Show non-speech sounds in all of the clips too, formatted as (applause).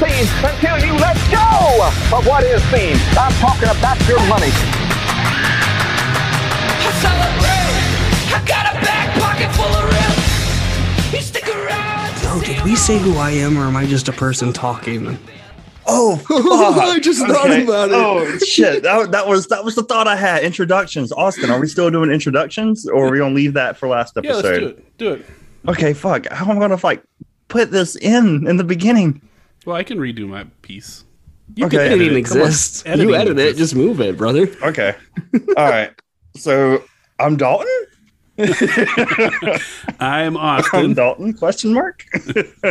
seen until you let go of what is seen. I'm talking about your money. I celebrate. I got a back pocket full of rims. You stick around. Oh, did we say who I am, or am I just a person talking? Oh, (laughs) I just thought about it. Oh shit! That, that was that was the thought I had. Introductions, Austin. Are we still doing introductions, or are we gonna leave that for last Yeah, episode? let's do it. Do it. Okay, fuck. How am I gonna like put this in in the beginning? Well, I can redo my piece. Okay, It edit even it. Come on. exists. You edit it, just move it, brother. Okay. All right. So I'm Dalton. I'm (laughs) I'm Austin, Dalton? Question mark. (laughs)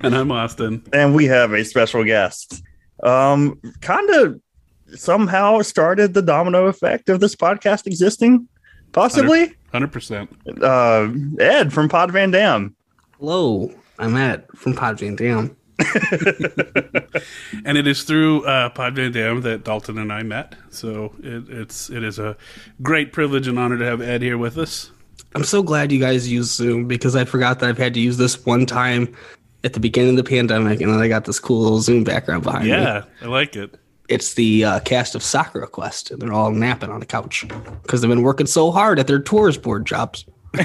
and I'm Austin. and we have a special guest. Um, kind of somehow started the domino effect of this podcast existing. Possibly, Hundred percent. uh, Ed from Pod Van Dam. Hello, I'm Ed from Pod Van Dam. (laughs) And it is through uh, Pod Van Dam that Dalton and I met. So it, it's it is a great privilege and honor to have Ed here with us. I'm so glad you guys use Zoom because I forgot that I've had to use this one time at the beginning of the pandemic, and then I got this cool little Zoom background behind me. Yeah, I like it. It's the uh, cast of Soccer Quest, and they're all napping on the couch because they've been working so hard at their tourist board jobs. (laughs)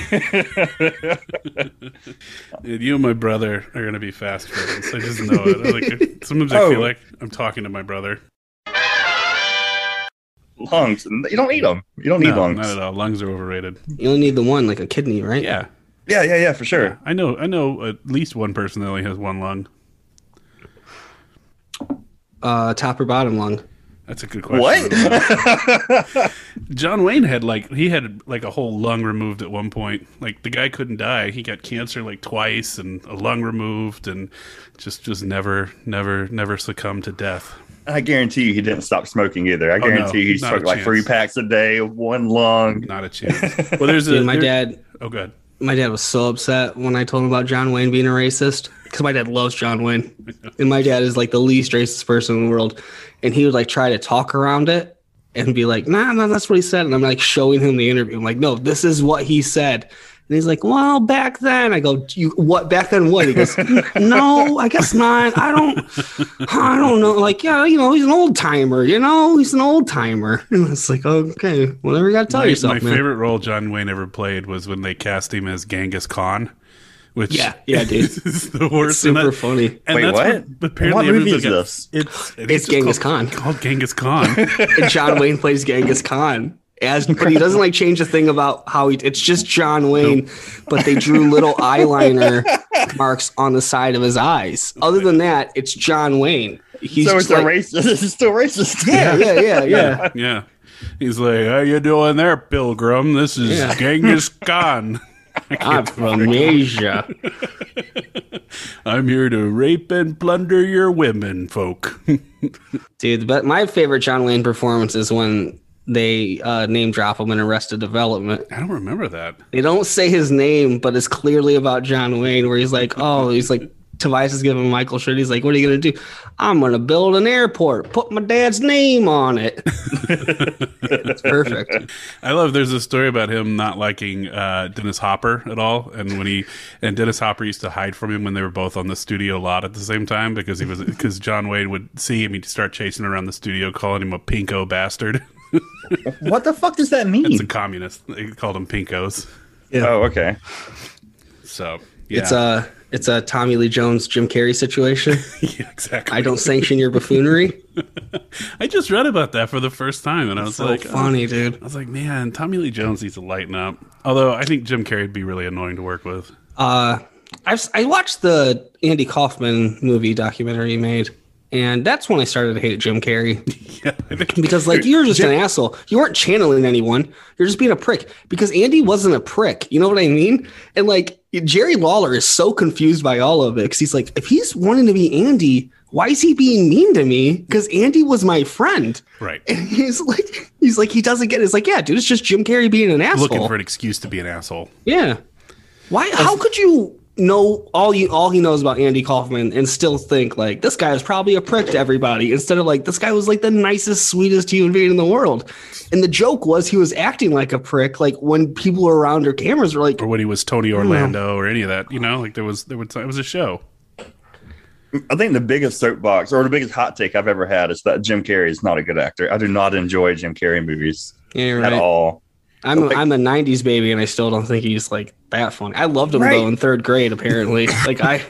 Dude, you and my brother are gonna be fast friends. I just know it. Like sometimes I Oh. feel like I'm talking to my brother. Lungs. You don't need them. You don't need No, lungs. not at all. Lungs are overrated. You only need the one, like a kidney, right? Yeah, Yeah, yeah, yeah, for sure. I know. I know at least one person that only has one lung. Uh, top or bottom lung. That's a good question. What? (laughs) John Wayne had like he had like a whole lung removed at one point. Like the guy couldn't die. He got cancer like twice and a lung removed and just just never never never succumbed to death. I guarantee you he didn't stop smoking either. I Oh, no, guarantee you he smoked like three packs a day, one lung. Not a chance. Well, (laughs) there's a Dude, my there- dad, Oh, good. My dad was so upset when I told him about John Wayne being a racist because my dad loves John Wayne, (laughs) and my dad is like the least racist person in the world, and he would like try to talk around it and be like, "Nah, no, that's what he said," and I'm like showing him the interview. I'm like, "No, this is what he said." And he's like, "Well, back then," I go, "You what? Back then what?" He goes, (laughs) "No, I guess not. I don't, I don't know. Like, yeah, you know, he's an old timer. You know, he's an old timer." (laughs) And it's like, okay, whatever you got to tell My, yourself, my man. favorite role John Wayne ever played was when they cast him as Genghis Khan, which Yeah, yeah, dude. (laughs) is the worst. Super And that- funny. And Wait, that's what? what apparently What movie is got- this? It's It's just Genghis called, Khan. Called Genghis Khan. and John Wayne plays Genghis Khan. As, (laughs) but he doesn't like change a thing about how he. It's just John Wayne, but they drew little (laughs) eyeliner marks on the side of his eyes. Other than that, it's John Wayne. He's so it's just a like, racist. (laughs) It's still racist. Yeah, yeah, yeah, yeah. yeah. He's like, "How you doing there, Pilgrim? This is Yeah. Genghis Khan. I'm from Asia. I'm here to rape and plunder your women, folk." Dude, but my favorite John Wayne performance is when they uh, name drop him in Arrested Development. I don't remember that. They don't say his name, but it's clearly about John Wayne, where he's like, oh, he's like, Tobias is giving Michael shit. He's like, what are you going to do? I'm going to build an airport, put my dad's name on it. (laughs) it's perfect. I love. There's a story about him not liking uh, Dennis Hopper at all, and when he and Dennis Hopper used to hide from him when they were both on the studio lot at the same time because he was because John Wayne would see him, he'd start chasing around the studio, calling him a pinko bastard. (laughs) (laughs) What the fuck does that mean? It's a communist. They called him pinkos. Oh, okay. So yeah, It's a it's a Tommy Lee Jones Jim Carrey situation. (laughs) yeah, exactly. I don't sanction your buffoonery. (laughs) I just read about that for the first time, and I was So like, oh, funny, dude. I was like, man, Tommy Lee Jones needs to lighten up. Although I think Jim Carrey'd be really annoying to work with. Uh, I've I watched the Andy Kaufman movie documentary he made, and that's when I started to hate Jim Carrey. (laughs) Yeah, because like you're just an asshole. You weren't channeling anyone. You're just being a prick. Because Andy wasn't a prick. You know what I mean? And like Jerry Lawler is so confused by all of it because he's like, if he's wanting to be Andy, why is he being mean to me? Because Andy was my friend. right. (laughs) And he's like, he's like, he doesn't get it. It's like, yeah, dude, it's just Jim Carrey being an asshole. Looking for an excuse to be an asshole. yeah. Why? How could you know all you all he knows about Andy Kaufman and still think like this guy is probably a prick to everybody instead of like this guy was like the nicest, sweetest human being in the world. And the joke was he was acting like a prick, like when people were around or cameras were like, or when he was Tony Orlando or any of that. You know, like there was there was it was a show. I think the biggest soapbox or the biggest hot take I've ever had is that Jim Carrey is not a good actor. I do not enjoy Jim Carrey movies Yeah, you're at all. I'm a, Okay. I'm a '90s baby, and I still don't think he's like that funny. I loved him Right. though in third grade. Apparently, (laughs) like I,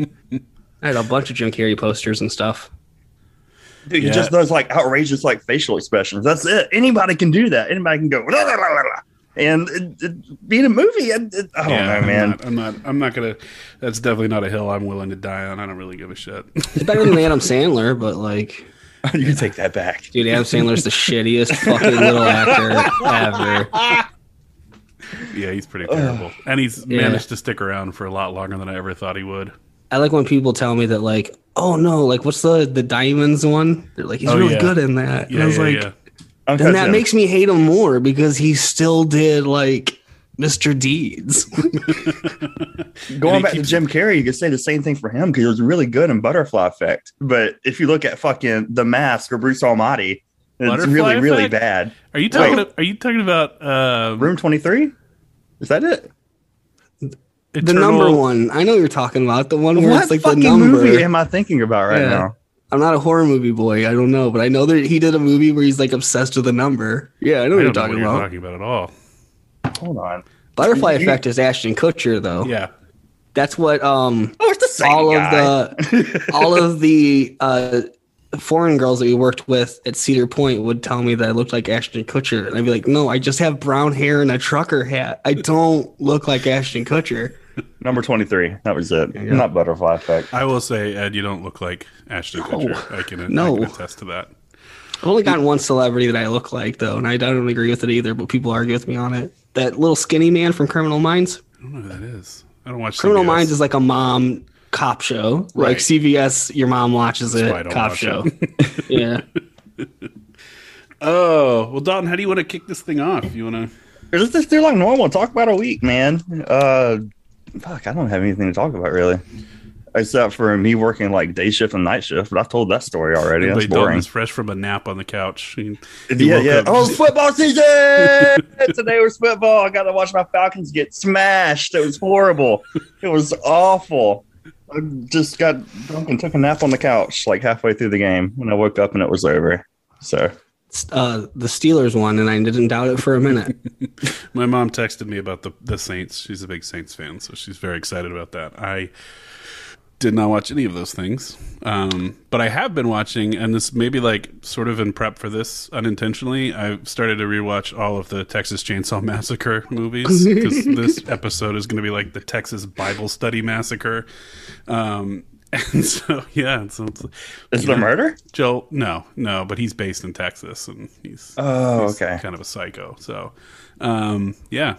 I had a bunch of Jim Carrey posters and stuff. Dude, he Yeah. just does like outrageous like facial expressions. That's it. Anybody can do that. Anybody can go "La, la, la, la, la." and it, it, being a movie. It, it- I don't Yeah, know, I'm man. not- I'm not. I'm not gonna. That's definitely not a hill I'm willing to die on. I don't really give a shit. It's better than (laughs) Adam Sandler, but like, (laughs) you can take that back. dude, Adam Sandler's the shittiest fucking little actor ever. yeah, he's pretty terrible, and he's Yeah. managed to stick around for a lot longer than I ever thought he would. I like when people tell me that like, oh no, like what's the the diamonds one? They're like, he's Oh, really yeah. good in that. and Yeah, I was yeah, like, yeah. Uncut that Gems. makes me hate him more because he still did like Mr. Deeds. (laughs) (laughs) Going he back to Jim Carrey, you could say the same thing for him because he was really good in Butterfly Effect. But if you look at fucking The Mask or Bruce Almighty, it's Butterfly really, really bad. Are you talking? Wait. Are you talking about uh, Room 23? Is that it? the number one. I know you're talking about the one where What it's like the fucking number. movie am I thinking about right Yeah. now? I'm not a horror movie boy. I don't know, but I know that he did a movie where he's like obsessed with a number. Yeah, I know I what you're don't know talking what you're about. talking about at all. Hold on. Butterfly You- Effect is Ashton Kutcher though. Yeah, That's what um Oh, it's the same all guy. of the all of the uh foreign girls that we worked with at Cedar Point would tell me that I looked like Ashton Kutcher, and I'd be like, "No, I just have brown hair and a trucker hat. I don't look like Ashton Kutcher." Number 23. That was it. you go. Not Butterfly Effect. I will say, Ed, you don't look like Ashton Kutcher. I can, No. I can attest to that. I've only gotten one celebrity that I look like though, and I don't agree with it either. But people argue with me on it. That little skinny man from Criminal Minds. I don't know who that is. I don't watch Criminal CBS. Minds is like a mom cop show, Right. like CVS. Your mom watches That's why I it. don't Cop watch show. it. (laughs) (laughs) yeah. Oh well, Dalton, how do you want to kick this thing off? You want to? Let's just do like normal. Talk about a week, man. Uh, fuck, I don't have anything to talk about really, except for me working like day shift and night shift. But I've told that story already. That's boring. is fresh from a nap on the couch. He- he Yeah, yeah. up- Oh, (laughs) football season! (laughs) Today was football. I got to watch my Falcons get smashed. It was horrible. It was awful. I just got drunk and took a nap on the couch like halfway through the game, when I woke up and it was over. So Uh, the Steelers won, and I didn't doubt it for a minute. (laughs) My mom texted me about the the Saints. She's a big Saints fan, so she's very excited about that. I did not watch any of those things, um, but I have been watching, and this maybe like sort of in prep for this unintentionally. I started to rewatch all of the Texas Chainsaw (laughs) Massacre movies because (laughs) this episode is going to be like the Texas Bible Study Massacre. Um, (laughs) and so yeah, so it's, is it a murder? Joe, no, no, but he's based in Texas, and he's Oh, he's okay. kind of a psycho. So, um, yeah,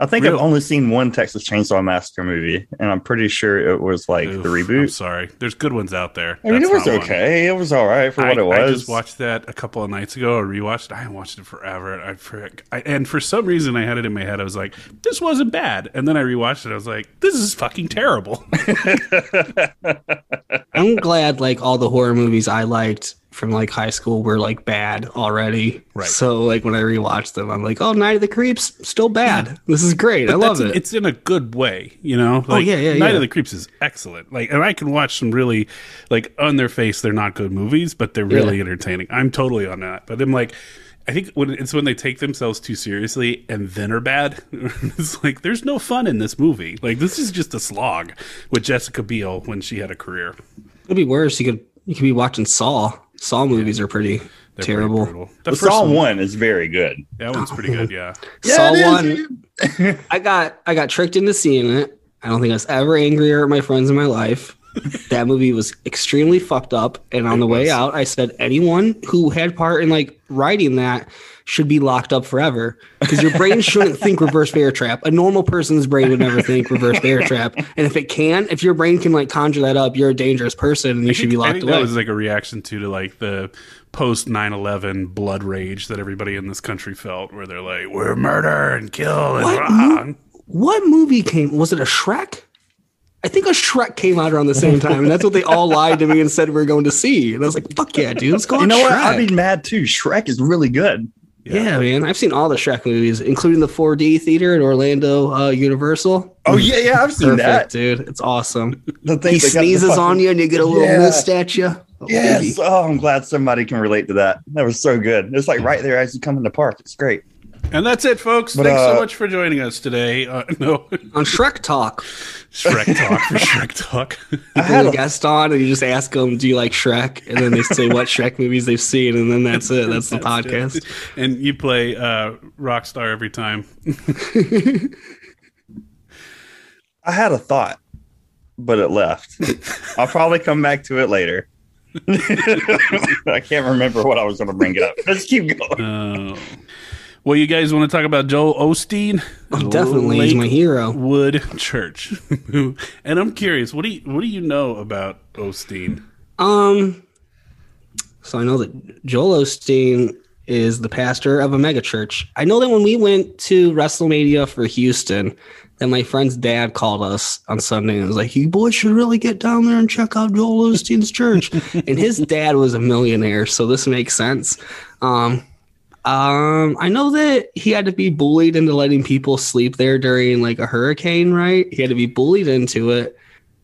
I think Real- I've only seen one Texas Chainsaw Massacre movie, and I'm pretty sure it was like Oof, the I'm reboot. sorry, there's good ones out there. I mean, That's it was not one. okay. It was all right for what it was. I just watched that a couple of nights ago. I rewatched. it. I haven't watched it forever. I, for, I and for some reason I had it in my head. I was like, "This wasn't bad," and then I rewatched it. I was like, "This is fucking terrible." (laughs) (laughs) I'm glad like all the horror movies I liked from like high school were like bad already. Right. So like when I rewatched them, I'm like, oh, Night of the Creeps, still bad. This is great. I love it. It's in a good way, you know. Oh, yeah, yeah, Night yeah. of the Creeps is excellent. Like, and I can watch some really, like, on their face, they're not good movies, but they're really Yeah. entertaining. I'm totally on that. But I'm like, I think when it's when they take themselves too seriously and then are bad. (laughs) it's like there's no fun in this movie. Like this is just a slog with Jessica Biel when she had a career. It'd be worse. You could you could be watching Saw. Saw movies are pretty They're terrible. brutal. The the Saw one, one is very good. that one's pretty good. Yeah. (laughs) Saw Yeah, it is, one. (laughs) I got I got tricked into seeing it. I don't think I was ever angrier at my friends in my life. (laughs) that movie was extremely fucked up. And on It the way out, I said anyone who had part in like writing that should be locked up forever because your brain shouldn't think reverse bear trap. A normal person's brain would never think reverse bear trap. And if it can, if your brain can like conjure that up, you're a dangerous person and you I should think, be I locked think away. that was like a reaction to to like the post 9-11 blood rage that everybody in this country felt where they're like we're murder and kill and What rah. what movie came? Was it a Shrek? I think a Shrek came out around the same time, and that's what they all lied to me and said we were going to see. And I was like, "Fuck yeah, dude, let's go." You on know what? I'd be mad too. Shrek is really good. Yeah. man. I've seen all the Shrek movies, including the 4D theater at Orlando uh, Universal. Oh yeah, yeah, I've seen Perfect, that. dude. It's awesome. The thing He they the sneezes fucking- on you and you get a little Yeah. mist at you. Oh, Yes. baby. Oh, I'm glad somebody can relate to that. That was so good. It's like right there as you come in the park. It's great. And that's it, folks. But, Thanks so uh, much for joining us today. Uh, (laughs) no, On Shrek Talk, Shrek Talk for (laughs) Shrek Talk. I you had get a a, guest on and you just ask them, "Do you like Shrek?" And then they say what Shrek movies they've seen, and then that's it. That's the (laughs) podcast. and you play uh, Rockstar every time. (laughs) I had a thought, but it left. I'll probably come back to it later. I can't remember what I was going to bring it up. Let's keep going. Uh, well, you guys want to talk about Joel Osteen? Oh, definitely, he's my hero. Wood Church. (laughs) and I'm curious, what do you what do you know about Osteen? Um, so I know that Joel Osteen is the pastor of a mega church. I know that when we went to WrestleMania for Houston, that my friend's dad called us on Sunday and was like, "You boys should really get down there and check out Joel Osteen's church." (laughs) and his dad was a millionaire, so this makes sense. Um, um, I know that he had to be bullied into letting people sleep there during like a hurricane, right? He had to be bullied into it.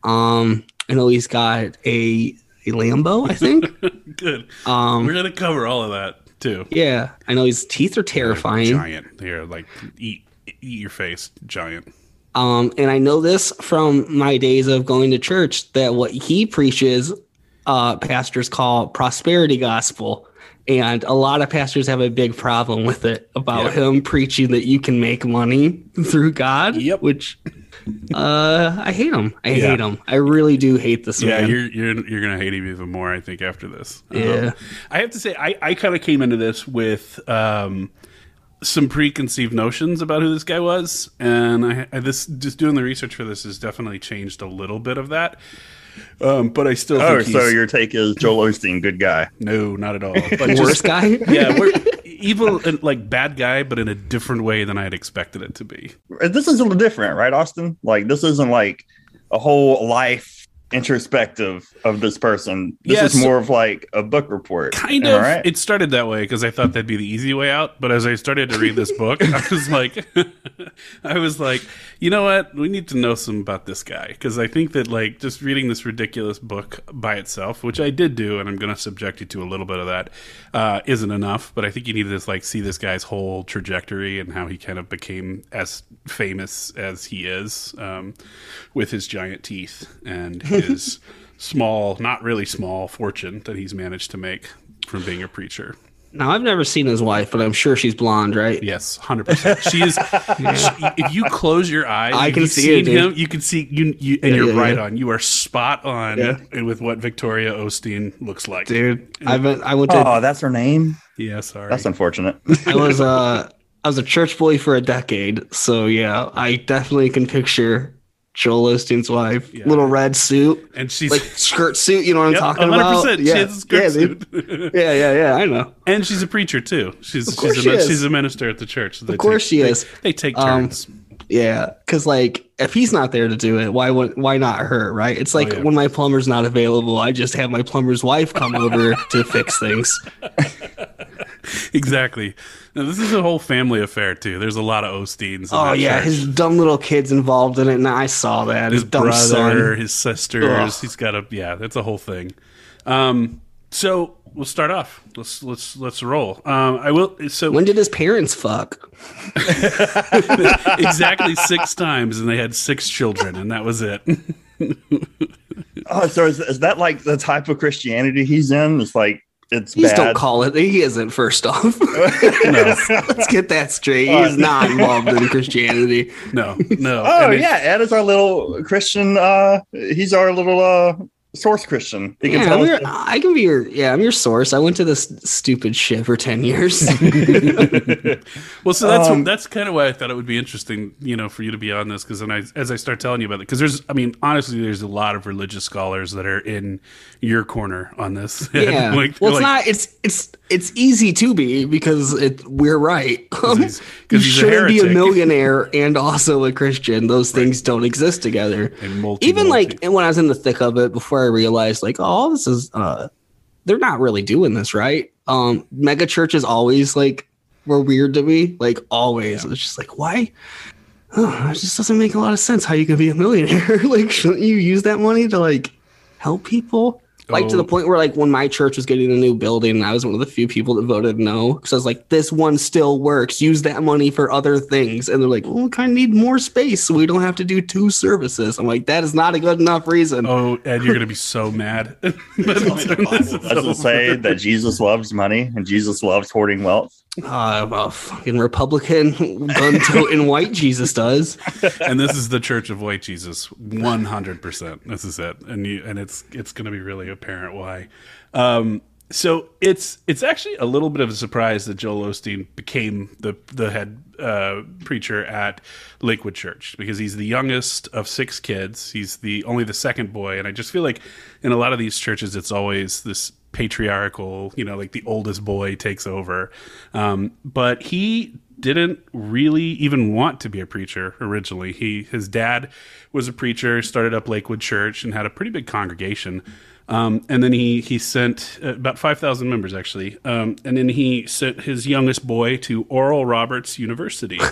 Um, I know he's got a a Lambo, I think. (laughs) Good. Um, We're gonna cover all of that too. yeah, I know his teeth are terrifying. Giant. They're like eat eat your face, giant. Um, and I know this from my days of going to church that what he preaches, uh, pastors call prosperity gospel. And a lot of pastors have a big problem with it about Yeah. him preaching that you can make money through God. Yep. Which uh, I hate him. I Yeah. hate him. I really do hate this Yeah, man. you're you're you're gonna hate him even more, I think, after this. Um, Yeah. I have to say, I I kind of came into this with um, some preconceived notions about who this guy was, and I, I this just doing the research for this has definitely changed a little bit of that. Um, but I still Oh, think so your take is Joel Osteen, good guy. no, not at all. (laughs) But just, Worst guy. (laughs) yeah, we're (laughs) evil, and, like bad guy, but in a different way than I had expected it to be. This is a little different, right, Austin? Like this isn't like a whole life introspective of this person. This Yes. is more of like a book report. Kind Am of. right? It started that way because I thought that'd be the easy way out. But as I started to read this book, I was like, (laughs) I was like, you know what? We need to know some about this guy because I think that like just reading this ridiculous book by itself, which I did do, and I'm going to subject you to a little bit of that, uh, not enough. But I think you need to just like see this guy's whole trajectory and how he kind of became as famous as he is um, with his giant teeth and his small, not really small fortune that he's managed to make from being a preacher. Now I've never seen his wife, but I'm sure she's blonde, right? Yes, hundred percent. She is. (laughs) she- if you close your eyes, I can see it, him. You can see you, you and Yeah, you're yeah, right yeah. on. You are spot on Yeah. with what Victoria Osteen looks like, Dude, I've I went to Oh, that's her name. Yeah, sorry. That's unfortunate. I was (laughs) uh I was a church boy for a decade, so yeah, I definitely can picture Joel Osteen's wife, Yeah. little red suit, and she's like skirt suit. You know what I'm Yep, talking 100%. about? She Yeah, skirt yeah, suit. (laughs) yeah, yeah, yeah. I know. and she's a preacher too. She's she's she a, is. she's a minister at the church. So Of course take, she is. They take Um, turns. Yeah, because like if he's not there to do it, why would why not her? Right? It's like Oh, yeah. when my plumber's not available, I just have my plumber's wife come over (laughs) to fix things. exactly. Now, this is a whole family affair too. There's a lot of Osteens. In Oh that yeah, church. his dumb little kids involved in it, and I saw that. his His, dumb brother, son. his sisters. Ugh. He's got a yeah. That's a whole thing. Um, so we'll start off. Let's let's let's roll. Um, I will. So When did his parents fuck? (laughs) exactly six times, and they had six children, and that was it. (laughs) Oh, so is, is that like the type of Christianity he's in? It's like it's Please bad. don't call it. He isn't. First off, (laughs) (laughs) no, let's get that straight. Uh, He's not involved in (laughs) Christianity. no, no. Oh And it- yeah, Ed is our little Christian. Uh, he's our little uh source Christian. He can Yeah, tell I'm your, I can be your. Yeah, I'm your source. I went to this stupid shit for ten years. (laughs) (laughs) Well, so that's Um, that's kind of why I thought it would be interesting, you know, for you to be on this because then I, as I start telling you about it, because there's, I mean, honestly, there's a lot of religious scholars that are in your corner on this. (laughs) Yeah. like, well, it's like, not. It's it's it's easy to be because it we're right. He's- 'cause you he's shouldn't be a millionaire and also a Christian. Those things don't exist together. A multi- Even like multi. and when I was in the thick of it, before I realized like, oh, this is uh, they're not really doing this right. Um, mega churches always like were weird to me. Like always, it's just like why. Oh, it just doesn't make a lot of sense how you can be a millionaire. (laughs) like, shouldn't you use that money to like help people? Like to the point where, like, when my church was getting a new building, I was one of the few people that voted no. Because I was like, this one still works. Use that money for other things. And they're like, well, we kind of need more space so we don't have to do two services. I'm like, that is not a good enough reason. Oh, Ed, you're gonna be so mad. (laughs) By the time this is Does it say that Jesus loves money and Jesus loves hoarding wealth? Uh, well, fucking Republican (laughs) gun toting white Jesus does. and this is the Church of White Jesus, one hundred percent. This is it, and you, and it's it's going to be really apparent why. Um, so it's it's actually a little bit of a surprise that Joel Osteen became the the head uh, preacher at Lakewood Church because he's the youngest of six kids. He's the only the second boy, and I just feel like in a lot of these churches, it's always this patriarchal, you know, like the oldest boy takes over. Um, but he didn't really even want to be a preacher originally. He his dad was a preacher, started up Lakewood Church, and had a pretty big congregation. Um, and then he he sent uh, about five thousand members actually, um, and then he sent his youngest boy to Oral Roberts University. (laughs)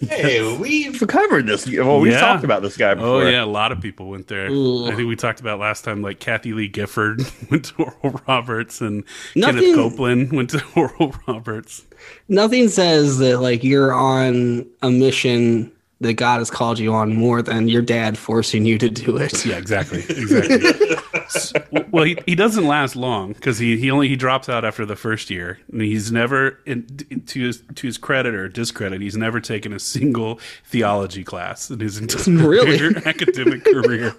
Hey, we've covered this. Well, we've Yeah. talked about this guy before. Oh before. yeah, a lot of people went there. Ooh. I think we talked about last time, like Kathie Lee Gifford (laughs) went to Oral Roberts, and Nothing- Kenneth Copeland went to (laughs) Oral Roberts. Nothing says that like you're on a mission that God has called you on more than your dad forcing you to do it. Yeah, exactly, exactly. S- (laughs) well, he, he doesn't last long because he, he only he drops out after the first year, and he's never in, to his to his credit or discredit, he's never taken a single theology class in his (laughs) entire Really? (laughs) academic career.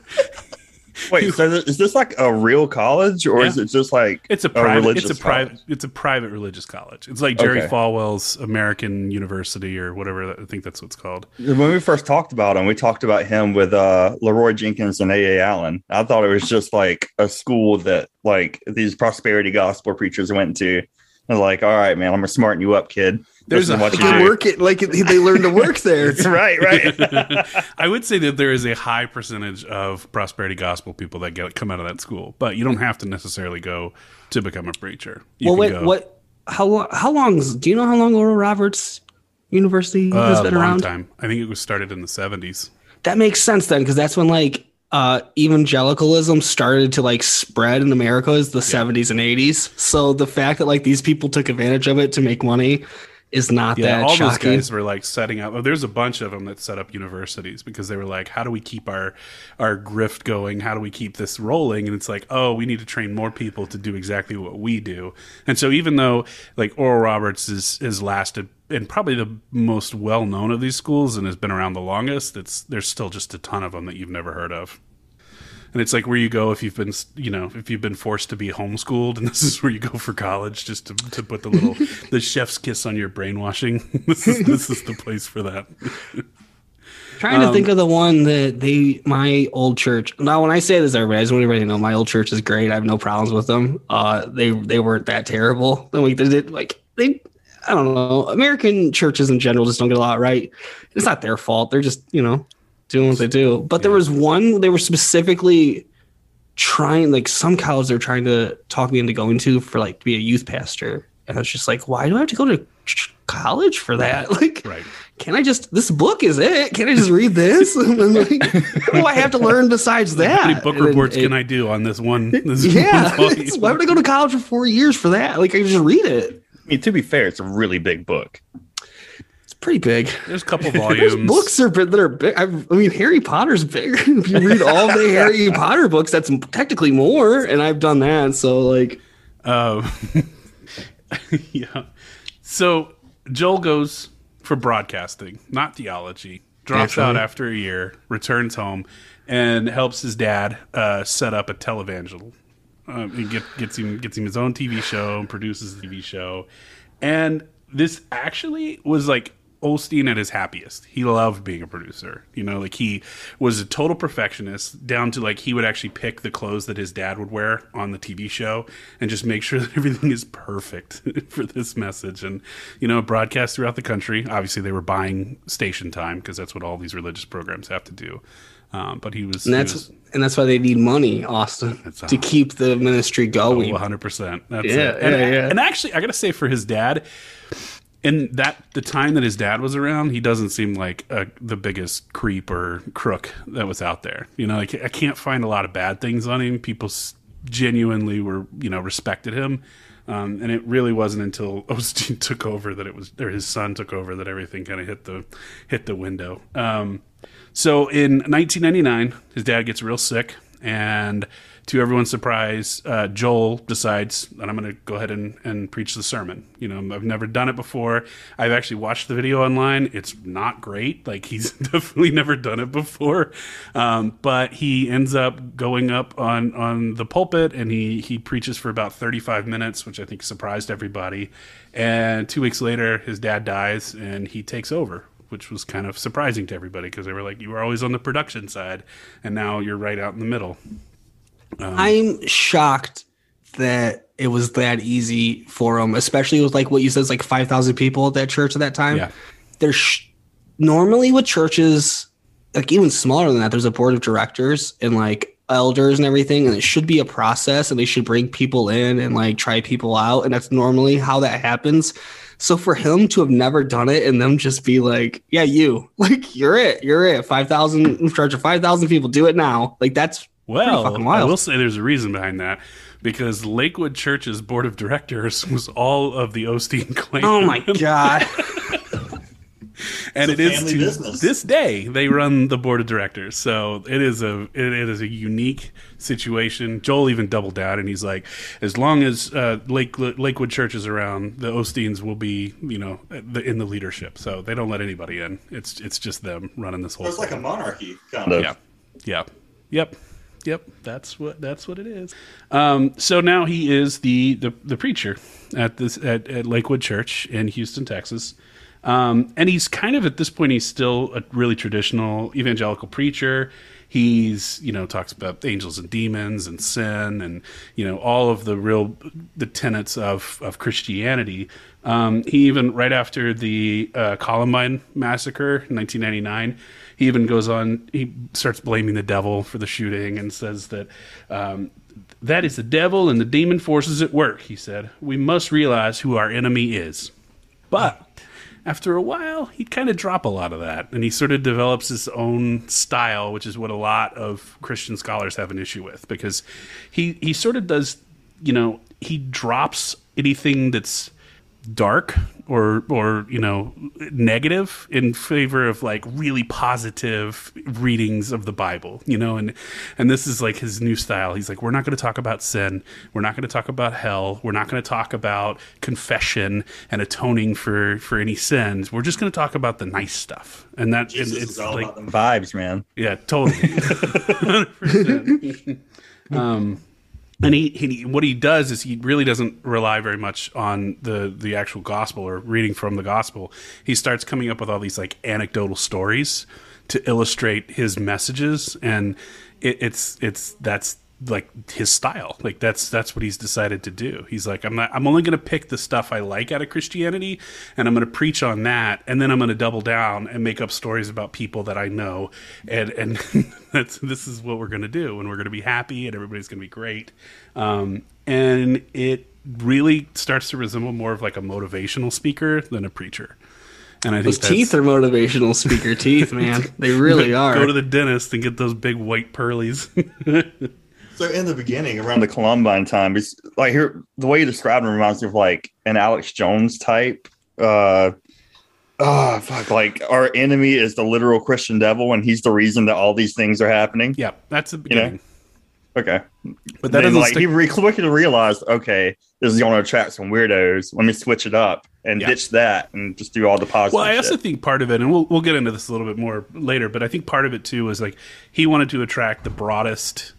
Wait, so is this like a real college, or is it just like It's a private. religious it's a private. college? It's a private religious college. It's like Jerry Okay. Falwell's American University or whatever. I think that's what it's called. When we first talked about him, we talked about him with uh, Leroy Jenkins and A. A. Allen. I thought it was just like a school that like these prosperity gospel preachers went to. And like, all right, man, I'm gonna smarten you up, kid. There's a what They you can do. work it like they learn to work (laughs) there. It's right, right. (laughs) I would say that there is a high percentage of prosperity gospel people that get come out of that school, but you don't have to necessarily go to become a preacher. You well, wait, go what? How lo- how long? Do you know how long Oral Roberts University uh, has a been long around? time. I think it was started in the seventies. That makes sense then, because that's when like uh evangelicalism started to like spread in America is the 70s and 80s. So the fact that like these people took advantage of it to make money is not Yeah, that all shocking. those guys were like setting up. oh, There's a bunch of them that set up universities because they were like, "How do we keep our our grift going? How do we keep this rolling?" And it's like, "Oh, we need to train more people to do exactly what we do." And so, even though like Oral Roberts is has lasted and probably the most well known of these schools and has been around the longest, it's there's still just a ton of them that you've never heard of. And it's like where you go if you've been, you know, if you've been forced to be homeschooled, and (laughs) this is where you go for college, just to, to put the little (laughs) the chef's kiss on your brainwashing. (laughs) this is this is the place for that. Trying Um, to think of the one that they my old church. Now, when I say this, everybody, I just want everybody to know my old church is great. I have no problems with them. Uh, they they weren't that terrible. Like they did like they. I don't know. American churches in general just don't get a lot right. It's not their fault. They're just you know doing what they do. But there was one they were specifically trying like some college they're trying to talk me into going to for like to be a youth pastor. And I was just like, why do I have to go to college for that? (laughs) Like, Right. can I just this book is it? Can I just read this? And (laughs) then, like, what do (laughs) I have to learn besides that? How many book And reports it- can I do on this one? This Yeah, one why would I go to college for four years for that? Like I can just read it. I mean, to be fair, it's a really big book. Pretty big. There's a couple (laughs) There's volumes. books are big that are big. I mean, Harry Potter's bigger. (laughs) if you read all the (laughs) Harry Potter books, that's technically more, and I've done that. So like, Um, yeah. So Joel goes for broadcasting, not theology. Drops out after a year, returns home, and helps his dad uh, set up a televangel. Um, he get, gets him gets him his own TV show and produces the TV show. And this actually was like Osteen at his happiest. He loved being a producer. You know, like he was a total perfectionist down to like he would actually pick the clothes that his dad would wear on the TV show and just make sure (laughs) that everything is perfect (laughs) for this message and you know, broadcast throughout the country. Obviously they were buying station time because that's what all these religious programs have to do. Um, but he was, And that's was and that's why they need money, Austin, to keep the ministry going. 100%. That's Yeah, it. And, yeah, yeah. and actually, I got to say, for his dad, in that the time that his dad was around, he doesn't seem like a, the biggest creep or crook that was out there. You know, like I can't find a lot of bad things on him. People genuinely were, you know, respected him. Um, and it really wasn't until (laughs) Osteen took over that it was, or his son took over that everything kind of hit the hit the window. Um, so in 1999, his dad gets real sick, and to everyone's surprise, uh, Joel decides that I'm going to go ahead and, and preach the sermon. You know, I've never done it before. I've actually watched the video online. It's not great. Like he's (laughs) definitely never done it before, um, but he ends up going up on on the pulpit and he he preaches for about 35 minutes, which I think surprised everybody. And two weeks later, his dad dies, and he takes over which was kind of surprising to everybody because they were like, you were always on the production side, and now you're right out in the middle. Um, I'm shocked that it was that easy for him, especially with like what you said, it's like 5,000 people at that church at that time. Yeah. There's sh- normally with churches, like even smaller than that, there's a board of directors and like elders and everything, and it should be a process and they should bring people in and like try people out. And that's normally how that happens. So for him to have never done it and them just be like, yeah, you, (laughs) like, you're it, you're it. 5,000, in charge of 5,000 people, do it now. Like, that's Well, I will say there's a reason behind that because Lakewood Church's board of directors was all of the Osteen clan. Oh my (laughs) god. and It's it a is family to business. this day they run the board of directors. So it is a it, it is a unique situation. Joel even doubled down and he's like, as long as uh, Lake Lakewood Church is around, the Osteens will be you know the, in the leadership. So they don't let anybody in. It's it's just them running this whole. It's like a monarchy, kind of. Yeah. Yeah. Yep. Yep. That's what that's what it is. Um, so now he is the, the the preacher at this at, at Lakewood Church in Houston, Texas. Um, and he's kind of at this point he's still a really traditional evangelical preacher. He's you know talks about angels and demons and sin and you know all of the real the tenets of of Christianity. Um, he even right after the uh, Columbine massacre in 1999 he even goes on he starts blaming the devil for the shooting and says that um, that is the devil and the demon forces at work he said. We must realize who our enemy is. But after a while he'd kind of drop a lot of that and he sort of develops his own style which is what a lot of christian scholars have an issue with because he he sort of does you know he drops anything that's dark or or you know negative in favor of like really positive readings of the bible you know and and this is like his new style he's like we're not going to talk about sin we're not going to talk about hell we're not going to talk about confession and atoning for for any sins we're just going to talk about the nice stuff and that and Jesus it's is all like about them vibes, man. yeah, totally. (laughs) 100%. (laughs) um, and he, he, what he does is he really doesn't rely very much on the the actual gospel or reading from the gospel. He starts coming up with all these like anecdotal stories to illustrate his messages, and it, it's it's that's like his style. Like that's that's what he's decided to do. He's like, I'm not. I'm only going to pick the stuff I like out of Christianity, and I'm going to preach on that, and then I'm going to double down and make up stories about people that I know, and and (laughs) that's this is what we're going to do, and we're going to be happy, and everybody's going to be great, um, and it really starts to resemble more of like a motivational speaker than a preacher. And I think Those teeth are motivational speaker teeth, (laughs) man. They really are. Go to the dentist and get those big white pearlies. (laughs) So in the beginning, around the Columbine time, it's like here the way you described him reminds me of like an Alex Jones type. Uh, oh fuck! Like our enemy is the literal Christian devil, and he's the reason that all these things are happening. yeah, that's the You know, beginning. Okay, but that then, doesn't like stick- he re- quickly realized, okay, this is going to attract some weirdos. Let me switch it up and Yeah. ditch that and just do all the positive. Well, I also shit. think part of it, and we'll we'll get into this a little bit more later, but I think part of it too was like he wanted to attract the broadest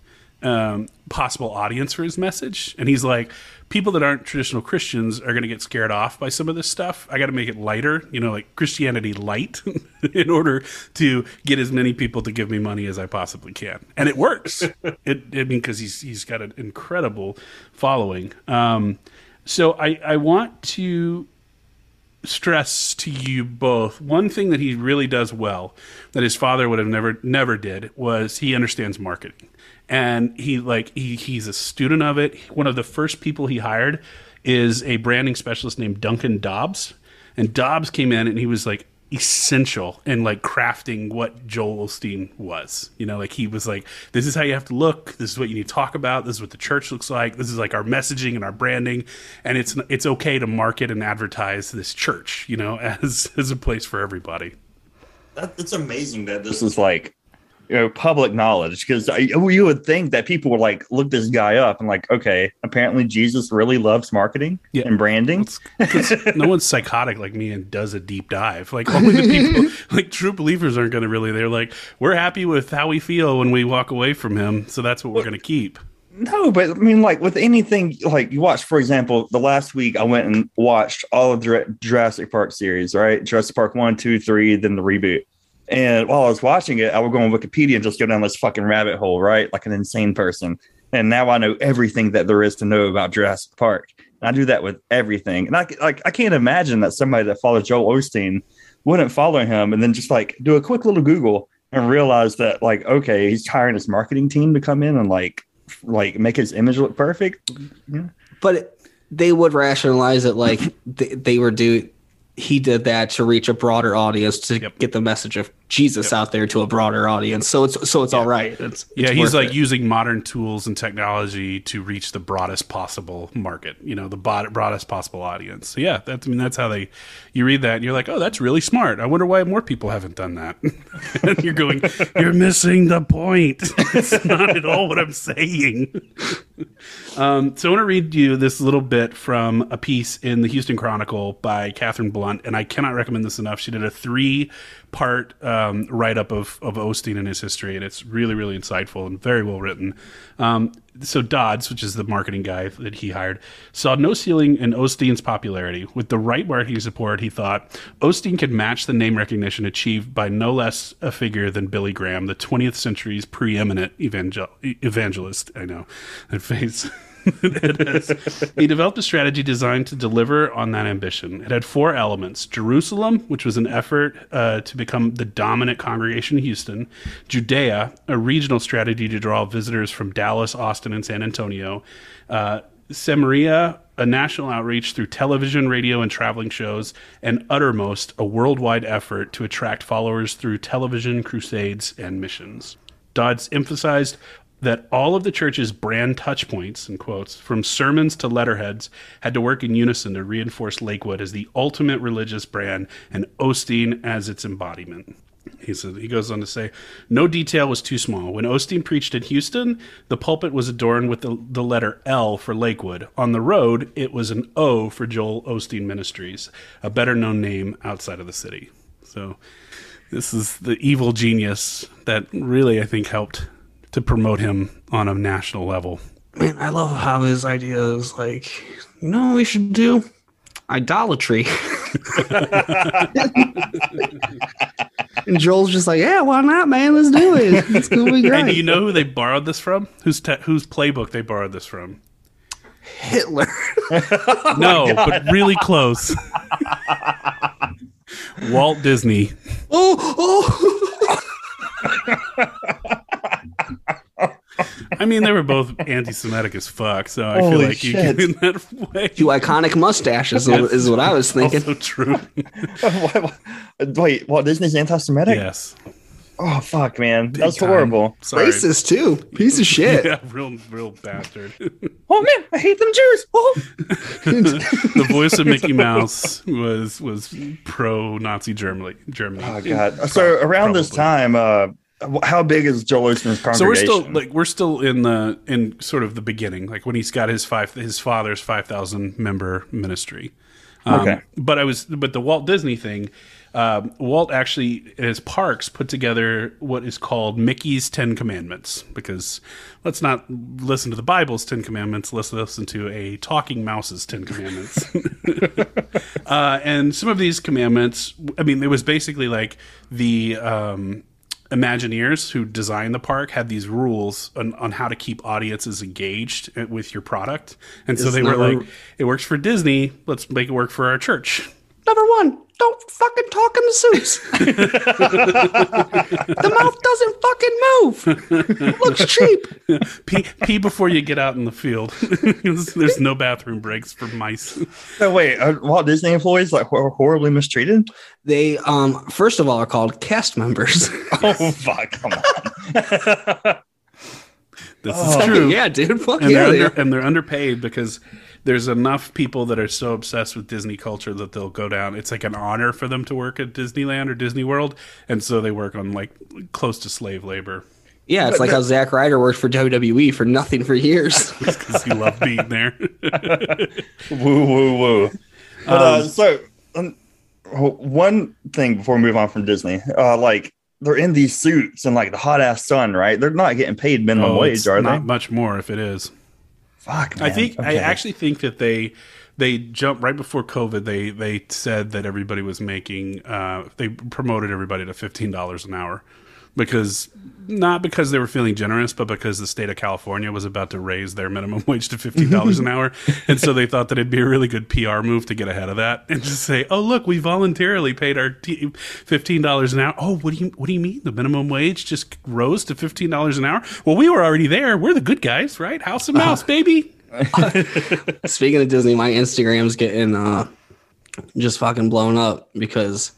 um, possible audience for his message, and he's like, people that aren't traditional Christians are going to get scared off by some of this stuff. I got to make it lighter, you know, like Christianity light, (laughs) in order to get as many people to give me money as I possibly can, and it works. (laughs) it, I mean, because he's he's got an incredible following. Um, so I I want to stress to you both one thing that he really does well that his father would have never never did was he understands marketing and he like he, he's a student of it one of the first people he hired is a branding specialist named duncan dodds and dodds came in and he was like essential in like crafting what Joel Osteen was. You know, like he was like, this is how you have to look. This is what you need to talk about. This is what the church looks like. This is like our messaging and our branding. And it's it's okay to market and advertise this church, you know, (laughs) as as a place for everybody. That, it's amazing that this is like you know public knowledge because you would think that people would like look this guy up and like okay apparently jesus really loves marketing Yeah. and branding no one's psychotic like me and does a deep dive. Like only the people, (laughs) like true believers, aren't going to really. They're like, we're happy with how we feel when we walk away from him, so that's what we're going to keep. no but i mean like with anything like you watch for example the last week i went and watched all of the jurassic park series right jurassic park one two three then the reboot and while i was watching it i would go on wikipedia and just go down this fucking rabbit hole right? Like an insane person. And now i know everything that there is to know about jurassic park. And i do that with everything. And i like i can't imagine that somebody that follows joel osteen wouldn't follow him and then just like do a quick little google and realize that like okay he's hiring his marketing team to come in and like like make his image look perfect. Yeah. but it, they would rationalize it like (laughs) they, they were do he did that to reach a broader audience to Yep. get the message of Jesus out there to a broader audience. So it's so it's all right. It's, Yeah, he's like it. using modern tools and technology to reach the broadest possible market. You know, the bod- broadest possible audience. So yeah, that's I mean that's how they. You read that and you're like, oh, that's really smart. I wonder why more people haven't done that. (laughs) and you're going, you're missing the point. (laughs) it's not at all what I'm saying. Um, so I want to read you this little bit from a piece in the Houston Chronicle by Katherine Blunt, and I cannot recommend this enough. She did a three part um, write up of, of Osteen and his history, and it's really, really insightful and very well written. Um, so Dodds, which is the marketing guy that he hired, saw no ceiling in Osteen's popularity. With the right marketing support, he thought Osteen could match the name recognition achieved by no less a figure than Billy Graham, the 20th century's preeminent evangel- evangelist. I know that face. (laughs) (laughs) He developed a strategy designed to deliver on that ambition. It had four elements Jerusalem, which was an effort uh, to become the dominant congregation in Houston, Judea, a regional strategy to draw visitors from Dallas, Austin, and San Antonio, uh, Samaria, a national outreach through television, radio, and traveling shows, and Uttermost, a worldwide effort to attract followers through television, crusades, and missions. Dodds emphasized that all of the church's brand touch points, in quotes, from sermons to letterheads, had to work in unison to reinforce Lakewood as the ultimate religious brand and Osteen as its embodiment. He said he goes on to say, no detail was too small. When Osteen preached in Houston, the pulpit was adorned with the, the letter L for Lakewood. On the road, it was an O for Joel Osteen Ministries, a better known name outside of the city. So this is the evil genius that really I think helped to promote him on a national level. Man, I love how his idea is like, you know what we should do? Idolatry. (laughs) and Joel's just like, yeah, why not, man? Let's do it. It's gonna be And do you know who they borrowed this from? Whose te- whose playbook they borrowed this from? Hitler. (laughs) no, oh but really close. Walt Disney. oh, oh. (laughs) I mean, they were both anti-Semitic as fuck, so I feel Holy like you shit. get in that way. You iconic mustaches is, is what I was thinking. Also true. (laughs) wait walt disney's anti-semitic yes. oh fuck man that's horrible Sorry. Racist too. Piece of shit. (laughs) Yeah, real, real bastard. oh man i hate them jews oh. (laughs) the voice of Mickey Mouse was was pro Nazi Germany. Germany. Oh god. So around this time, uh, wh- how big is Joel Osteen's congregation? So we're still like we're still in the in sort of the beginning, like when he's got his five his father's five thousand member ministry. Um, Okay. But I was but the Walt Disney thing. Um, Walt actually at his parks put together what is called Mickey's Ten Commandments because let's not listen to the Bible's Ten Commandments. Let's listen to a talking mouse's Ten Commandments. (laughs) uh, and some of these commandments, I mean, it was basically like the um, Imagineers who designed the park had these rules on, on how to keep audiences engaged eh, with your product. And so they were like, it works for Disney, let's make it work for our church. Number one, don't fucking talk in the suits. (laughs) the mouth doesn't fucking move. Looks cheap. Pee, pee before you get out in the field. (laughs) There's no bathroom breaks for mice. No, wait, are Walt Disney employees like hor- horribly mistreated? They um first of all are called cast members. (laughs) Oh fuck! Come on. This is true. yeah, dude. Fuck and yeah. they're under, and they're underpaid because there's enough people that are so obsessed with Disney culture that they'll go down. It's like an honor for them to work at Disneyland or Disney World, and so they work on like close to slave labor Yeah, it's like how Zack Ryder worked for WWE for nothing for years. (laughs) because he loved being there. (laughs) woo woo woo. But uh, so um, one thing before we move on from Disney, uh, like they're in these suits and like the hot ass sun, right? They're not getting paid minimum Oh, wage, it's are not they? much more if it is. Fuck, I man. think I actually think that they they jumped right before COVID. They they said that everybody was making uh, they promoted everybody to fifteen dollars an hour because not because they were feeling generous, but because the state of California was about to raise their minimum (laughs) wage to fifteen dollars an hour, and so they thought that it'd be a really good PR move to get ahead of that and just say, "Oh, look, we voluntarily paid our t- fifteen dollars an hour." Oh, what do you what do you mean the minimum wage just rose to fifteen dollars an hour? Well, we were already there. We're the good guys, right? House and mouse, baby. (laughs) Speaking of Disney, my Instagram's getting uh just fucking blown up because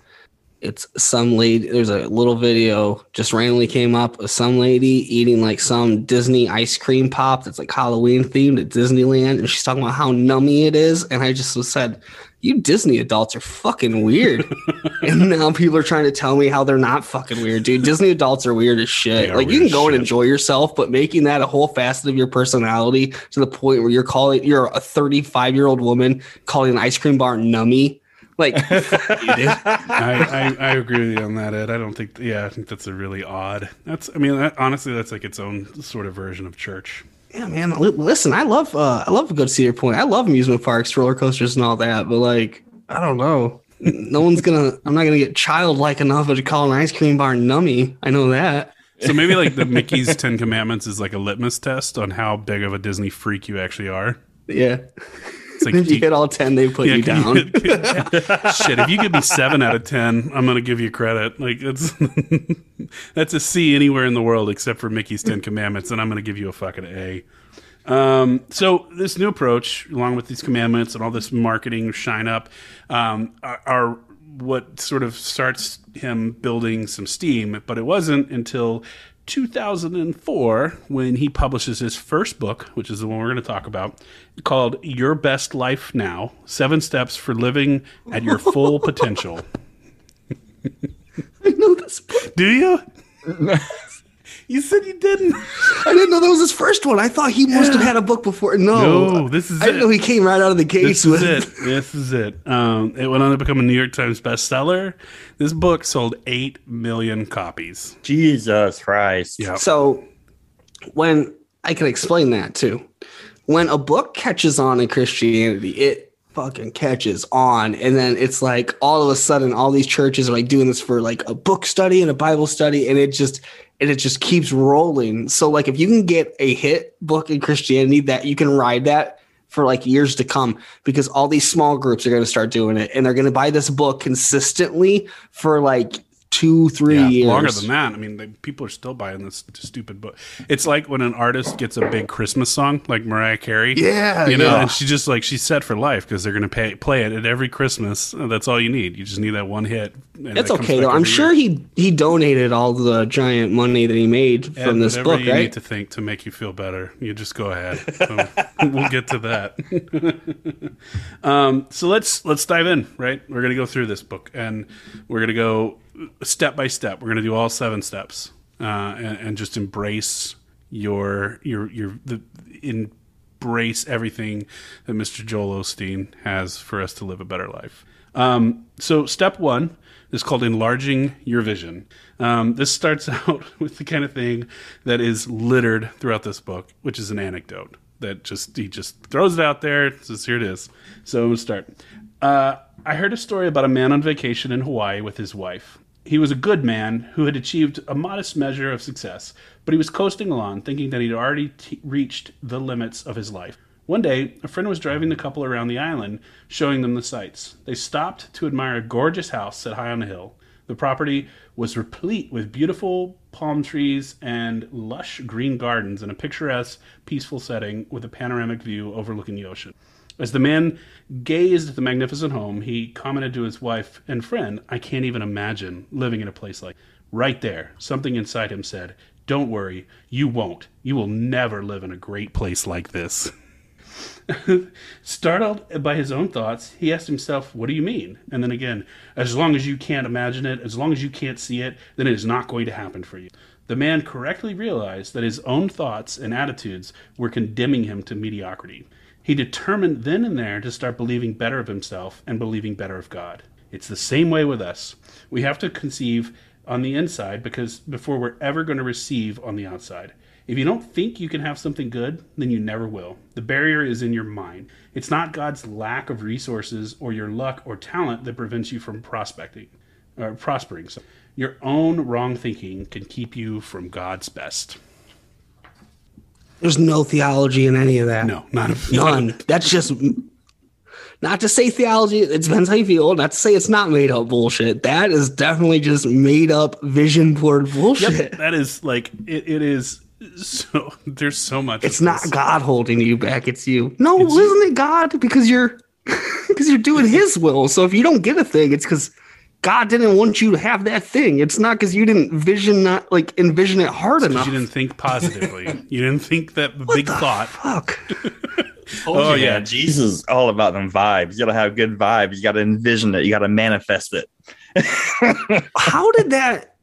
it's some lady there's a little video just randomly came up of some lady eating like some Disney ice cream pop that's like Halloween themed at Disneyland and she's talking about how nummy it is and I just said you Disney adults are fucking weird. (laughs) and now people are trying to tell me how they're not fucking weird, dude. Disney adults are weird as shit. Like you can go as and enjoy yourself, but making that a whole facet of your personality to the point where you're calling you're a 35 year old woman calling an ice cream bar nummy. Like (laughs) you. I, I, I agree with you on that, Ed. I don't think. Yeah, I think that's a really odd. That's. I mean, that, honestly, that's like its own sort of version of church. Yeah, man. li- Listen, I love uh I love a good Cedar Point. I love amusement parks, roller coasters, and all that. But like, I don't know. No one's gonna. I'm not gonna get childlike enough to call an ice cream bar nummy. I know that. So maybe like the Mickey's Ten Commandments is like a litmus test on how big of a Disney freak you actually are. Yeah. Like If you hit all ten, they put yeah, you down. shit. If you give me seven out of ten, I'm gonna give you credit. Like it's (laughs) that's a C anywhere in the world except for Mickey's Ten Commandments, and I'm gonna give you a fucking A. Um, so this new approach, along with these commandments and all this marketing shine up, um, are, are what sort of starts him building some steam. But it wasn't until 2004 when he publishes his first book, which is the one we're going to talk about, called "Your Best Life Now: Seven Steps for Living at Your Full Potential." (laughs) I know this book. Do you? (laughs) you said you didn't. I didn't know that was his first one. I thought he must have had a book before. No, No, this is I didn't it. know he came right out of the gates This is with it. This is it. Um, it went on to become a New York Times bestseller. This book sold eight million copies. Jesus Christ. Yeah. So when I can explain that too, when a book catches on in Christianity, it fucking catches on, and then it's like all of a sudden, all these churches are like doing this for like a book study and a Bible study, and it just and it just keeps rolling. So like if you can get a hit book in Christianity, that you can ride that for like years to come because all these small groups are going to start doing it and they're going to buy this book consistently for like two three Yeah, years longer than that. I mean, the, people are still buying this stupid book. It's like when an artist gets a big Christmas song, like Mariah Carey. Yeah, you know, yeah. and she just like she's set for life because they're going to pay play it at every Christmas. That's all you need. You just need that one hit. That's that okay though. I'm sure year. he he donated all the giant money that he made from this book, you right? need to think to make you feel better. You just go ahead. So, (laughs) we'll get to that. (laughs) um, so let's let's dive in. Right, we're gonna go through this book, and we're gonna go step by step. We're gonna do all seven steps, uh, and, and just embrace your your your the embrace everything that Mr. Joel Osteen has for us to live a better life. Um, so step one is called enlarging your vision. Um, this starts (laughs) out with the kind of thing that is littered throughout this book, which is an anecdote that just he just throws it out there. Says here it is. So I'm gonna start. Uh, I heard a story about a man on vacation in Hawaii with his wife. He was a good man who had achieved a modest measure of success, but he was coasting along, thinking that he'd already t- reached the limits of his life. One day, a friend was driving the couple around the island, showing them the sights. They stopped to admire a gorgeous house set high on a hill. The property was replete with beautiful palm trees and lush green gardens in a picturesque, peaceful setting with a panoramic view overlooking the ocean. As the man gazed at the magnificent home, he commented to his wife and friend, I can't even imagine living in a place like Right there, something inside him said, Don't worry, you won't. You will never live in a great place like this. (laughs) Startled by his own thoughts, he asked himself, What do you mean? And then again, as long as you can't imagine it, as long as you can't see it, then it is not going to happen for you. The man correctly realized that his own thoughts and attitudes were condemning him to mediocrity. He determined then and there to start believing better of himself and believing better of God. It's the same way with us. We have to conceive on the inside because before we're ever going to receive on the outside. If you don't think you can have something good, then you never will. The barrier is in your mind. It's not God's lack of resources or your luck or talent that prevents you from prospecting or prospering. So your own wrong thinking can keep you from God's best. There's no theology in any of that. No, not a, None. That's just not to say theology. It depends how you feel. Not to say it's not made up bullshit. That is definitely just made up vision board bullshit. Yep, that is like it, it is so (laughs) there's so much It's not this. God holding you back. It's you. No, It's- isn't it God? Because you're (laughs) because you're doing His will. So if you don't get a thing, it's because God didn't want you to have that thing. It's not because you didn't vision not like envision it hard 'Cause enough. you didn't think positively. (laughs) you didn't think that What big the thought. Fuck. (laughs) Oh, yeah. yeah, Jesus is all about them vibes. You gotta have good vibes. You gotta envision it. You gotta manifest it. (laughs) how did that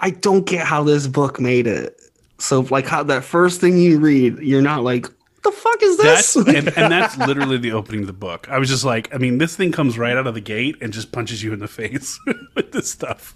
i don't get how this book made it so like how that first thing you read you're not like what the fuck is this That's (laughs) and, and that's literally the opening of the book. I was just like, I mean, this thing comes right out of the gate and just punches you in the face (laughs) with this stuff.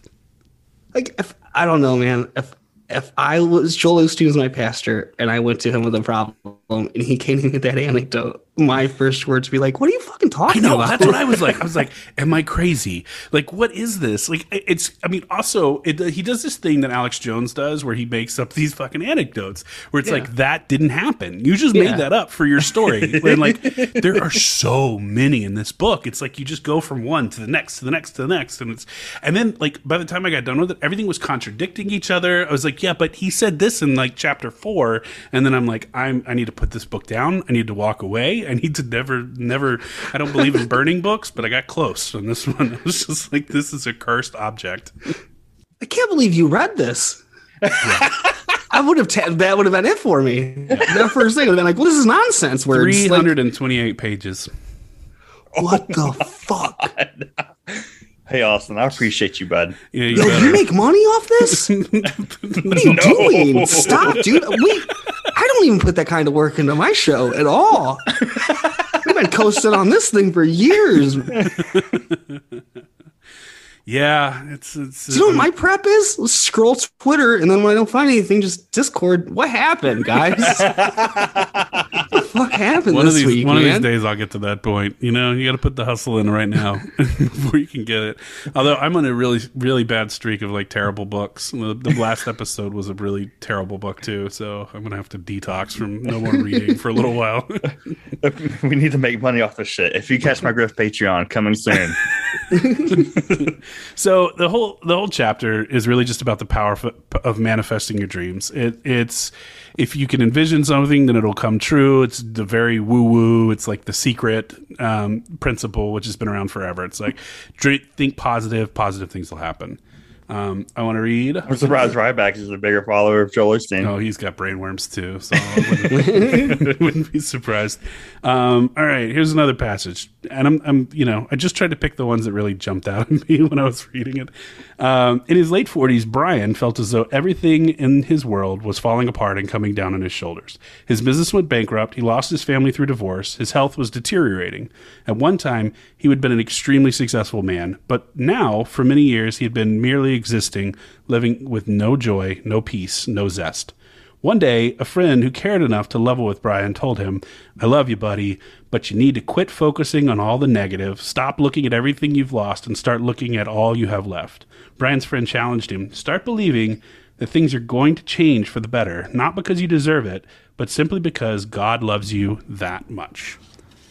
like if i don't know man if if i was joel Osteen was my pastor and i went to him with a problem and he came in with that anecdote my first words would be like what are you fucking I talking know about that's what I was like. I was (laughs) like, "Am I crazy? Like, what is this? Like, it's. I mean, also, it, uh, he does this thing that Alex Jones does, where he makes up these fucking anecdotes, where it's Yeah. like that didn't happen. You just Yeah. made that up for your story. (laughs) and like, there are so many in this book. It's like you just go from one to the next to the next to the next, and it's. And then, like, by the time I got done with it, everything was contradicting each other. I was like, "Yeah, but he said this in like chapter four. and then I'm like, "I'm. I need to put this book down. I need to walk away. I need to never, never. I don't believe in burning (laughs) books, but I got close on this one. (laughs) I was just like, this is a cursed object. i can't believe you read this (laughs) I would have ta- that would have been it for me. That first thing would have been like, "Well, this is nonsense." Words. Three Like, hundred and twenty-eight pages. what the fuck? Hey Austin, I appreciate you, bud. Yeah, you Yo, you make money off this? (laughs) What are you doing? Stop, dude. We, I don't even put that kind of work into my show at all. We've been coasting on this thing for years. (laughs) Do yeah, it's it's. you know what uh, my prep is? Let's scroll Twitter, and then when I don't find anything, just Discord. What happened, guys? (laughs) what fuck happened one this of these week, one of these days I'll get to that point. You know, you got to put the hustle in right now (laughs) before you can get it. Although I'm on a really really bad streak of like terrible books. The, the last (laughs) episode was a really terrible book too, so I'm gonna have to detox from no more reading for a little while. we need to make money off this shit. If you catch my grift Patreon coming soon. So the whole the whole chapter is really just about the power of, of manifesting your dreams. It, it's if you can envision something, then it'll come true. It's the very woo woo. It's like the secret um, principle, which has been around forever. It's like think positive, positive things will happen. Um, I want to read. I'm surprised Ryback is a bigger follower of Joel Osteen. Oh, he's got brainworms too, so I wouldn't, (laughs) wouldn't be surprised. Um, all right, here's another passage, and I'm, I'm, you know, I just tried to pick the ones that really jumped out at (laughs) me when I was reading it. Um, in his late 40s, Brian felt as though everything in his world was falling apart and coming down on his shoulders. His business went bankrupt. He lost his family through divorce. His health was deteriorating. At one time, he had been an extremely successful man, but now, for many years, he had been merely existing, living with no joy, no peace, no zest. One day, a friend who cared enough to level with Brian told him, I love you, buddy, but you need to quit focusing on all the negative, stop looking at everything you've lost, and start looking at all you have left. Brian's friend challenged him, Start believing that things are going to change for the better, not because you deserve it, but simply because God loves you that much.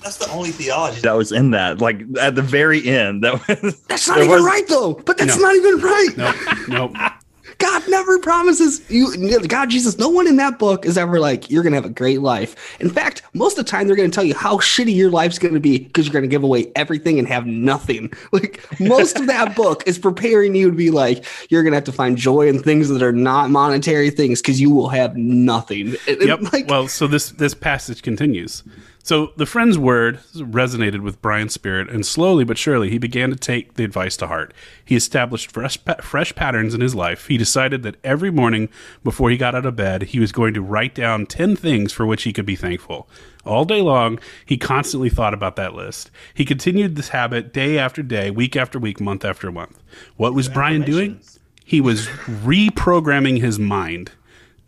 That's the only theology that was in that. Like at the very end, that was That's not even was- right though. But that's No. not even right. Nope, nope. (laughs) God never promises you, God, Jesus, no one in that book is ever like, you're going to have a great life. In fact, most of the time, they're going to tell you how shitty your life's going to be because you're going to give away everything and have nothing. (laughs) Like, most of that book is preparing you to be like, you're going to have to find joy in things that are not monetary things because you will have nothing. And- and, Yep. Like, well, so this this passage continues. So the friend's word resonated with Brian's spirit, and slowly but surely he began to take the advice to heart. He established fresh pa- fresh patterns in his life. He decided that every morning before he got out of bed, he was going to write down ten things for which he could be thankful. All day long, he constantly thought about that list. He continued this habit day after day, week after week, month after month. What was Brian doing? He was reprogramming his mind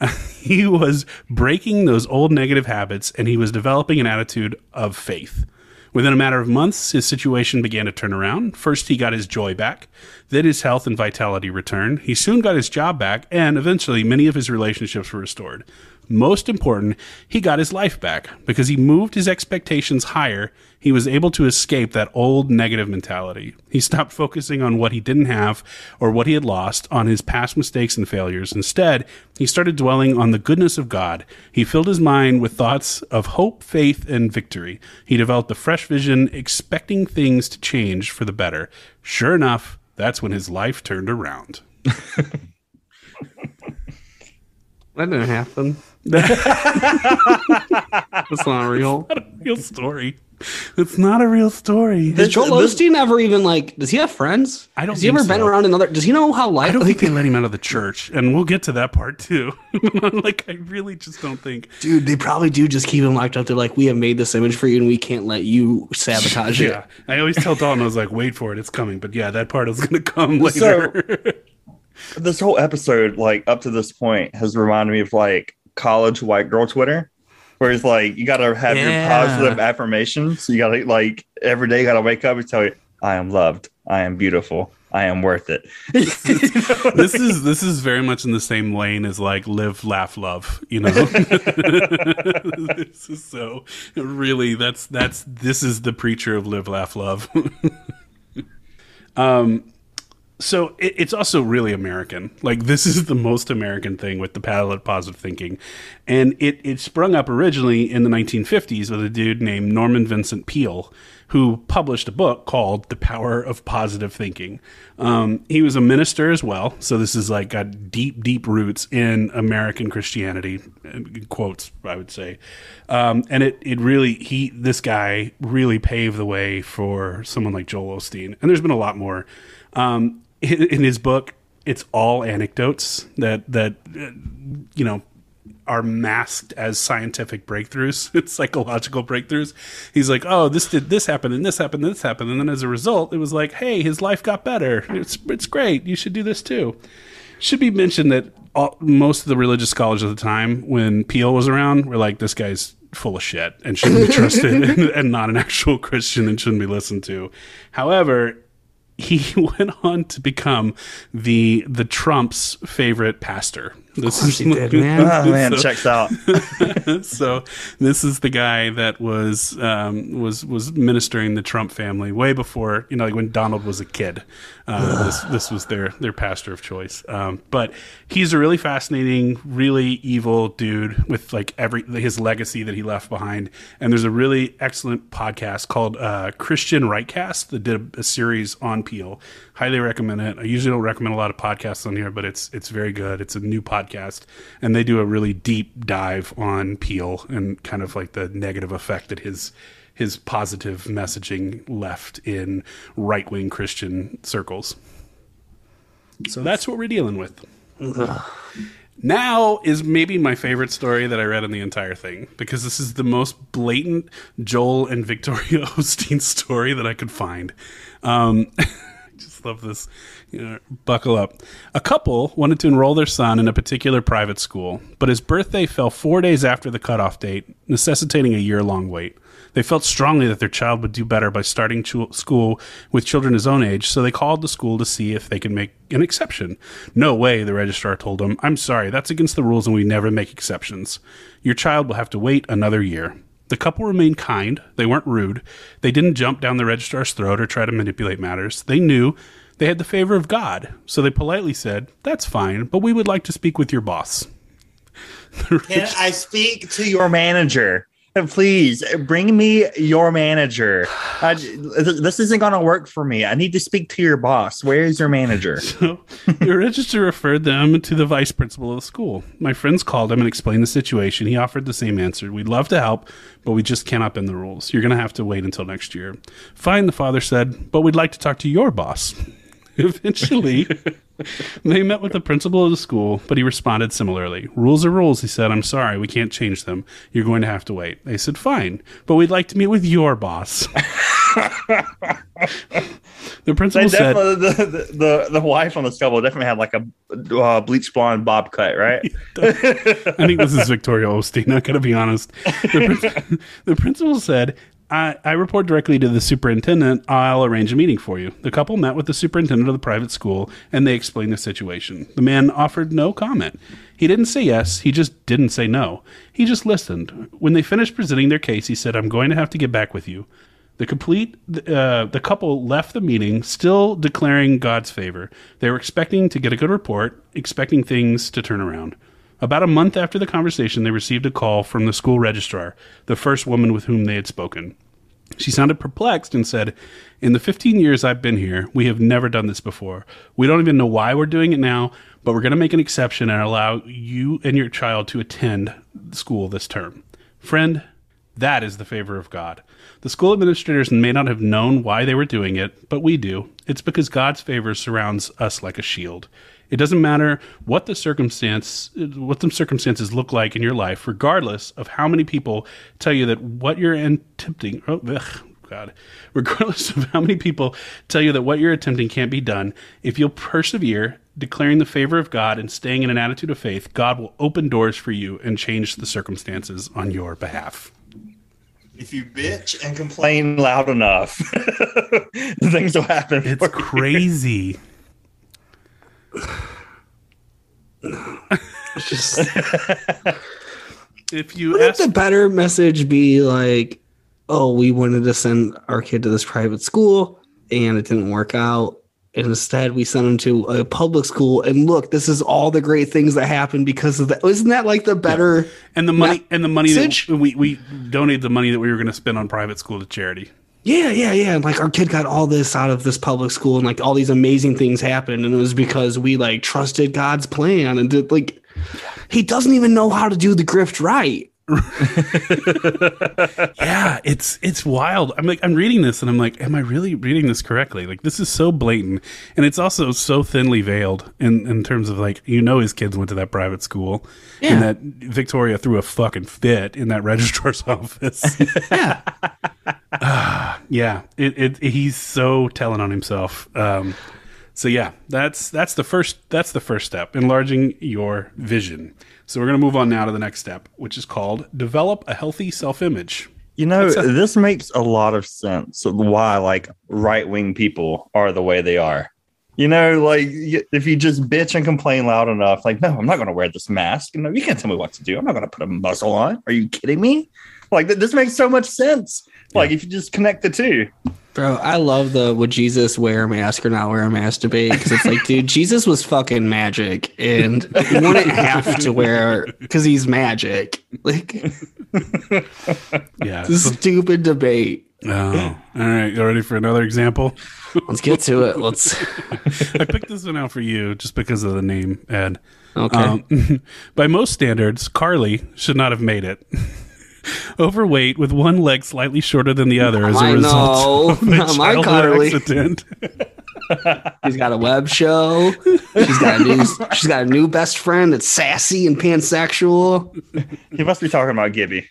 (laughs) he was breaking those old negative habits and he was developing an attitude of faith. Within a matter of months, his situation began to turn around. First, he got his joy back, then his health and vitality returned. He soon got his job back, and eventually, many of his relationships were restored. Most important, he got his life back because he moved his expectations higher. He was able to escape that old negative mentality. He stopped focusing on what he didn't have or what he had lost, on his past mistakes and failures. Instead, he started dwelling on the goodness of God. He filled his mind with thoughts of hope, faith, and victory. He developed a fresh vision, expecting things to change for the better. Sure enough, that's when his life turned around. (laughs) that didn't happen. (laughs) That's not real. Not a Real story. It's not a real story. Does Joel this- Osteen ever even like? Does he have friends? I don't Has he think ever been around another? Does he know how life? I don't like, think (laughs) they let him out of the church, and we'll get to that part too. (laughs) like, I really just don't think. dude, they probably do just keep him locked up. They're like, we have made this image for you, and we can't let you sabotage it. Yeah, I always tell Dalton, I was like, "Wait for it, it's coming." But yeah, that part is going to come later. this whole episode, like up to this point, has reminded me of like college white girl Twitter, where it's like you gotta have your Yeah. positive affirmations. You gotta like every day, you gotta wake up and tell you, "I am loved. I am beautiful. I am worth it." (laughs) this is this is very much in the same lane as like live, laugh, love. You know, (laughs) this is so really that's that's this is the preacher of live, laugh, love. (laughs) um, so it, it's also really American. Like this is the most American thing with the of positive thinking, and it it sprung up originally in the 1950s with a dude named Norman Vincent Peale, who published a book called The Power of Positive Thinking. Um, he was a minister as well, so this is like got deep deep roots in American Christianity. Quotes, I would say, um, and it it really he this guy really paved the way for someone like Joel Osteen, and there's been a lot more. Um, in, his book, it's all anecdotes that that uh, you know are masked as scientific breakthroughs. It's (laughs) psychological breakthroughs. He's like, oh, this did this happen and this happened and this happened, and then as a result, it was like, hey, his life got better. It's it's great. You should do this too. Should be mentioned that all, most of the religious scholars at the time, when Peale was around, were like, this guy's full of shit and shouldn't be trusted (laughs) and, and not an actual Christian and shouldn't be listened to. However, he (laughs) went on to become the the Trump's favorite pastor. This course he did, man. (laughs) Oh man, so, checks out. (laughs) so this is the guy that was um, was was ministering the Trump family way before you know like when Donald was a kid. Uh, this this was their their pastor of choice. Um, but he's a really fascinating, really evil dude with like every his legacy that he left behind. And there's a really excellent podcast called uh, Christian Rightcast that did a, a series on Peale. Highly recommend it. I usually don't recommend a lot of podcasts on here, but it's it's very good. It's a new podcast, and they do a really deep dive on Peale and kind of like the negative effect that his his positive messaging left in right wing Christian circles. So that's what we're dealing with. Now is maybe my favorite story that I read in the entire thing because this is the most blatant Joel and Victoria (laughs) Osteen story that I could find. Um, (laughs) just love this. Buckle up. A couple wanted to enroll their son in a particular private school, but his birthday fell four days after the cutoff date, necessitating a year long wait. They felt strongly that their child would do better by starting ch- school with children his own age, so they called the school to see if they could make an exception. No way, the registrar told them. I'm sorry, that's against the rules and we never make exceptions. Your child will have to wait another year. The couple remained kind. They weren't rude. They didn't jump down the registrar's throat or try to manipulate matters. They knew they had the favor of God, so they politely said, That's fine, but we would like to speak with your boss. (laughs) Can I speak to your manager? Please bring me your manager. I, this isn't going to work for me. I need to speak to your boss. Where is your manager? (laughs) So the register referred them to the vice principal of the school. My friends called him and explained the situation. He offered the same answer. We'd love to help, but we just cannot bend the rules. You're going to have to wait until next year. Fine, the father said, but we'd like to talk to your boss. (laughs) Eventually, they met with the principal of the school, but he responded similarly. Rules are rules, he said. I'm sorry, we can't change them. You're going to have to wait. They said, fine, but we'd like to meet with your boss. (laughs) the principal said, definitely, the, the, the, the wife on this couple definitely had like a uh, bleach blonde bob cut, right? (laughs) I think this is Victoria Osteen. I gotta be honest. The, prin- the principal said, I, I report directly to the superintendent. I'll arrange a meeting for you. The couple met with the superintendent of the private school and they explained the situation. The man offered no comment. He didn't say yes, he just didn't say no. He just listened. When they finished presenting their case, he said, I'm going to have to get back with you. The complete uh, the couple left the meeting still declaring God's favor. They were expecting to get a good report, expecting things to turn around. About a month after the conversation, they received a call from the school registrar, the first woman with whom they had spoken. She sounded perplexed and said, In the 15 years I've been here, we have never done this before. We don't even know why we're doing it now, but we're going to make an exception and allow you and your child to attend school this term. Friend, that is the favor of God. The school administrators may not have known why they were doing it, but we do. It's because God's favor surrounds us like a shield. It doesn't matter what the circumstance, what the circumstances look like in your life, regardless of how many people tell you that what you're attempting. Oh, ugh, God. (laughs) Regardless of how many people tell you that what you're attempting can't be done, if you'll persevere, declaring the favor of God and staying in an attitude of faith, God will open doors for you and change the circumstances on your behalf. If you bitch and complain loud enough, (laughs) things will happen. It's for (laughs) It's just (laughs) If you wouldn't ask, the better message be like, "Oh, we wanted to send our kid to this private school, and it didn't work out." And instead, we sent him to a public school. And look, this is all the great things that happened because of that. Isn't that like the better? and the money and the money that we we donate the money that we were going to spend on private school to charity. Yeah, yeah, yeah. And like our kid got all this out of this public school, and like all these amazing things happened, and it was because we like trusted God's plan, and did like he doesn't even know how to do the grift right. (laughs) Yeah, it's it's wild. I'm like I'm reading this and I'm like, am I really reading this correctly? Like this is so blatant, and it's also so thinly veiled in in terms of like you know his kids went to that private school, Yeah. and that Victoria threw a fucking fit in that (laughs) registrar's office. Yeah, (laughs) ah. Yeah, it, it he's so telling on himself. Um, so yeah, that's that's the first that's the first step, enlarging your vision. So we're gonna move on now to the next step, which is called develop a healthy self image. You know, that? this makes a lot of sense of why like right wing people are the way they are. You know, like if you just bitch and complain loud enough, like, no, I'm not going to wear this mask. No, you can't tell me what to do. I'm not going to put a muzzle on. Are you kidding me? Like, th- this makes so much sense. Like, if you just connect the two, bro. I love the would Jesus wear a mask or not wear a mask debate because it's like, dude, Jesus was fucking magic, and he wouldn't have to wear because he's magic. Like (laughs) Yeah. this stupid debate. Oh, all right. You ready for another example? Let's get to it. Let's. (laughs) I picked this one out for you just because of the name, Ed. Okay. Um, (laughs) by most standards, Carly should not have made it. (laughs) Overweight with one leg slightly shorter than the other as a I result know. of a Not (laughs) my childhood Carly. accident. (laughs) She's got a web show. She's got a new. She's got a new best friend that's sassy and pansexual. he must be talking about Gibby.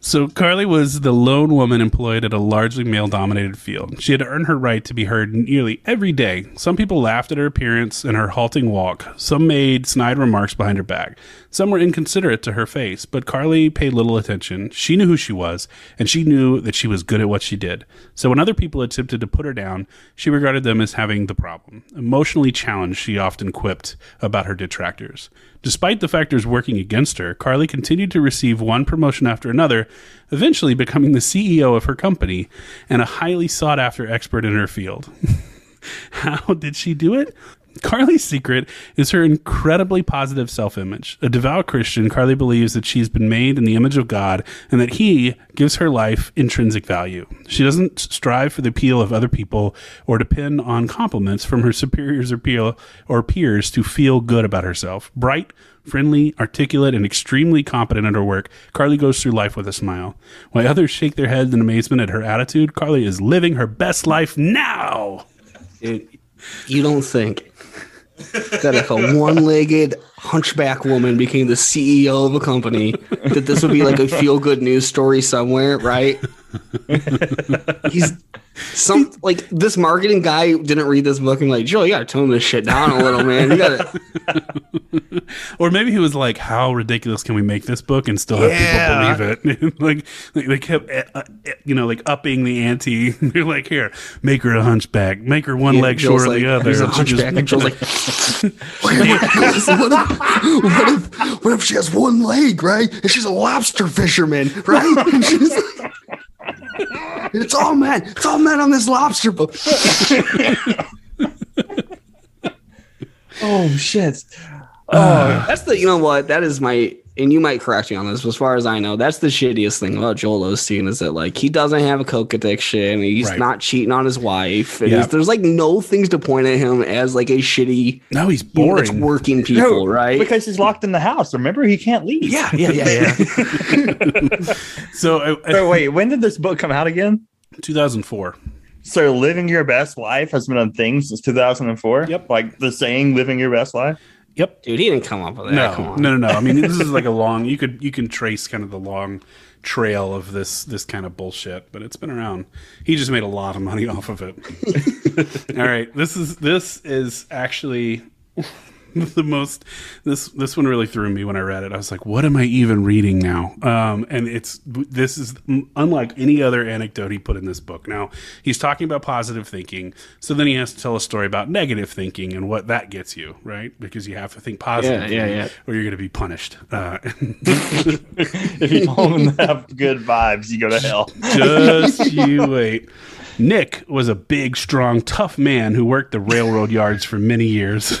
So Carly was the lone woman employed at a largely male-dominated field. She had earned her right to be heard nearly every day. Some people laughed at her appearance and her halting walk. Some made snide remarks behind her back. Some were inconsiderate to her face, but Carly paid little attention. She knew who she was, and she knew that she was good at what she did. So when other people attempted to put her down, she regarded them as having the problem. Emotionally challenged, she often quipped about her detractors. Despite the factors working against her, Carly continued to receive one promotion after another, eventually becoming the CEO of her company and a highly sought after expert in her field. (laughs) How did she do it? Carly's secret is her incredibly positive self image. A devout Christian, Carly believes that she's been made in the image of God and that He gives her life intrinsic value. She doesn't strive for the appeal of other people or depend on compliments from her superiors or, peer, or peers to feel good about herself. Bright, friendly, articulate, and extremely competent at her work, Carly goes through life with a smile. While others shake their heads in amazement at her attitude, Carly is living her best life now. You don't think that if a one-legged hunchback woman became the CEO of a company, that this would be like a feel-good news story somewhere, right? (laughs) He's some like this marketing guy didn't read this book and like Joe, you gotta tone this shit down a little, man. You gotta (laughs) Or maybe he was like, "How ridiculous can we make this book and still have Yeah. people believe it?" (laughs) like, like they kept, uh, uh, you know, like upping the ante. They're like, "Here, make her a hunchback, make her one leg Joel's shorter than like, the other." A hunchback, and like, what, what, if, what, if, what if she has one leg, right? And she's a lobster fisherman, right? And she's like, (laughs) it's all men. It's all men on this lobster boat. (laughs) Oh shit! Uh, oh that's the, you know what? That is my, and you might correct me on this. but As far as I know, that's the shittiest thing about Joel Osteen is that like he doesn't have a coke addiction. He's Right. not cheating on his wife. And Yeah. there's like no things to point at him as like a shitty, no, he's you know, it's working people, right? Because he's locked in the house. Remember, he can't leave. yeah, yeah, yeah, yeah. (laughs) So, uh, uh, So wait, when did this book come out again? 2004. So living your best life has been on things since 2004. Yep. Like the saying, "Living your best life." Yep. Dude, he didn't come up with that. Come No, on. no, no, no. I mean, this is like a long. You could you can trace kind of the long trail of this this kind of bullshit, but it's been around. He just made a lot of money (laughs) off of it. (laughs) All right, this is this is actually (laughs) the most this this one really threw me when I read it. I was like, what am I even reading now? Um, and it's this is unlike any other anecdote he put in this book. Now he's talking about positive thinking, so then he has to tell a story about negative thinking and what that gets you, right? Because you have to think positive, Yeah, yeah, yeah. or you're going to be punished. Uh, (laughs) If you don't (laughs) have good vibes, you go to hell. Just you wait. Nick was a big, strong, tough man who worked the railroad yards for many years.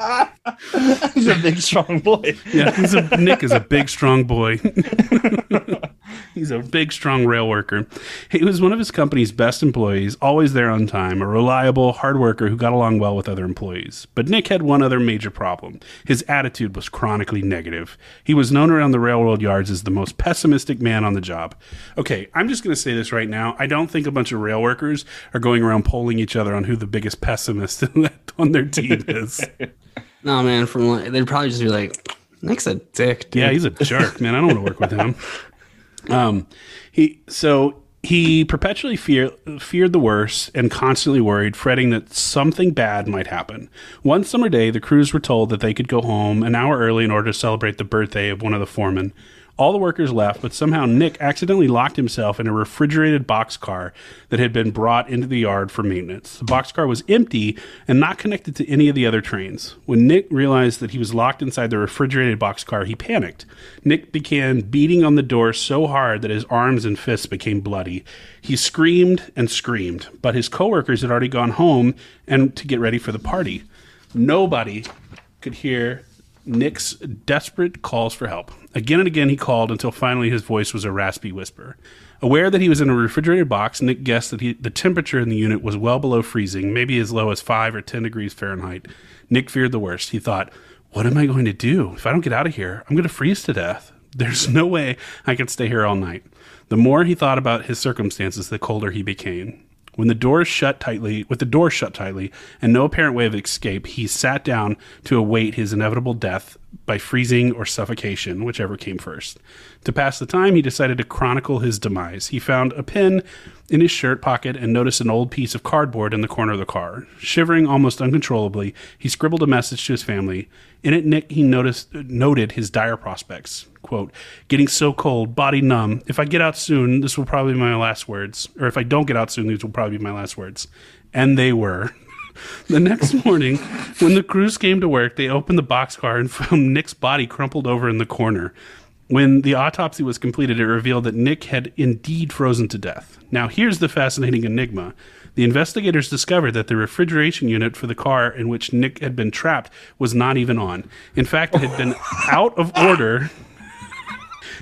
(laughs) He's a big, strong boy. Yeah, he's a, Nick is a big, strong boy. (laughs) he's a big, strong rail worker. He was one of his company's best employees, always there on time, a reliable, hard worker who got along well with other employees. But Nick had one other major problem. His attitude was chronically negative. He was known around the railroad yards as the most pessimistic man on the job. Okay, I'm just going to say this right now. I don't think a bunch of rail workers are going around polling each other on who the biggest pessimist (laughs) on their team is. No, man, from like, they'd probably just be like, Nick's a dick, dude. Yeah, he's a jerk, man. I don't want to work with him. (laughs) Um, he so he perpetually fear, feared the worst and constantly worried, fretting that something bad might happen. One summer day, the crews were told that they could go home an hour early in order to celebrate the birthday of one of the foremen. All the workers left, but somehow Nick accidentally locked himself in a refrigerated boxcar that had been brought into the yard for maintenance. The boxcar was empty and not connected to any of the other trains. When Nick realized that he was locked inside the refrigerated boxcar, he panicked. Nick began beating on the door so hard that his arms and fists became bloody. He screamed and screamed, but his coworkers had already gone home and to get ready for the party. Nobody could hear Nick's desperate calls for help. Again and again he called until finally his voice was a raspy whisper. Aware that he was in a refrigerated box, Nick guessed that he, the temperature in the unit was well below freezing, maybe as low as 5 or 10 degrees Fahrenheit. Nick feared the worst. He thought, What am I going to do? If I don't get out of here, I'm going to freeze to death. There's no way I can stay here all night. The more he thought about his circumstances, the colder he became. When the door shut tightly, with the door shut tightly and no apparent way of escape, he sat down to await his inevitable death by freezing or suffocation, whichever came first. To pass the time, he decided to chronicle his demise. He found a pen in his shirt pocket and noticed an old piece of cardboard in the corner of the car. Shivering almost uncontrollably, he scribbled a message to his family. In it, Nick he noticed noted his dire prospects. Quote, getting so cold, body numb. If I get out soon, this will probably be my last words. Or if I don't get out soon, these will probably be my last words. And they were. (laughs) The next morning, when the crews came to work, they opened the boxcar and found Nick's body crumpled over in the corner. When the autopsy was completed, it revealed that Nick had indeed frozen to death. Now, here's the fascinating enigma. The investigators discovered that the refrigeration unit for the car in which Nick had been trapped was not even on. In fact, it had been (laughs) out of order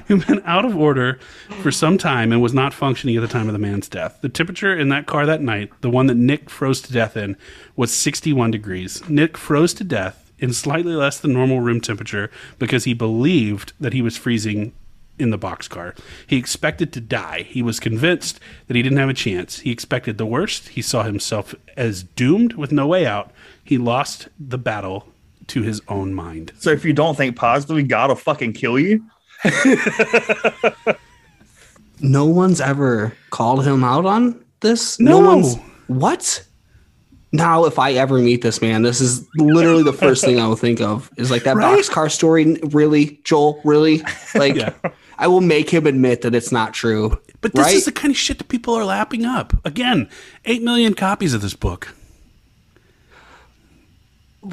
who'd been out of order for some time and was not functioning at the time of the man's death. The temperature in that car that night, the one that Nick froze to death in, was 61 degrees. Nick froze to death in slightly less than normal room temperature because he believed that he was freezing in the boxcar. He expected to die. He was convinced that he didn't have a chance. He expected the worst. He saw himself as doomed with no way out. He lost the battle to his own mind. So if you don't think positively, God will fucking kill you. (laughs) No one's ever called him out on this. No. one's what? Now, if I ever meet this man, this is literally the first thing I will think of is like that Right? boxcar story. Really, Joel? Really? (laughs) Like, Yeah. I will make him admit that it's not true. But this right? is the kind of shit that people are lapping up. Again, 8 million copies of this book. (laughs)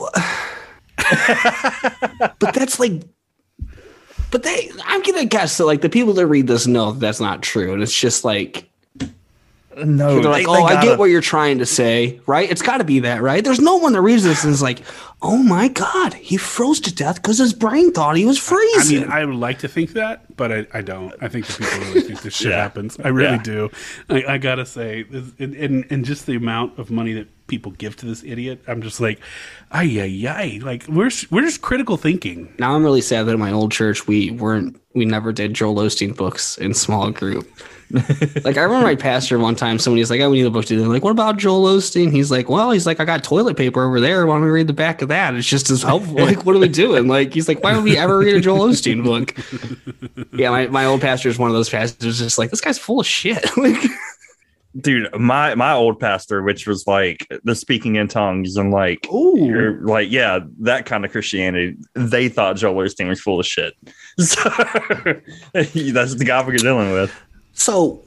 but that's like but they i'm gonna guess that like the people that read this know that that's not true and it's just like No, they're like they- oh they i get what you're trying to say right it's got to be that right there's no one that reads this and is like oh my god he froze to death because his brain thought he was freezing. I mean, I would like to think that, but I, I don't. I think that people really think this shit (laughs) Yeah. happens. I really Yeah. do. I, I gotta say, and, and, and just the amount of money that people give to this idiot, I'm just like, ay, ay, ay. Like, we're, we're just critical thinking. now i'm really sad that in my old church we weren't we never did joel osteen books in small group (laughs) like I remember my pastor one time, somebody was like, "I we need a book to do." They're like, "What about Joel Osteen?" He's like, "Well, he's like, I got toilet paper over there. Why don't we read the back of that? It's just as helpful. Like, what are we doing?" Like, he's like, "Why would we ever read a Joel Osteen book?" (laughs) yeah, my, my old pastor is one of those pastors, just like this guy's full of shit. (laughs) like, dude. My my old pastor, which was like the speaking in tongues and like or, er, like yeah, that kind of Christianity. They thought Joel Osteen was full of shit. So that's the guy we're dealing with. So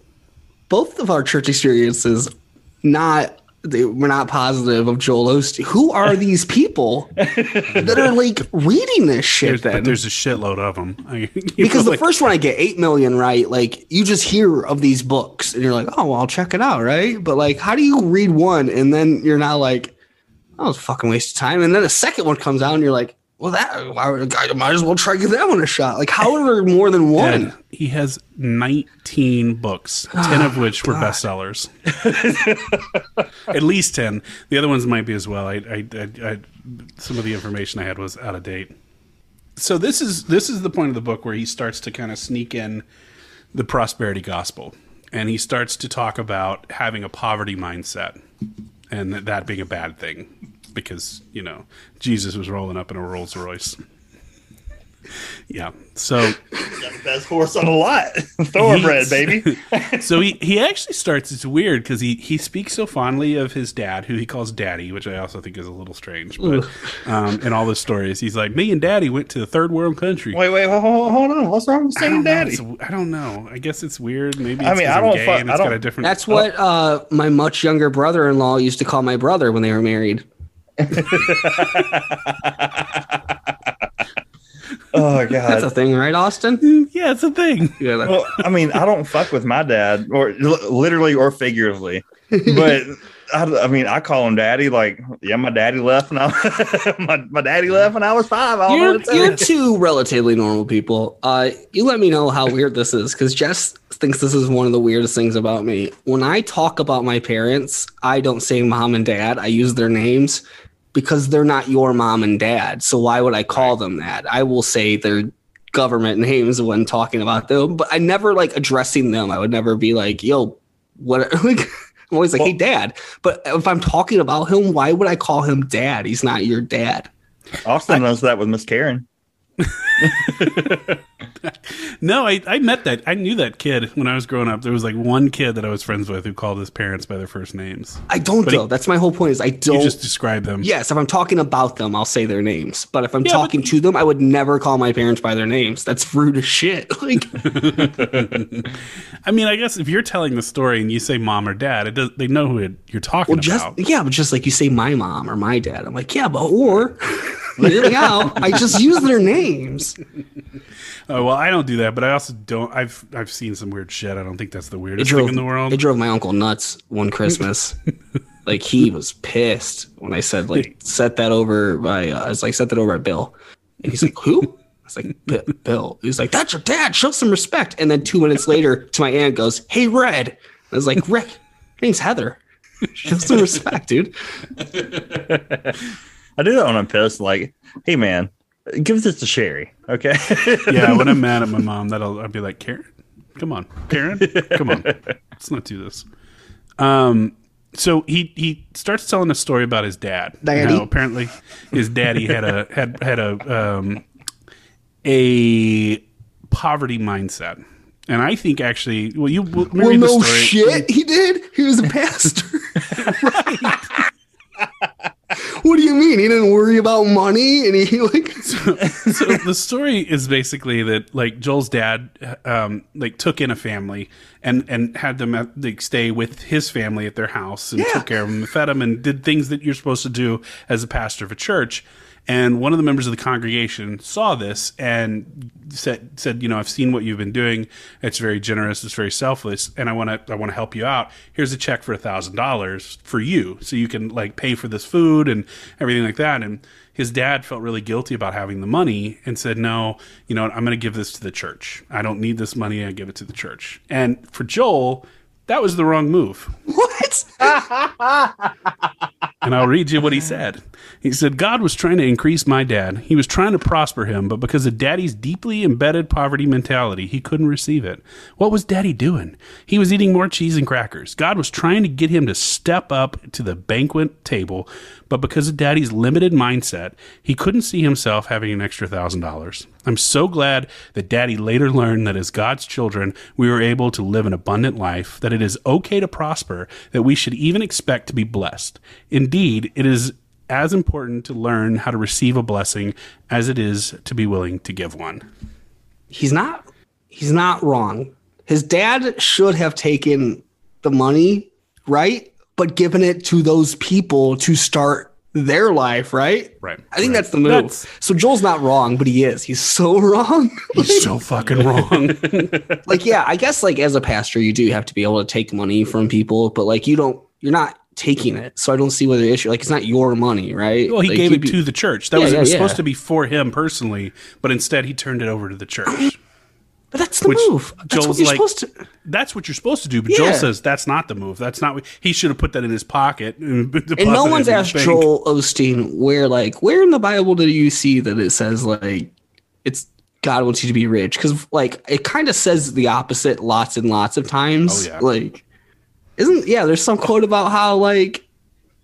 both of our church experiences, not they, we're not positive of Joel Osteen. Who are (laughs) these people that are like reading this shit? There's, then but there's a shitload of them. I, (laughs) because the like- first one I get eight million right, like you just hear of these books and you're like, oh, well, I'll check it out, right? But like, how do you read one and then you're not like, oh, that was a fucking waste of time, and then a second one comes out and you're like, well, that I might as well try to give that one a shot. Like, how are there more than one? He has 19 books, 10 of oh, which were bestsellers. (laughs) At least 10. The other ones might be as well. I, I, I, I, some of the information I had was out of date. So this is this is the point of the book where he starts to kind of sneak in the prosperity gospel, and he starts to talk about having a poverty mindset, and that, that being a bad thing because you know Jesus was rolling up in a Rolls Royce. Yeah. So (laughs) Got the best horse on the lot. (laughs) Thoroughbred, baby. (laughs) so he, he actually starts it's weird because he, he speaks so fondly of his dad who he calls daddy which i also think is a little strange but um, in all the stories he's like me and daddy went to the third world country Wait, wait, hold, hold hold on. What's wrong with saying don't, know, daddy? it's- I don't know. I guess it's weird. Maybe I it's mean, 'cause I I'm don't gay fu- and I it's got don't- a different. That's what uh, my much younger brother-in-law used to call my brother when they were married. Oh god, That's a thing, right, Austin? yeah, it's a thing. Well, I mean, I don't fuck with my dad, or li- literally or figuratively. But I, I mean, I call him daddy. Like, yeah, my daddy left, and I (laughs) my, my daddy left when I was five. I You're, what to tell you're two relatively normal people. Uh, you let me know how weird this is because Jess thinks this is one of the weirdest things about me. When I talk about my parents, I don't say mom and dad. I use their names because they're not your mom and dad. So why would I call them that? I will say their government (laughs) names when talking about them, but I never like addressing them. I would never be like, yo, what? (laughs) Like, I'm always like, hey, dad. But if I'm talking about him, why would I call him dad? He's not your dad. Austin knows that with Miss Karen. (laughs) No, I, I met that. I knew that kid when I was growing up. There was like one kid that I was friends with who called his parents by their first names. I don't But he- That's my whole point. Is I don't. just describe them. yes, if I'm talking about them, I'll say their names. But if I'm Yeah, talking to them, I would never call my parents by their names. That's rude as shit. (laughs) Like, I mean, I guess if you're telling the story and you say mom or dad, it does, they know who it, you're talking well, just about. yeah, but just like you say my mom or my dad. I'm like, yeah, but or (laughs) out. I just use their names. Oh well, I don't do that, but I also don't. I've I've seen some weird shit. I don't think that's the weirdest drove thing in the world. It drove my uncle nuts one Christmas. (laughs) like he was pissed when I said like (laughs) set that over by. Uh, I was like set that over at Bill, and he's like who? I was like "Bi- Bill. He's like that's your dad. Show some respect. And then two minutes later, to my aunt goes, "Hey Red." I was like Rick. Her name's Heather. Show some respect, dude. (laughs) I do that when I'm pissed. Like, hey man, give this to Sherry, okay? (laughs) yeah, when I'm mad at my mom, that'll I'll be like, Karen, come on, Karen, come on, let's not do this. Um, so he he starts telling a story about his dad. Daddy? How apparently, his daddy had a had had a um a poverty mindset. And I think actually, well, you well, Well, read the no story. shit, he did. He was a pastor. (laughs) (laughs) what do you mean? He didn't worry about money, and he (laughs) like. so the story is basically that like Joel's dad um like took in a family and and had them at, like stay with his family at their house and Yeah. took care of them, fed them, and did things that you're supposed to do as a pastor of a church. And one of the members of the congregation saw this and said, "said You know, I've seen what you've been doing. It's very generous. It's very selfless, and I want to I want to help you out. Here's a check for a thousand dollars for you, so you can like pay for this food and everything like that." And his dad felt really guilty about having the money and said, "No, you know, I'm going to give this to the church. I don't need this money. I give it to the church." And for Joel, that was the wrong move. What? (laughs) And I'll read you what he said. He said, God was trying to increase my dad. He was trying to prosper him, but because of daddy's deeply embedded poverty mentality, he couldn't receive it. What was daddy doing? He was eating more cheese and crackers. God was trying to get him to step up to the banquet table, but because of daddy's limited mindset, he couldn't see himself having an extra thousand dollars. I'm so glad that daddy later learned that as God's children, we were able to live an abundant life, that it is okay to prosper, that we should even expect to be blessed. Indeed, it is as important to learn how to receive a blessing as it is to be willing to give one. he's not he's not wrong. His dad should have taken the money, right? But given it to those people to start their life, right? Right, I think right. that's the move. That's- so Joel's not wrong, but he is. He's so (laughs) wrong. He's so fucking wrong. (laughs) like, yeah, I guess like as a pastor, you do have to be able to take money from people, but like you don't you're not taking it. So I don't see what the issue like it's not your money, right? well, he Like, gave it be- to the church. That Yeah, was it yeah, was yeah. supposed to be for him personally, but instead he turned it over to the church. But that's the which move. That's Joel's what you're like- supposed to That's what you're supposed to do, but Joel says that's not the move. That's not. He should have put that in his pocket. And, (laughs) and no one's asked Joel Osteen where, like, where in the Bible do you see that it says like it's God wants you to be rich? Because like it kind of says the opposite lots and lots of times. Oh, yeah. Like, isn't yeah? There's some quote about how like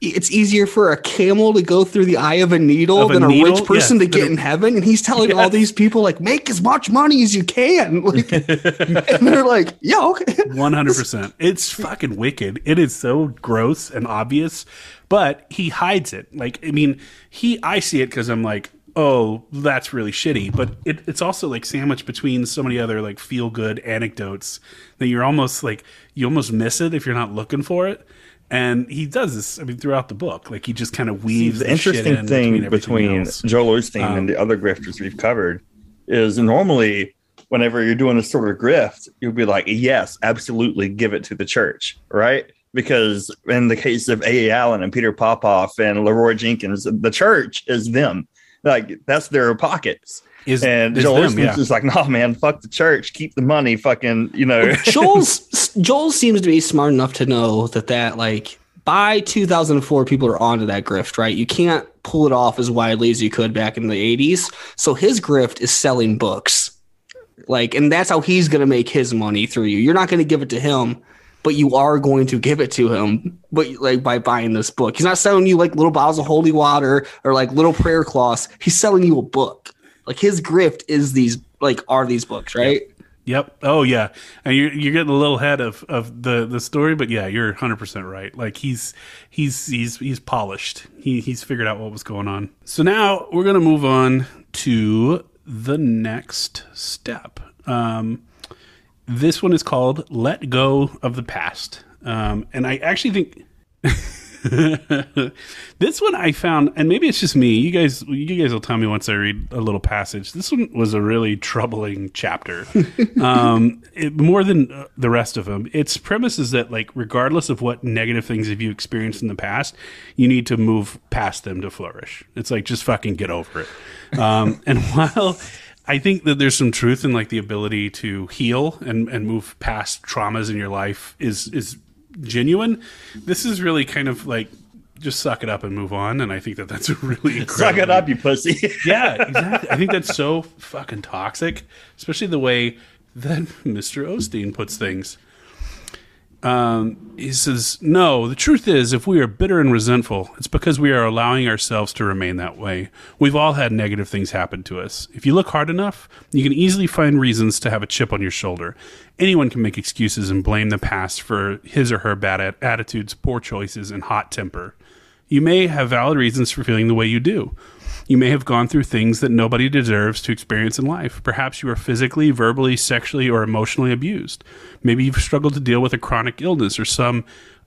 it's easier for a camel to go through the eye of a needle Of a than a rich person Yeah, to get in heaven, and he's telling all these people like make as much money as you can. (laughs) Like, (laughs) and they're like, yeah, okay. (laughs) One hundred percent. It's fucking wicked. It is so gross and obvious, but he hides it. Like I mean, he I see it because I'm like, oh, that's really shitty. But it, it's also like sandwiched between so many other like feel good anecdotes that you're almost like you almost miss it if you're not looking for it. And he does this. I mean, throughout the book, like he just kind of weaves the interesting in thing between else. Joel Osteen Um, and the other grifters we've covered is normally whenever you're doing a sort of grift, you'll be like, yes, absolutely give it to the church, right? Because in the case of A.A. Allen and Peter Popoff and Leroy Jenkins, the church is them. Like that's their pockets. Is And is Joel them, yeah. just like, no, man, fuck the church, keep the money, fucking, you know. Joel's (laughs) Joel seems to be smart enough to know that that like by 2004 people are onto that grift, right? You can't pull it off as widely as you could back in the 80s. So his grift is selling books. Like and that's how he's going to make his money through you. You're not going to give it to him, but you are going to give it to him but like by buying this book. He's not selling you like little bottles of holy water or like little prayer cloths. He's selling you a book. Like his grift is these like are these books, right? Yep. Oh yeah. And you're you're getting a little ahead of, of the, the story, but yeah, you're 100 percent right. Like he's he's he's he's polished. He he's figured out what was going on. So now we're gonna move on to the next step. Um, this one is called "Let Go of the Past," um, and I actually think. (laughs) (laughs) this one I found, and maybe it's just me. You guys, you guys will tell me once I read a little passage. This one was a really (laughs) troubling chapter, um, it, more than uh, the rest of them. Its premise is that, like, regardless of what negative things have you experienced in the past, you need to move past them to flourish. It's like just fucking get over it. Um, (laughs) and while I think that there's some truth in like the ability to heal and, and move past traumas in your life is is genuine. This is really kind of like just suck it up and move on. And I think that that's a really Suck it up, you pussy. (laughs) yeah, exactly. I think that's so fucking toxic, especially the way that Mr. Osteen puts things. Um, he says, No, the truth is, if we are bitter and resentful, it's because we are allowing ourselves to remain that way. We've all had negative things happen to us. If you look hard enough, you can easily find reasons to have a chip on your shoulder. Anyone can make excuses and blame the past for his or her bad at- attitudes, poor choices, and hot temper. You may have valid reasons for feeling the way you do. You may have gone through things that nobody deserves to experience in life. Perhaps you are physically, verbally, sexually, or emotionally abused. Maybe you've struggled to deal with a chronic illness or some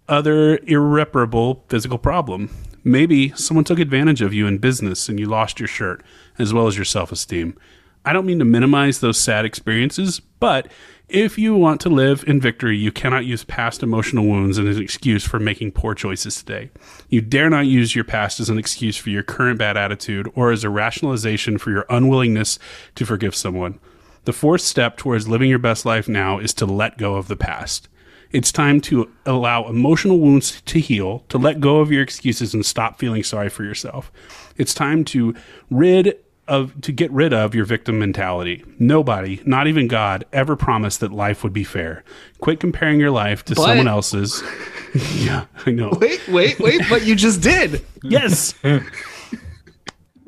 other irreparable physical problem. Maybe someone took advantage of you in business and you lost your shirt, as well as your self esteem. I don't mean to minimize those sad experiences, but if you want to live in victory, you cannot use past emotional wounds as an excuse for making poor choices today. You dare not use your past as an excuse for your current bad attitude or as a rationalization for your unwillingness to forgive someone. The fourth step towards living your best life now is to let go of the past. It's time to allow emotional wounds to heal, to let go of your excuses and stop feeling sorry for yourself. It's time to rid of to get rid of your victim mentality. Nobody, not even God, ever promised that life would be fair. Quit comparing your life to But- someone else's. (laughs) yeah, I know. Wait, wait, wait, but you just did. Yes.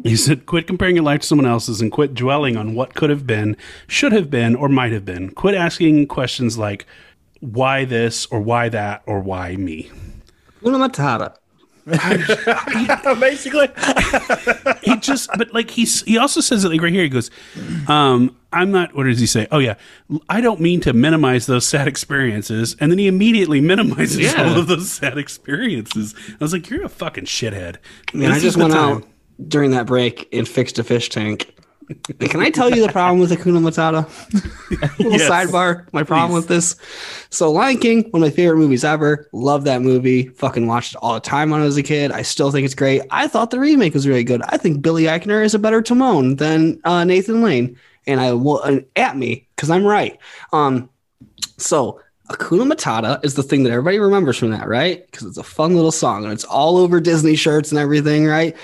You said quit comparing your life to someone else's and quit dwelling on what could have been, should have been, or might have been. Quit asking questions like why this or why that or why me. Una Matata. (laughs) Basically, (laughs) He just but like he's he also says it like right here he goes um I'm not what does he say? Oh yeah. I don't mean to minimize those sad experiences and then he immediately minimizes Yeah. all of those sad experiences. I was like you're a fucking shithead. Man, I just went time. out during that break and fixed a fish tank. Can I tell you the problem with Hakuna Matata? (laughs) Little Yes. sidebar. My problem Please. with this. So, Lion King, one of my favorite movies ever. Love that movie. Fucking watched it all the time when I was a kid. I still think it's great. I thought the remake was really good. I think Billy Eichner is a better Timon than uh, Nathan Lane. And I will uh, at me because I'm right. Um, so Hakuna Matata is the thing that everybody remembers from that, right? Because it's a fun little song and it's all over Disney shirts and everything, right?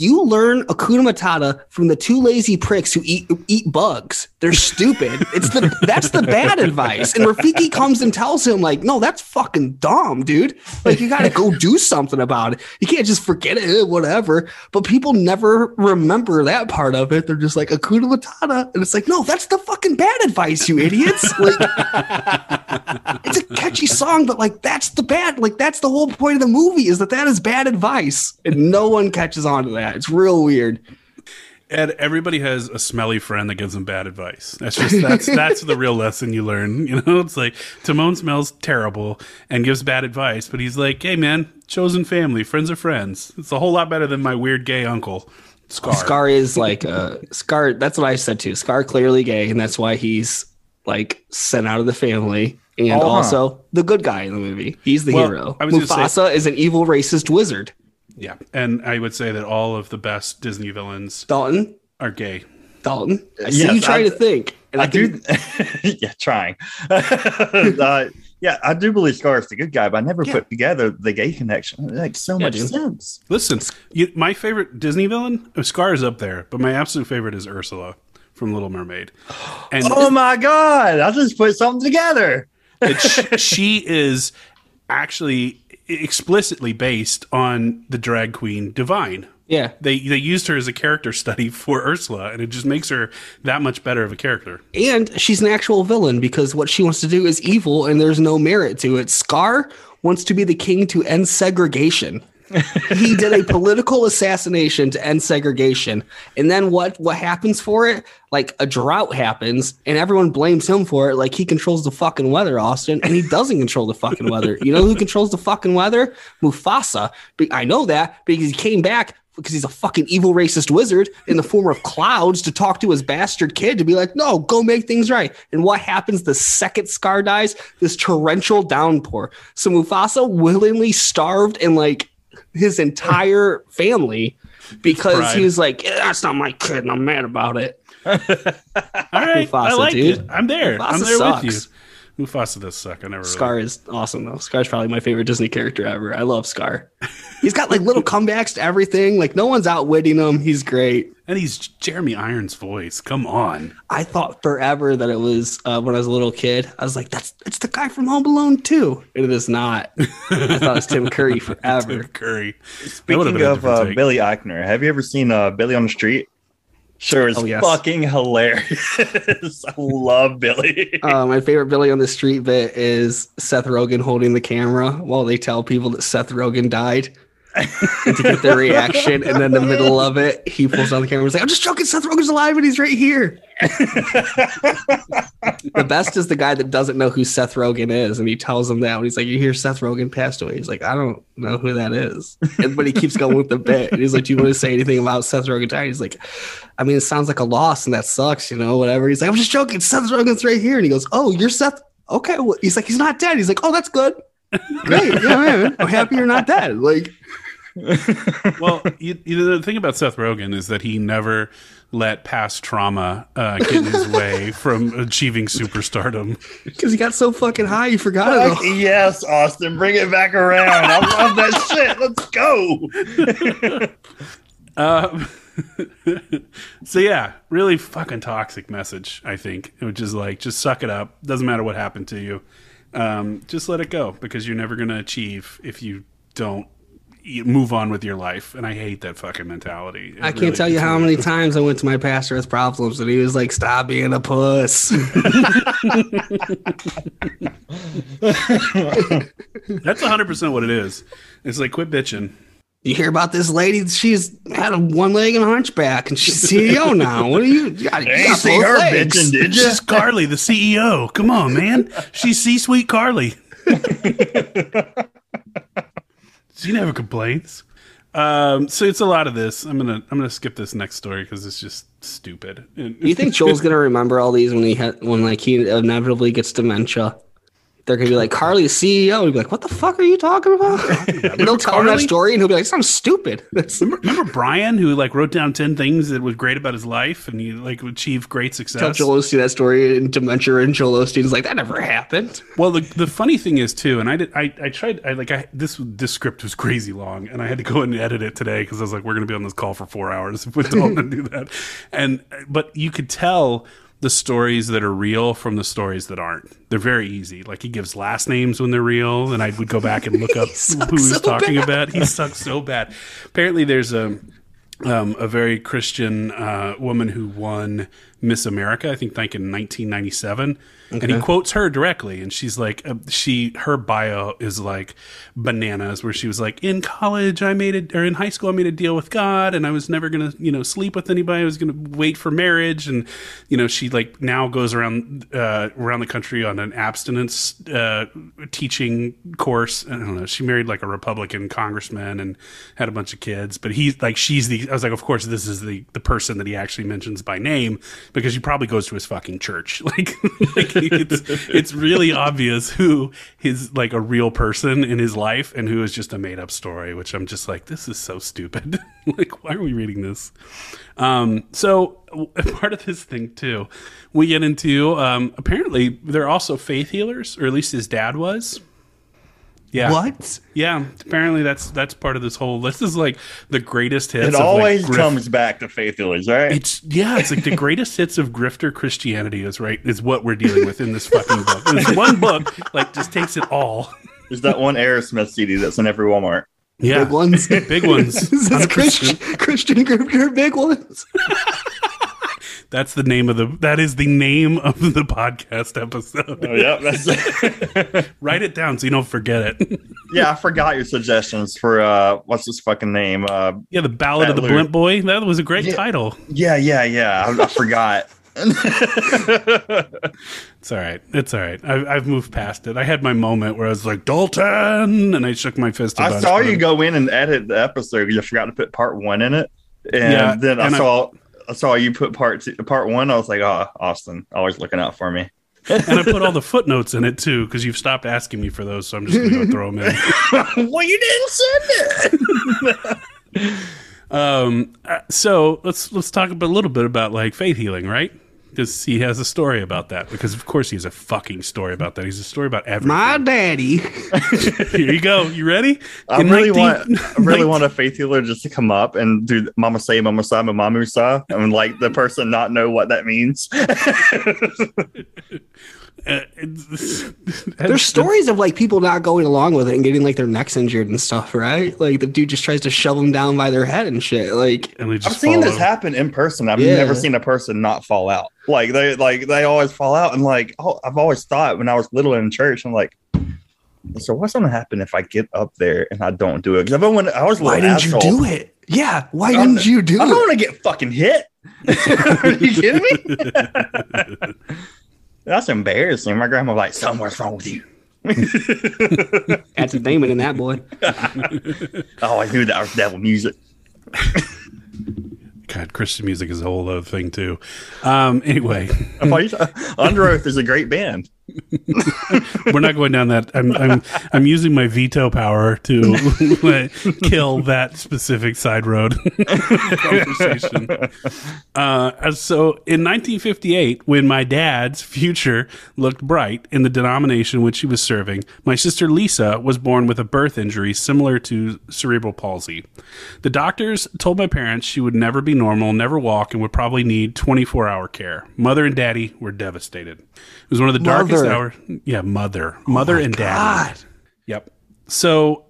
You learn Hakuna Matata from the two lazy pricks who eat eat bugs. They're stupid. It's the that's the bad advice. And Rafiki comes and tells him like, "No, that's fucking dumb, dude. Like you got to go do something about it. You can't just forget it, eh, whatever." But people never remember that part of it. They're just like Hakuna Matata, and it's like, "No, that's the fucking bad advice, you idiots." Like it's a catchy song, but like that's the bad, like that's the whole point of the movie is that that is bad advice, and no one catches on to that. It's real weird. And everybody has a smelly friend that gives them bad advice. That's just that's (laughs) that's the real lesson you learn. You know, it's like Timon smells terrible and gives bad advice, but he's like, "Hey, man, chosen family, friends are friends. It's a whole lot better than my weird gay uncle, Scar." Scar is (laughs) like uh Scar. That's what I said too. Scar clearly gay, and that's why he's like sent out of the family. And Oh, huh. also the good guy in the movie. He's the Well, hero. I say- Mufasa is an evil racist wizard. Yeah, and I would say that all of the best Disney villains Dalton, are gay. Dalton. I Yes, see you try I- to think. And I can- do. (laughs) yeah, trying. (laughs) uh, yeah, I do believe Scar is the good guy, but I never Yeah. put together the gay connection. It makes so Yeah, much dude. sense. Listen, you, my favorite Disney villain, uh, Scar is up there, but my absolute favorite is Ursula from Little Mermaid. (gasps) And Oh my god! I just put something together. that she, she is actually explicitly based on the drag queen Divine Yeah. They they used her as a character study (laughs) for Ursula, and it just makes her that much better of a character. And she's an actual villain because what she wants to do is evil and there's no merit to it. Scar wants to be the king to end segregation. He did a political assassination to end segregation. And then what what happens for it? Like a drought happens and everyone blames him for it. Like he controls the fucking weather, Austin, and he doesn't control the fucking weather. You know who controls the fucking weather? Mufasa. I know that because he came back because he's a fucking evil racist wizard in the form of clouds to talk to his bastard kid to be like, no, go make things right. And what happens the second Scar dies? This torrential downpour. So Mufasa willingly starved and like his entire family because Pride. he was like, "Yeah, that's not my kid, and I'm mad about it. (laughs) All right, I like dude. it. I'm there. Mufasa I'm there sucks. with you. Mufasa does suck. I never. Scar is awesome though. Scar's probably my favorite Disney character ever. I love Scar. He's got like little (laughs) comebacks to everything. Like no one's outwitting him. He's great. and he's Jeremy Irons' voice. Come on. I thought forever that it was uh, when I was a little kid. I was like, "That's it's the guy from Home Alone too," and it is not. I thought it was Tim Curry (laughs) forever. Tim Curry. Speaking of uh. Billy Eichner, have you ever seen uh, Billy on the Street? Sure, it's Oh, yes. fucking hilarious. (laughs) I love Billy. Uh, my favorite Billy on the Street bit is Seth Rogen holding the camera while they tell people that Seth Rogen died. And to get their reaction, and then the middle of it, he pulls down the camera and is like, I'm just joking, Seth Rogen's alive and he's right here. (laughs) the best is the guy that doesn't know who Seth Rogen is, and he tells him that when he's like, You hear Seth Rogen passed away. He's like, I don't know who that is. And, but he keeps going with the bit. And he's like, Do you want to say anything about Seth Rogen dying? He's like, I mean, it sounds like a loss and that sucks, you know, whatever. He's like, I'm just joking. Seth Rogen's right here. And he goes, Oh, you're Seth. Okay. Well, he's like, He's not dead. He's like, Oh, that's good. Great. Yeah, man. I'm happy you're not dead. Like, (laughs) well, you, you know, the thing about Seth Rogen is that he never let past trauma uh, get in his way from achieving superstardom. because he got so fucking high, he forgot it all. yes, Austin, bring it back around. I love that shit. Let's go. (laughs) Um, (laughs) so yeah, really fucking toxic message. I think, which is like, just suck it up. Doesn't matter what happened to you. Um, just let it go because you're never going to achieve if you don't move on with your life. And I hate that fucking mentality. It I can't really tell you how many times I went to my pastor with problems and he was like, Stop being a puss. (laughs) (laughs) That's 100 percent what it is. It's like quit bitching. You hear about this lady? She's had a one leg and a hunchback and she's CEO (laughs) now. What do you, you got? You got see both her legs. bitching, did you? She's Carly, the CEO. Come on, man. She's C-suite Carly. (laughs) she never complains. Um, so it's a lot of this. I'm gonna I'm gonna skip this next story because it's just stupid. Do you think Joel's gonna remember all these when he ha- when like he inevitably gets dementia? They're gonna be like Carly's CEO. He'll be like, "What the fuck are you talking about?" (laughs) and they'll tell him that story, and he'll be like, "Sounds stupid." (laughs) That's- Remember Brian, who like wrote down ten things that was great about his life, and he like achieved great success. Tell. Joel Osteen that story in dementia, and Joel Osteen's like, "That never happened." Well, the, the funny thing is too, and I did I, I tried I like I this this script was crazy long, and I had to go and edit it today because I was like, we're going to be on this call for four hours if we don't do that, and but you could tell the stories that are real from the stories that aren't. They're very easy. Like he gives last names when they're real, and I would go back and look (laughs) up who he's so talking bad. about. He sucks so bad. Apparently, there's a um, a very Christian uh, woman who won Miss America, I think, like in 1997, and he quotes her directly, and she's like, uh, she her bio is like bananas, where she was like, in college I made it, or in high school I made a deal with God, and I was never gonna, you know, sleep with anybody. I was gonna wait for marriage, and you know, she like now goes around uh, around the country on an abstinence uh, teaching course. I don't know. She married like a Republican congressman and had a bunch of kids, but he's like, she's the. I was like, of course, this is the the person that he actually mentions by name because he probably goes to his fucking church. (laughs) Like, like it's it's really obvious who his like a real person in his life and who is just a made up story. Which I'm just like, this is so stupid. (laughs) like, why are we reading this? Um, so part of this thing too, we get into um, apparently they're also faith healers, or at least his dad was. Yeah. What? Yeah. Apparently that's that's part of this whole. This is like the greatest hits. It of, like, always comes back to faith healers, right? It's yeah. It's like the greatest hits of grifter Christianity is right is what we're dealing with in this fucking book. This one book like just takes it all. There's that one Aerosmith CD that's in every Walmart. Yeah, Big ones. big ones. (laughs) this is 100%. Christian, Christian group, big ones. (laughs) That's the name of the. That is the name of (laughs) the podcast episode. Oh, yeah, that's (laughs) (laughs) Write it down so you don't forget it. yeah. I forgot your suggestions for uh, what's his fucking name? Uh, yeah, the Ballad of the Battler. Blimp Boy. That was a great Yeah. title. yeah, yeah, yeah. I, I forgot. It's all right. It's all right. I've, I've moved past it. I had my moment where I was like Dalton, and I shook my fist. I saw you go in and edit the episode. You forgot to put part one in it, and Yeah, then I and I- saw I saw you put part two, part one. I was like, oh, Austin, always looking out for me. (laughs) and I put all the footnotes in it too because you've stopped asking me for those, so I'm just gonna go throw them in. (laughs) well, you didn't send it. (laughs) Um, uh, so let's let's talk a little bit about like faith healing, right? Because he has a story about that. Because of course he has a fucking story about that. He's a story about everything. My daddy. (laughs) Here you go. You ready? I In really 19 want, I really 19 want a faith healer just to come up and do Mama say, Mama sa, Mama sa, and like the person not know what that means. (laughs) Uh, There's stories of like people not going along with it and getting like their necks injured and stuff, right? Like the dude just tries to shove them down by their head and shit. Like and they I've seen this over. happen in person. I've Yeah. never seen a person not fall out. Like they like they always fall out, and like oh, I've always thought when I was little in church, I'm like, so what's gonna happen if I get up there and I don't do it? Because everyone, I was a why didn't you do it? Yeah, why I'm- didn't you do I don't want to get fucking hit. (laughs) Are you kidding me? (laughs) That's embarrassing. My grandma was like, something's wrong with you. (laughs) That's a demon in that boy. (laughs) Oh, I knew that was devil music. (laughs) God, Christian music is a whole other thing too. Um, anyway, I Underoath is a great band. (laughs) we're not going down that. I'm I'm I'm using my veto power to (laughs) kill that specific side road (laughs) conversation. Uh, so in 1958, when my dad's future looked bright in the denomination which he was serving, my sister Lisa was born with a birth injury similar to cerebral palsy. The doctors told my parents she would never be normal, never walk, and would probably need 24 hour care. Mother and daddy were devastated. It was one of the darkest hours. Yeah, mother, oh mother and daddy. God. Yep. So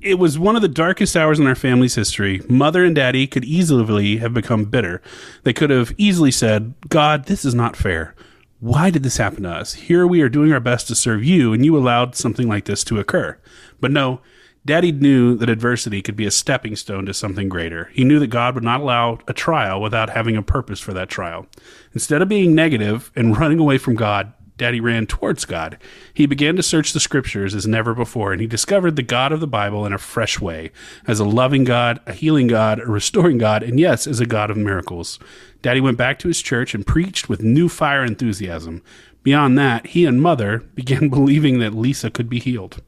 it was one of the darkest hours in our family's history. Mother and daddy could easily have become bitter. They could have easily said, God, this is not fair. Why did this happen to us? Here we are doing our best to serve you, and you allowed something like this to occur. But no, Daddy knew that adversity could be a stepping stone to something greater. He knew that God would not allow a trial without having a purpose for that trial. Instead of being negative and running away from God, Daddy ran towards God. He began to search the scriptures as never before, and he discovered the God of the Bible in a fresh way as a loving God, a healing God, a restoring God, and yes, as a God of miracles. Daddy went back to his church and preached with new fire enthusiasm. Beyond that, he and Mother (laughs) began believing that Lisa could be healed.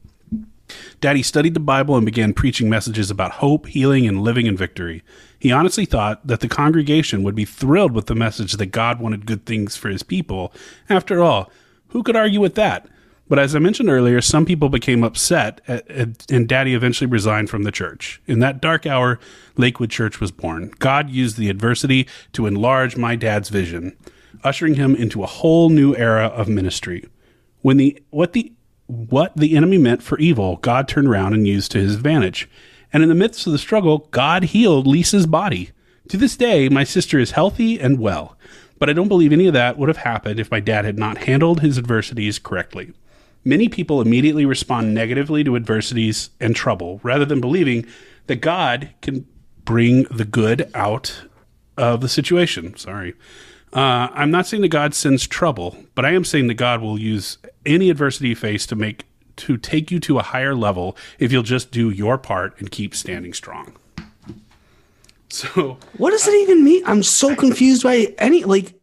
Daddy studied the Bible and began preaching messages about hope, healing, and living in victory. He honestly thought that the congregation would be thrilled with the message that God wanted good things for his people. After all, who could argue with that? But as I mentioned earlier, some people became upset, uh, uh, and Daddy eventually resigned from the church. In that dark hour, Lakewood Church was born. God used the adversity to enlarge my dad's vision, ushering him into a whole new era of ministry. When the what the what the enemy meant for evil, God turned around and used to his advantage. And in the midst of the struggle, God healed Lisa's body. To this day, my sister is healthy and well. But I don't believe any of that would have happened if my dad had not handled his adversities correctly. Many people immediately respond negatively to adversities and trouble rather than believing that God can bring the good out of the situation. Sorry. Uh, I'm not saying that God sends trouble, but I am saying that God will use any adversity you face to make to take you to a higher level if you'll just do your part and keep standing strong. So, What does it even mean? I'm so confused by any like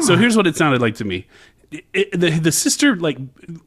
so here's what it sounded like to me. It, it- the, the sister like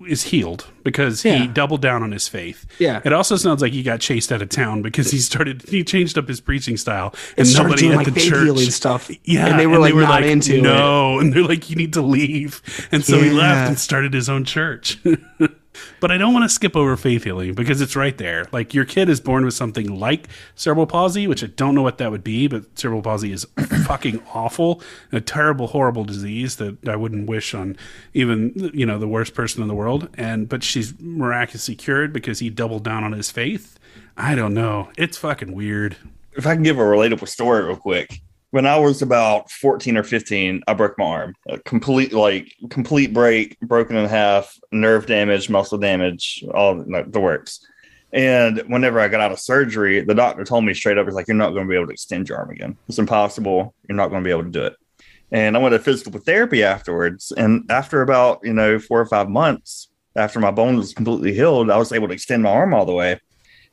is healed because he Yeah. doubled down on his faith. Yeah. It also sounds like he got chased out of town because he started he changed up his preaching style and started nobody doing, at like, the faith church healing stuff. Yeah, And they were, like, not into it. no, and they're like, you need to leave, and so he left and started his own church. (laughs) but I don't want to skip over faith healing because it's right there. Like your kid is born with something like cerebral palsy, which I don't know what that would be, but cerebral palsy is (clears throat) fucking awful, a terrible, horrible disease that I wouldn't wish on even you know the worst person in the world. And but she's miraculously cured because he doubled down on his faith. I don't know. It's fucking weird. if I can give a relatable story real quick. When I was about 14 or 15, I broke my arm. A complete like complete break, broken in half, nerve damage, muscle damage, all the works. And whenever I got out of surgery, the doctor told me straight up, "He's like, you're not going to be able to extend your arm again. It's impossible. You're not going to be able to do it." And I went to physical therapy afterwards. And after about you know four or five months, after my bone was completely healed, I was able to extend my arm all the way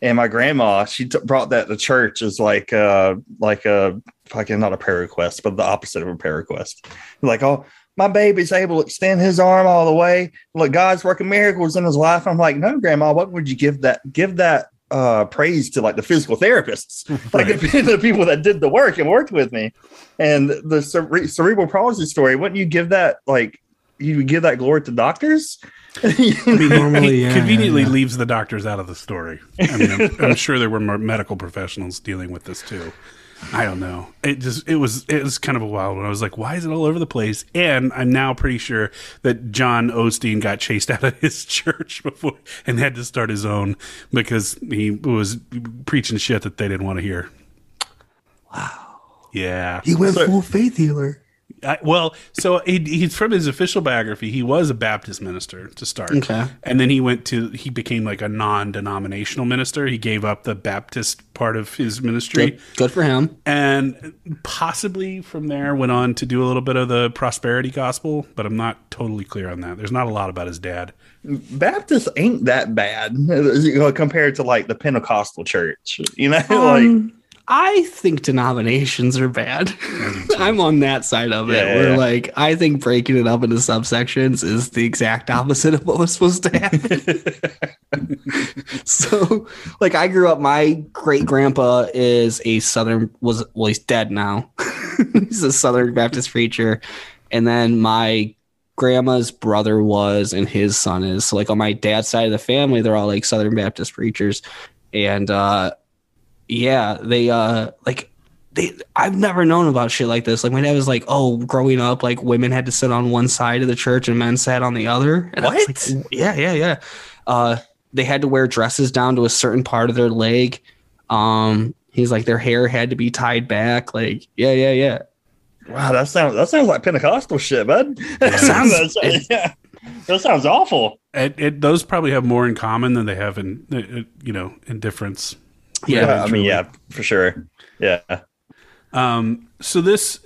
and my grandma she t- brought that to church as like uh like a fucking not a prayer request but the opposite of a prayer request. Like oh my baby's able to extend his arm all the way. Look god's working miracles in his life. I'm like no grandma what would you give that give that uh praise to like the physical therapists? (laughs) Like (laughs) the people that did the work and worked with me. And the cere- cerebral palsy story wouldn't you give that like you would give that glory to doctors (laughs) Normally, he yeah, conveniently yeah, yeah. leaves the doctors out of the story. I mean, I'm, (laughs) I'm sure there were more medical professionals dealing with this too. I don't know. It just it was it was kind of a wild one. I was like, why is it all over the place? And I'm now pretty sure that John Osteen got chased (laughs) out of his church before and had to start his own because he was preaching shit that they didn't want to hear. Wow. Yeah. He went full faith healer. I, well, so he, he's from his official biography. He was a Baptist minister to start, Okay. and then he went to he became like a non-denominational minister. He gave up the Baptist part of his ministry, Good, good for him. and possibly from there went on to do a little bit of the prosperity gospel. But I'm not totally clear on that. There's not a lot about his dad. Baptist ain't that bad (laughs) compared to like the Pentecostal church. You know, (laughs) like Um, I think denominations are bad. (laughs) I'm on that side of it. Yeah, where yeah. like I think breaking it up into subsections is the exact opposite of what was supposed to happen. (laughs) so, like I grew up. My great grandpa is a Southern was well, he's dead now. (laughs) he's a Southern Baptist preacher, and then my grandma's brother was, and his son is. So, like on my dad's side of the family, they're all like Southern Baptist preachers, and uh yeah, they uh like they I've never known about shit like this. Like my dad was like, "Oh, growing up, like women had to sit on one side of the church and men sat on the other." And What? like, yeah, yeah, yeah. Uh, they had to wear dresses down to a certain part of their leg. Um, he's like their hair had to be tied back. Like, yeah, yeah, yeah. wow, that sounds that sounds like Pentecostal shit, bud. (laughs) That sounds- sounds yeah. That sounds awful. It, it, those probably have more in common than they have in uh, uh, you know in difference. Yeah, I mean, yeah, for sure. Yeah. Um, so this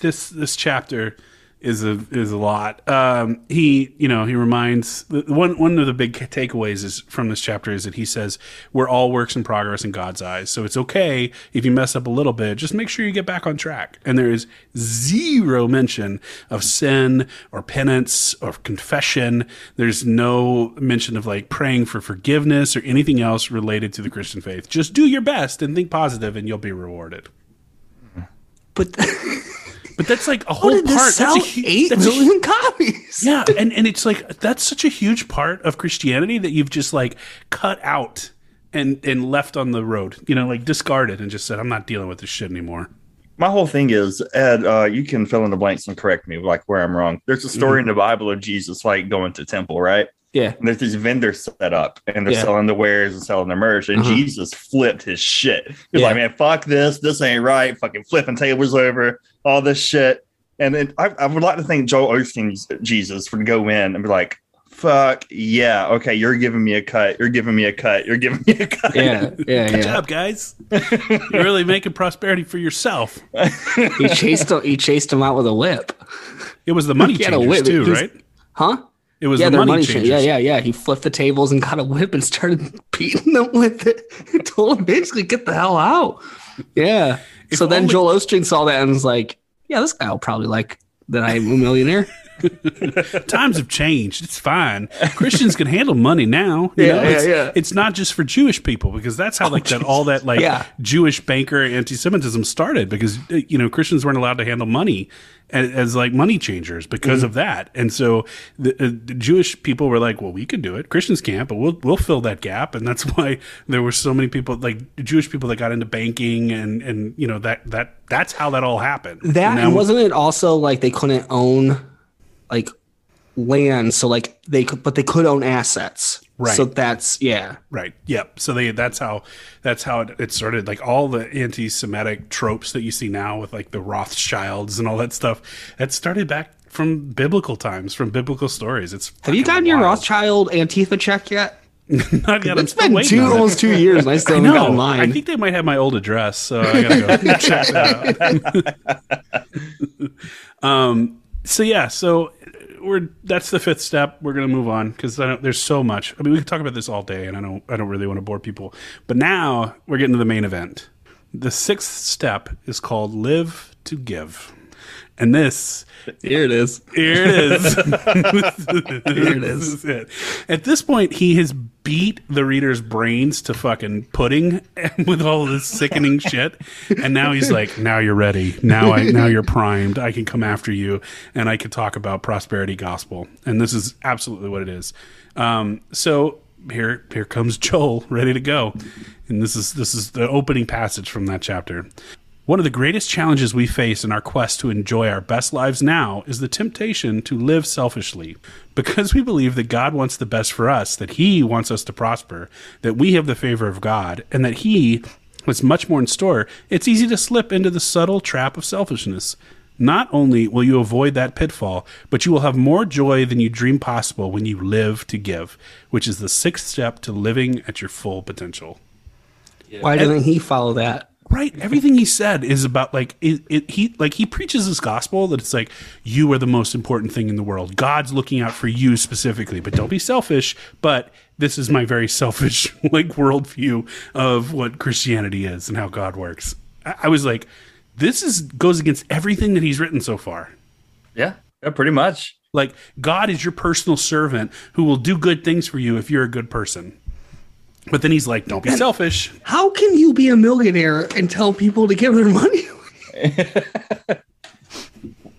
this this chapter is a is a lot. Um, he you know he reminds one one of the big takeaways is from this chapter is that he says we're all works in progress in God's eyes. So it's okay if you mess up a little bit. Just make sure you get back on track. And there is zero mention of sin or penance or confession. There's no mention of like praying for forgiveness or anything else related to the Christian faith. Just do your best and think positive, and you'll be rewarded. But (laughs) But that's like a how whole did part. this sell that's a, hu- eight that's a million copies? yeah, and and it's like that's such a huge part of Christianity that you've just like cut out and and left on the road. You know, like discarded and just said, "I'm not dealing with this shit anymore." My whole thing is, Ed, uh, you can fill in the blanks and correct me like where I'm wrong. There's a story in the Bible of Jesus like going to temple, right? Yeah. And there's these vendors set up and they're Yeah. selling the wares and selling their merch. And Uh-huh. Jesus flipped his shit. He's Yeah. like, man, fuck this. This ain't right. Fucking flipping tables over, all this shit. And then I, I would like to thank Joel Osteen's Jesus for to go in and be like, fuck yeah. Okay, you're giving me a cut. You're giving me a cut. You're giving me a cut. Yeah, yeah, Good yeah. job, guys. You're really making prosperity for yourself. He chased him. He chased him out with a whip, It was the money He had a changers whip. too, right? huh? It was yeah, the money, money changers. Yeah, yeah, yeah. He flipped the tables and got a whip and started (laughs) beating them with it. He (laughs) told him basically get the hell out. Yeah. If so then only- Joel Osteen saw that and was like, "Yeah, this guy will probably like that I am a millionaire." (laughs) (laughs) Times have changed. It's fine. Christians can handle money now. You Yeah, know, yeah, it's, yeah. it's not just for Jewish people because that's how like that all that like Yeah. Jewish banker anti-Semitism started because you know Christians weren't allowed to handle money as, as like money changers because Mm-hmm. of that, and so the, uh, the Jewish people were like, well, we can do it. Christians can't, but we'll we'll fill that gap, and that's (laughs) why there were so many people like Jewish people that got into banking and and you know that that that's how that all happened. That Now- and wasn't it also like they couldn't own like land, so like they could, but they could own assets. Right. So that's yeah. Right. Yep. So they that's how that's how it, it started. Like all the anti-Semitic tropes that you see now with like the Rothschilds and all that stuff. That started back from biblical times, from biblical stories. It's Have you gotten your. Rothschild Antifa check yet? (laughs) Not yet. It's been two almost two years, and I still haven't gotten mine. I think they might have my old address, so I gotta go (laughs) check that out. (laughs) um. So yeah. So we're that's the fifth step. We're gonna move on because there's so much. I mean, we could talk about this all day, and I don't. I don't really want to bore people. But now we're getting to the main event. The sixth step is called "Live to Give," and this Here it is. here it is. (laughs) Here it is. Is it. At this point, he has beat the reader's brains to fucking pudding (laughs) with all this sickening (laughs) shit, and now he's like, "Now you're ready. Now I, now you're primed. I can come after you, and I can talk about prosperity gospel." And this is absolutely what it is. Um, so here, here comes Joel, ready to go, and this is this is the opening passage from that chapter. One of the greatest challenges we face in our quest to enjoy our best lives now is the temptation to live selfishly. Because we believe that God wants the best for us, that He wants us to prosper, that we have the favor of God, and that He has much more in store, it's easy to slip into the subtle trap of selfishness. Not only will you avoid that pitfall, but you will have more joy than you dream possible when you live to give, which is the sixth step to living at your full potential Why didn't he follow that? Right. Everything he said is about like it, it he like he preaches this gospel that it's like you are the most important thing in the world. God's looking out for you specifically but don't be selfish. But this is my very (laughs) selfish like worldview of what christianity is and how god works. I, I was like this is goes against everything that he's written so far. Yeah, yeah, pretty much. like god is your personal servant who will do good things for you if you're a good person but then he's like don't be selfish How can you be a millionaire and tell people to give their money? (laughs)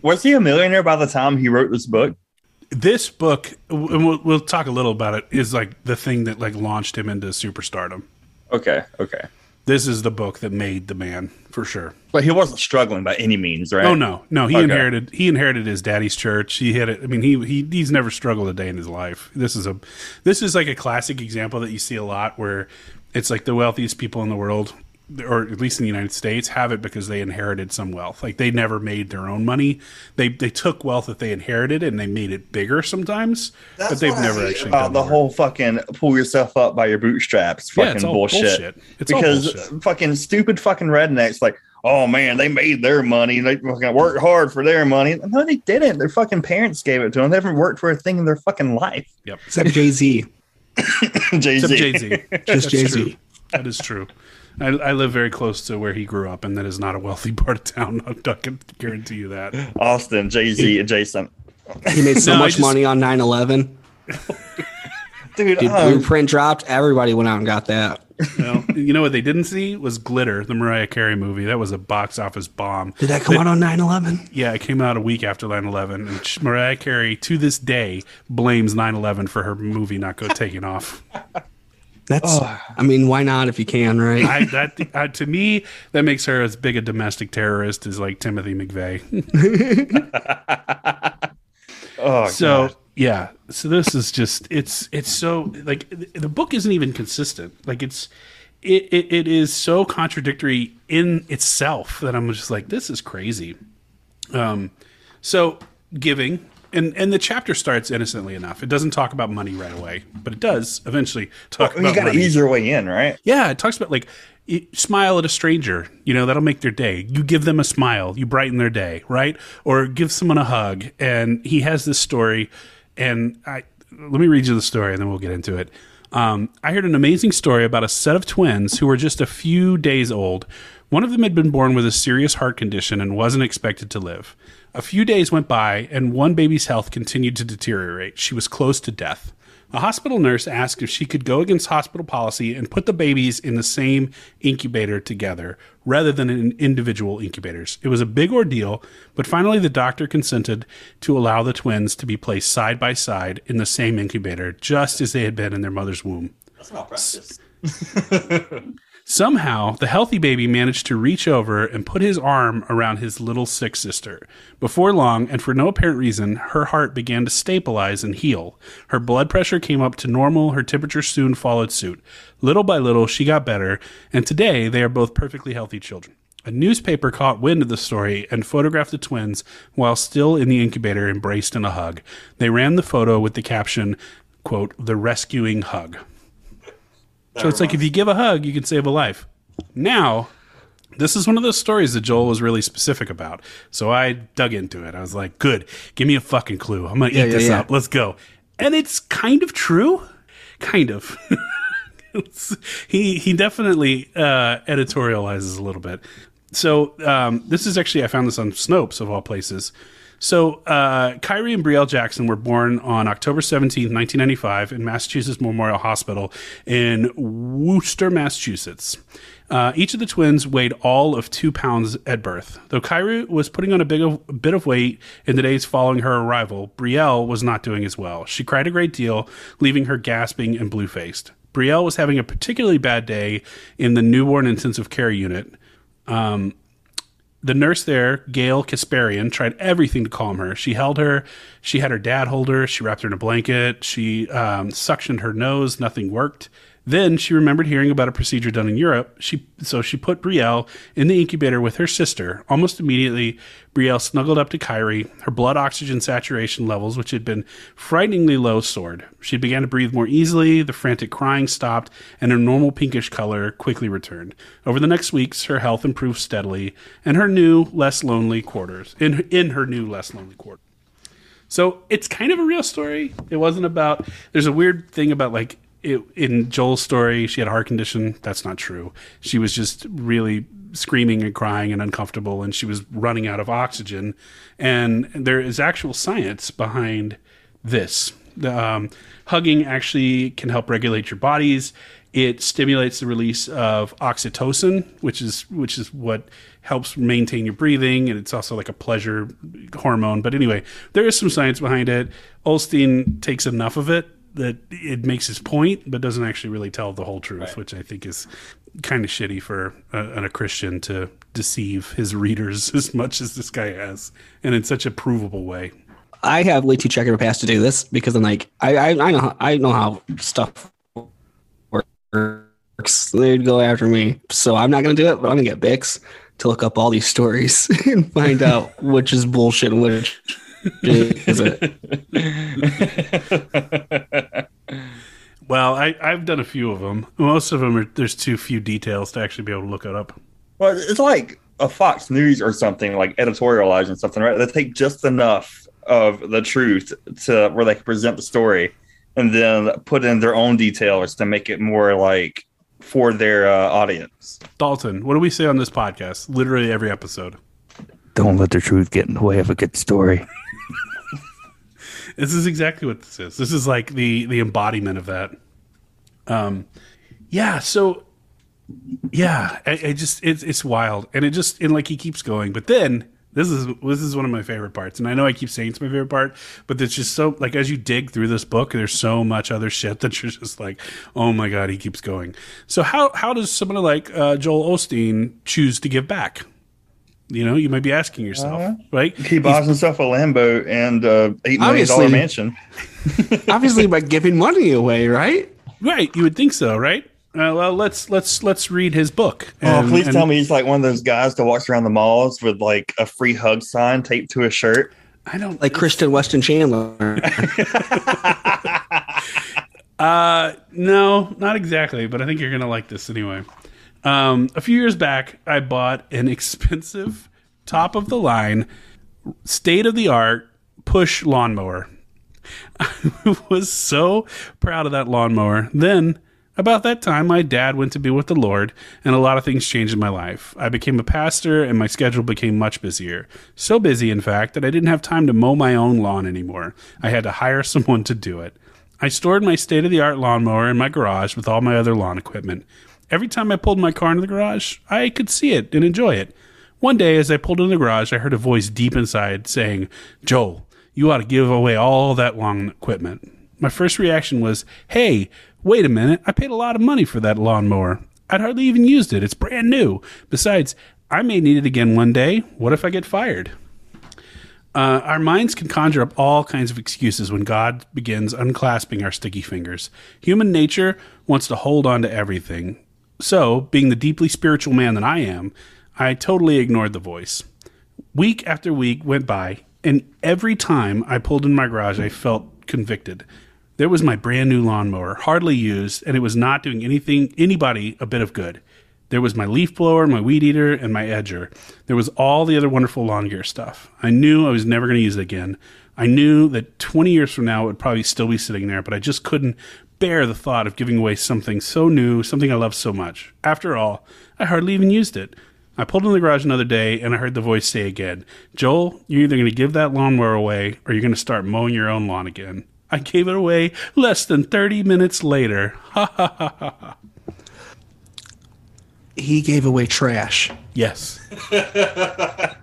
Was he a millionaire by the time he wrote this book? this book and we'll, we'll talk a little about it is like the thing that like launched him into superstardom Okay, okay. This is the book that made the man for sure But he wasn't struggling by any means, right? oh no no he Okay. inherited he inherited his daddy's church he had it i mean he, he he's never struggled a day in his life this is a this is like a classic example that you see a lot where it's like the wealthiest people in the world or at least in the United States, have it because they inherited some wealth. Like they never made their own money. They they took wealth that they inherited and they made it bigger sometimes, but they've never actually about done the work. whole fucking pull yourself up by your bootstraps Yeah, fucking it's all bullshit. bullshit. It's all because bullshit. fucking stupid fucking rednecks like, oh man, they made their money. They fucking worked hard for their money. No, they didn't. Their fucking parents gave it to them. They haven't worked for a thing in their fucking life. Yep. Except Jay Z. (coughs) Jay Except Z. Jay Z. Just Jay Z. That is true. I, I live very close to where he grew up, and that is not a wealthy (laughs) part of town. I can guarantee you that. Austin, Jay Z adjacent. He made so No, much just- money on 9 11. (laughs) Dude, Dude, um, Blueprint dropped. Everybody went out and got that. Well, you know what they didn't see was Glitter, the Mariah Carey movie. That was a box office bomb. Did that come out on 9 11? Yeah, it came out a week after 9-11, and Mariah Carey, to this day, blames 9-11 for her movie not go taking off. (laughs) That's, Oh. I mean, why not if you can, right? I, that uh, to me, that makes her as big a domestic terrorist as like Timothy McVeigh. (laughs) oh, so God. yeah so this is just it's it's so like the book isn't even consistent like it's it, it, it is so contradictory in itself that i'm just like this is crazy um so giving and and the chapter starts innocently enough it doesn't talk about money right away but it does eventually talk Well, you about got to ease your way in, right? Yeah, it talks about like you smile at a stranger, you know, that'll make their day. You give them a smile, you brighten their day, right? Or give someone a hug. And he has this story, and I let me read you the story and then we'll get into it. Um, I heard an amazing story about a set of twins who were just a few days old. One of them had been born with a serious heart condition and wasn't expected to live. A few days went by, and one baby's health continued to deteriorate. She was close to death. A hospital nurse asked if she could go against hospital policy and put the babies in the same incubator together rather than in individual incubators. It was a big ordeal, but finally the doctor consented to allow the twins to be placed side by side in the same incubator, just as they had been in their mother's womb. Somehow, the healthy baby managed to reach over and put his arm around his little sick sister. Before long, and for no apparent reason, her heart began to stabilize and heal. Her blood pressure came up to normal, her temperature soon followed suit. Little by little, she got better, and today they are both perfectly healthy children. A newspaper caught wind of the story and photographed the twins while still in the incubator, embraced in a hug. They ran the photo with the caption, quote, the rescuing hug. So it's like if you give a hug, you can save a life. Now, this is one of those stories that Joel was really specific about. So I dug into it. I was like, good, give me a fucking clue. I'm going to eat yeah, this yeah. up. Let's go. And it's kind of true. Kind of. (laughs) He he definitely uh, editorializes a little bit. So um, this is actually I found this on Snopes of all places. So uh, Kyrie and Brielle Jackson were born on October 17, 1995 in Massachusetts Memorial Hospital in Worcester, Massachusetts. Uh, each of the twins weighed all of two pounds at birth. Though Kyrie was putting on a big of, bit of weight in the days following her arrival, Brielle was not doing as well. She cried a great deal, leaving her gasping and blue faced. Brielle was having a particularly bad day in the newborn intensive care unit. Um, the nurse there, Gayle Kasparian, tried everything to calm her. She held her. She had her dad hold her. She wrapped her in a blanket. She um, suctioned her nose. Nothing worked. Then she remembered hearing about a procedure done in Europe. She so she put Brielle in the incubator with her sister. Almost immediately, Brielle snuggled up to Kyrie. Her blood oxygen saturation levels, which had been frighteningly low, soared. She began to breathe more easily. The frantic crying stopped, and her normal pinkish color quickly returned. Over the next weeks, her health improved steadily, and her new, less lonely quarters in in her new, less lonely quarters. So it's kind of a real story. It wasn't about. There's a weird thing about like it, in Joel's story. She had a heart condition. That's not true. She was just really screaming and crying and uncomfortable, and she was running out of oxygen. And there is actual science behind this. Um, hugging actually can help regulate your bodies. It stimulates the release of oxytocin, which is which is what helps maintain your breathing, and it's also like a pleasure hormone. But anyway, there is some science behind it. Osteen takes enough of it that it makes his point, but doesn't actually really tell the whole truth, which I think is kind of shitty for a, a Christian to deceive his readers (laughs) as much as this guy has, and in such a provable way. I have way too check of a past to do this because I'm like I I, I know how, I know how stuff works. They'd go after me, so I'm not gonna do it. But I'm gonna get Bix to look up all these stories (laughs) and find out which is bullshit and which isn't. Well, I, I've done a few of them. Most of them are there's too few details to actually be able to look it up. Well, it's like a Fox News or something, like editorializing something, right? They take just enough of the truth to where they can present the story and then put in their own details to make it more like for their uh, audience. Dalton, what do we say on this podcast? Literally every episode. Don't let the truth get in the way of a good story. This is exactly what this is. This is like the the embodiment of that. Um, yeah. So, yeah, I, just it's it's wild, and it just and like he keeps going, but then this is this is one of my favorite parts, and I know I keep saying it's my favorite part, but it's just so like as you dig through this book, there's so much other shit (laughs) that you're just like, oh my god, he keeps going. So how how does someone like uh, Joel Osteen choose to give back? You know, you might be asking yourself, right? He buys himself a Lambo and uh, eight million dollar Obviously. mansion. (laughs) Obviously, by giving money away, right? Right, you would think so, right? Uh, well, let's let's let's read his book. Oh, please and- tell me he's like one of those guys that walks around the malls with like a free hug sign taped to his shirt. I don't Like Christian Weston Chandler. (laughs) Uh, no, not exactly, but I think you're gonna like this anyway. Um, a few years back, I bought an expensive, top of the line, state of the art push lawnmower. (laughs) I was so proud of that lawnmower. Then, about that time, my dad went to be with the Lord, and a lot of things changed in my life. I became a pastor, and my schedule became much busier. So busy, in fact, that I didn't have time to mow my own lawn anymore. I had to hire (laughs) someone to do it. I stored my state of the art lawnmower in my garage with all my other lawn equipment. Every time I pulled my car into the garage, I could see it and enjoy it. One day, as I pulled into the garage, I heard a voice deep inside saying, Joel, you ought to give away all that lawn equipment. My first reaction was, hey, wait a minute, I paid a lot of money for that lawnmower. I'd hardly even used it. It's brand new. Besides, I may need it again one day. What if I get fired? Uh, our minds can conjure up all kinds of excuses when God begins unclasping our sticky fingers. Human nature wants to hold on to everything. So, being the deeply spiritual man that I am, I totally ignored the voice. Week after week went by, and every time I pulled in my garage, I felt convicted. There was my brand new lawnmower, hardly used, and it was not doing anything anybody a bit of good. There was my leaf blower, my weed eater, and my edger. There was all the other wonderful lawn gear stuff. I knew I was never going to use it again. I knew that 20 years from now it would probably still be sitting there, but I just couldn't bear the thought of giving away something so new, something I love so much. After all, I hardly even used it. I pulled in the garage another day and I heard the voice say again, Joel, you're either going to give that lawnmower away or you're going to start mowing your own lawn again. I gave it away less than 30 minutes later. Ha ha ha ha ha. He gave away trash. Yes. (laughs) yeah.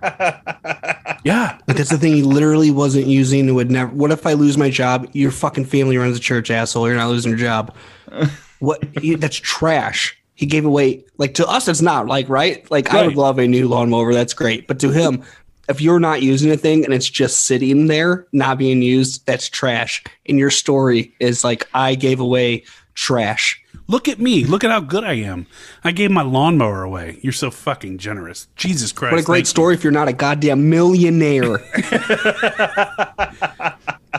Like that's the thing he literally wasn't using and would never what if I lose my job? Your fucking family runs a church, asshole. You're not losing your job. (laughs) What he, that's trash. He gave away like to us it's not like right? Like I would love a new lawnmower, that's great. But to him, if you're not using a thing and it's just sitting there, not being used, that's trash. And your story is like I gave away trash. Look at me. Look at how good I am. I gave my lawnmower away. You're so fucking generous. Jesus Christ. What a great thank you. story if you're not a goddamn millionaire. (laughs)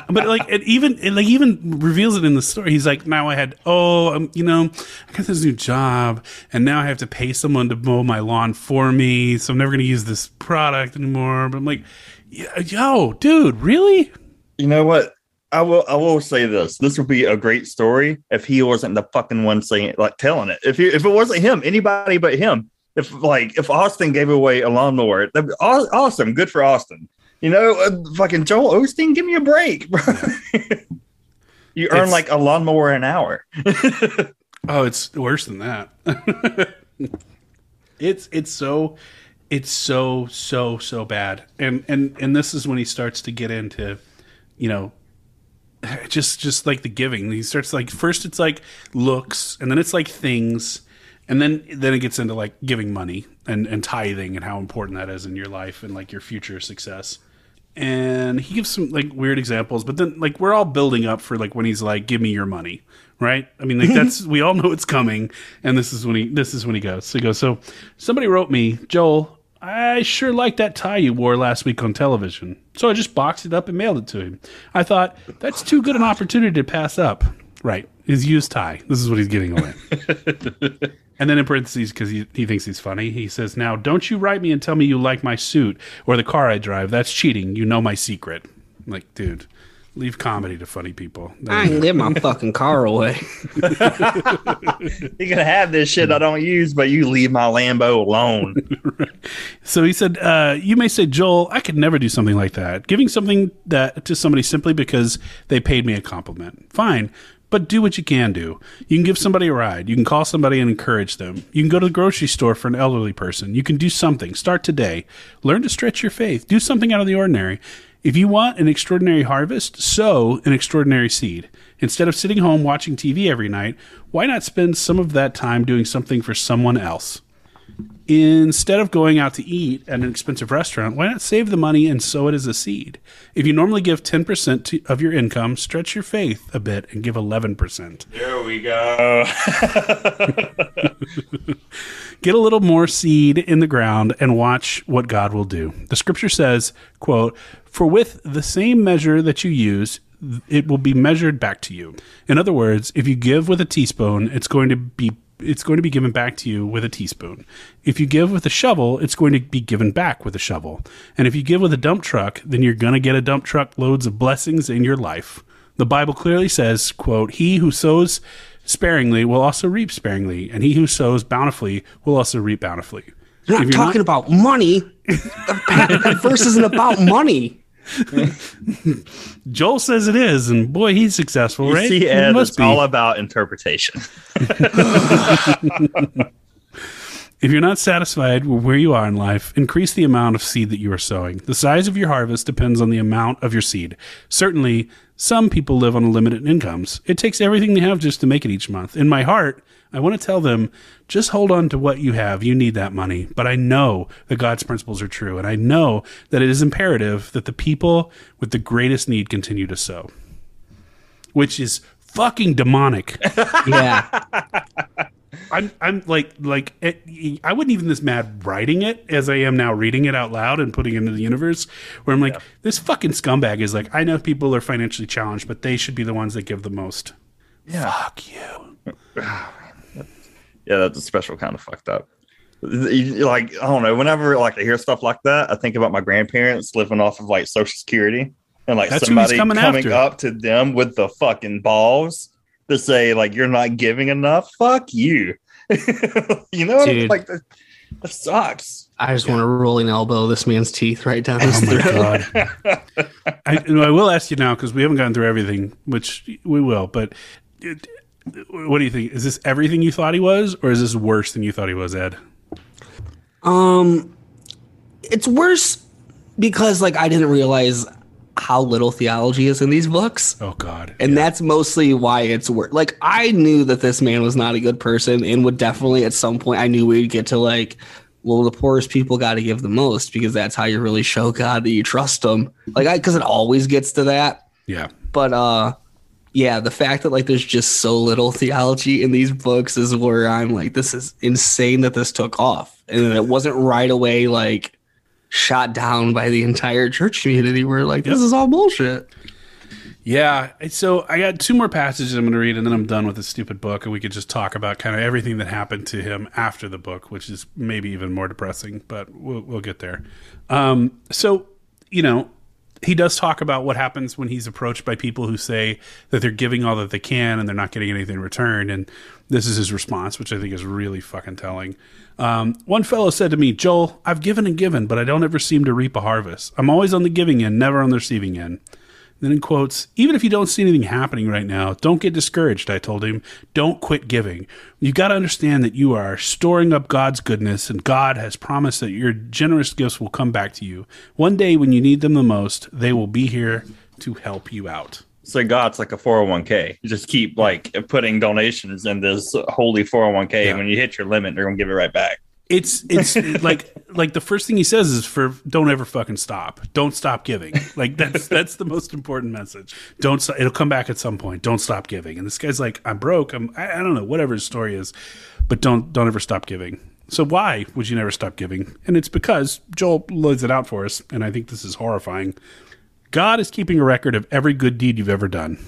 but like it even it like even reveals it in the story. He's like, now I had oh, um, you know, I got this new job, and now I have to pay someone to mow my lawn for me. So I'm never gonna use this product anymore. But I'm like, yo, dude, really? You know what? I will. I will say this. This would be a great story if he wasn't the fucking one saying, like, telling it. If he, if it wasn't him, anybody but him. If like if Austin gave away a lawnmower, that'd be aw- awesome. Good for Austin. You know, uh, fucking Joel Osteen, give me a break, bro. (laughs) you earn It's- like a lawnmower an hour. (laughs) Oh, it's worse than that. (laughs) it's it's so it's so so so bad. And and and this is when he starts to get into, you know, (sighs) just just like the giving. He starts like first it's like looks, and then it's like things, and then then it gets into like giving money and and tithing and how important that is in your life and like your future success. And he gives some like weird examples, but then like we're all building up for like when he's like, "Give me your money," right? I mean, like that's (laughs) we all know it's coming, and this is when he this is when he goes. So he goes. So somebody wrote me, Joel. I sure like that tie you wore last week on television. So I just boxed it up and mailed it to him. I thought that's too good an opportunity to pass up. Right, his used tie. This is what he's giving away. (laughs) And then in parentheses, because he, he thinks he's funny, he says, Now, don't you write me and tell me you like my suit or the car I drive. That's cheating. You know my secret. I'm like, dude, leave comedy to funny people. I ain't give my fucking car away. You can have this shit I don't use, but you leave my Lambo alone. (laughs) So he said, uh, "You may say, Joel, I could never do something like that. Giving something that to somebody simply because they paid me a compliment, fine. But do what you can do. You can give somebody a ride. You can call somebody and encourage them. You can go to the grocery store for an elderly person. You can do something. Start today. Learn to stretch your faith. Do something out of the ordinary. If you want an extraordinary harvest, sow an extraordinary seed. Instead of sitting home watching TV every night, why not spend some of that time doing something for someone else?" instead of going out to eat at an expensive restaurant, why not save the money and sow it as a seed? If you normally give 10% to, of your income, stretch your faith a bit and give 11%. there we go. (laughs) Get a little more seed in the ground and watch what God will do. The scripture says, quote, "For with the same measure that you use, it will be measured back to you." In other words, if you give with a teaspoon, it's going to be it's going to be given back to you with a teaspoon. If you give with a shovel, it's going to be given back with a shovel. And if you give with a dump truck, then you're going to get a dump truck loads of blessings in your life. The Bible clearly says, quote, "He who sows sparingly will also reap sparingly, and he who sows bountifully will also reap bountifully." You're not you're talking about money. (laughs) that, that verse isn't about money. (laughs) Joel says it is, and boy, he's successful, You right? see, He Ed, must it's be. all about interpretation. (laughs) If you're not satisfied with where you are in life, increase the amount of seed that you are sowing. The size of your harvest depends on the amount of your seed. Certainly, some people live on limited incomes. It takes everything they have just to make it each month. In my heart, I want to tell them just hold on to what you have. You need that money. But I know that God's principles are true, and I know that it is imperative that the people with the greatest need continue to sow, which is fucking demonic. (laughs) Yeah. (laughs) I'm I'm like like it, I wasn't even this mad writing it as I am now reading it out loud and putting it into the universe. Where I'm like, this fucking scumbag is like, I know people are financially challenged, but they should be the ones that give the most. Yeah. Fuck you. (laughs) Yeah, that's a special kind of fucked up. Like I don't know. Whenever like I hear stuff like that, I think about my grandparents living off of like Social Security and like That's somebody coming coming, up to them with the fucking balls to say like you're not giving enough. Fuck you. (laughs) you know, Dude. like that, that sucks. I just want to rolling elbow this man's teeth right down oh his Oh my throat. god. (laughs) I, I will ask you now because we haven't gone through everything, which we will. But it, what do you think? Is this everything you thought he was, or is this worse than you thought he was, Ed? Um, it's worse because like I didn't realize how little theology is in these books. Oh God. And that's mostly why it's worse. Like I knew that this man was not a good person and would definitely at some point I knew we'd get to like, well, the poorest people got to give the most because that's how you really show God that you trust them. Like I, because it always gets to that. yeah. But uh, yeah, the fact that like there's just so little theology in these books is where I'm like, this is insane that this took off and it wasn't right away like shot down by the entire church community. We're like, this is all bullshit. Yeah. So I got two more passages I'm going to read, and then I'm done with this stupid book, and we could just talk about kind of everything that happened to him after the book, which is maybe even more depressing, but we'll, we'll get there. Um, so, you know, he does talk about what happens when he's approached by people who say that they're giving all that they can and they're not getting anything in return. And this is his response, which I think is really fucking telling. Um, one fellow said to me, Joel, I've given and given, but I don't ever seem to reap a harvest. I'm always on the giving end, never on the receiving end. Then in quotes, even if you don't see anything happening right now, don't get discouraged, I told him. Don't quit giving. You've got to understand that you are storing up God's goodness, and God has promised that your generous gifts will come back to you. One day when you need them the most, they will be here to help you out. So God's like a 401k. You just keep like putting donations in this holy 401k. Yeah. And when you hit your limit, they're gonna give it right back. It's it's (laughs) like like the first thing he says is for don't ever fucking stop. Don't stop giving. Like that's that's the most important message. Don't st- it'll come back at some point. Don't stop giving. And this guy's like I'm broke. I'm I, I don't know whatever his story is, but don't don't ever stop giving. So why would you never stop giving? And it's because Joel lays it out for us, and I think this is horrifying. God is keeping a record of every good deed you've ever done.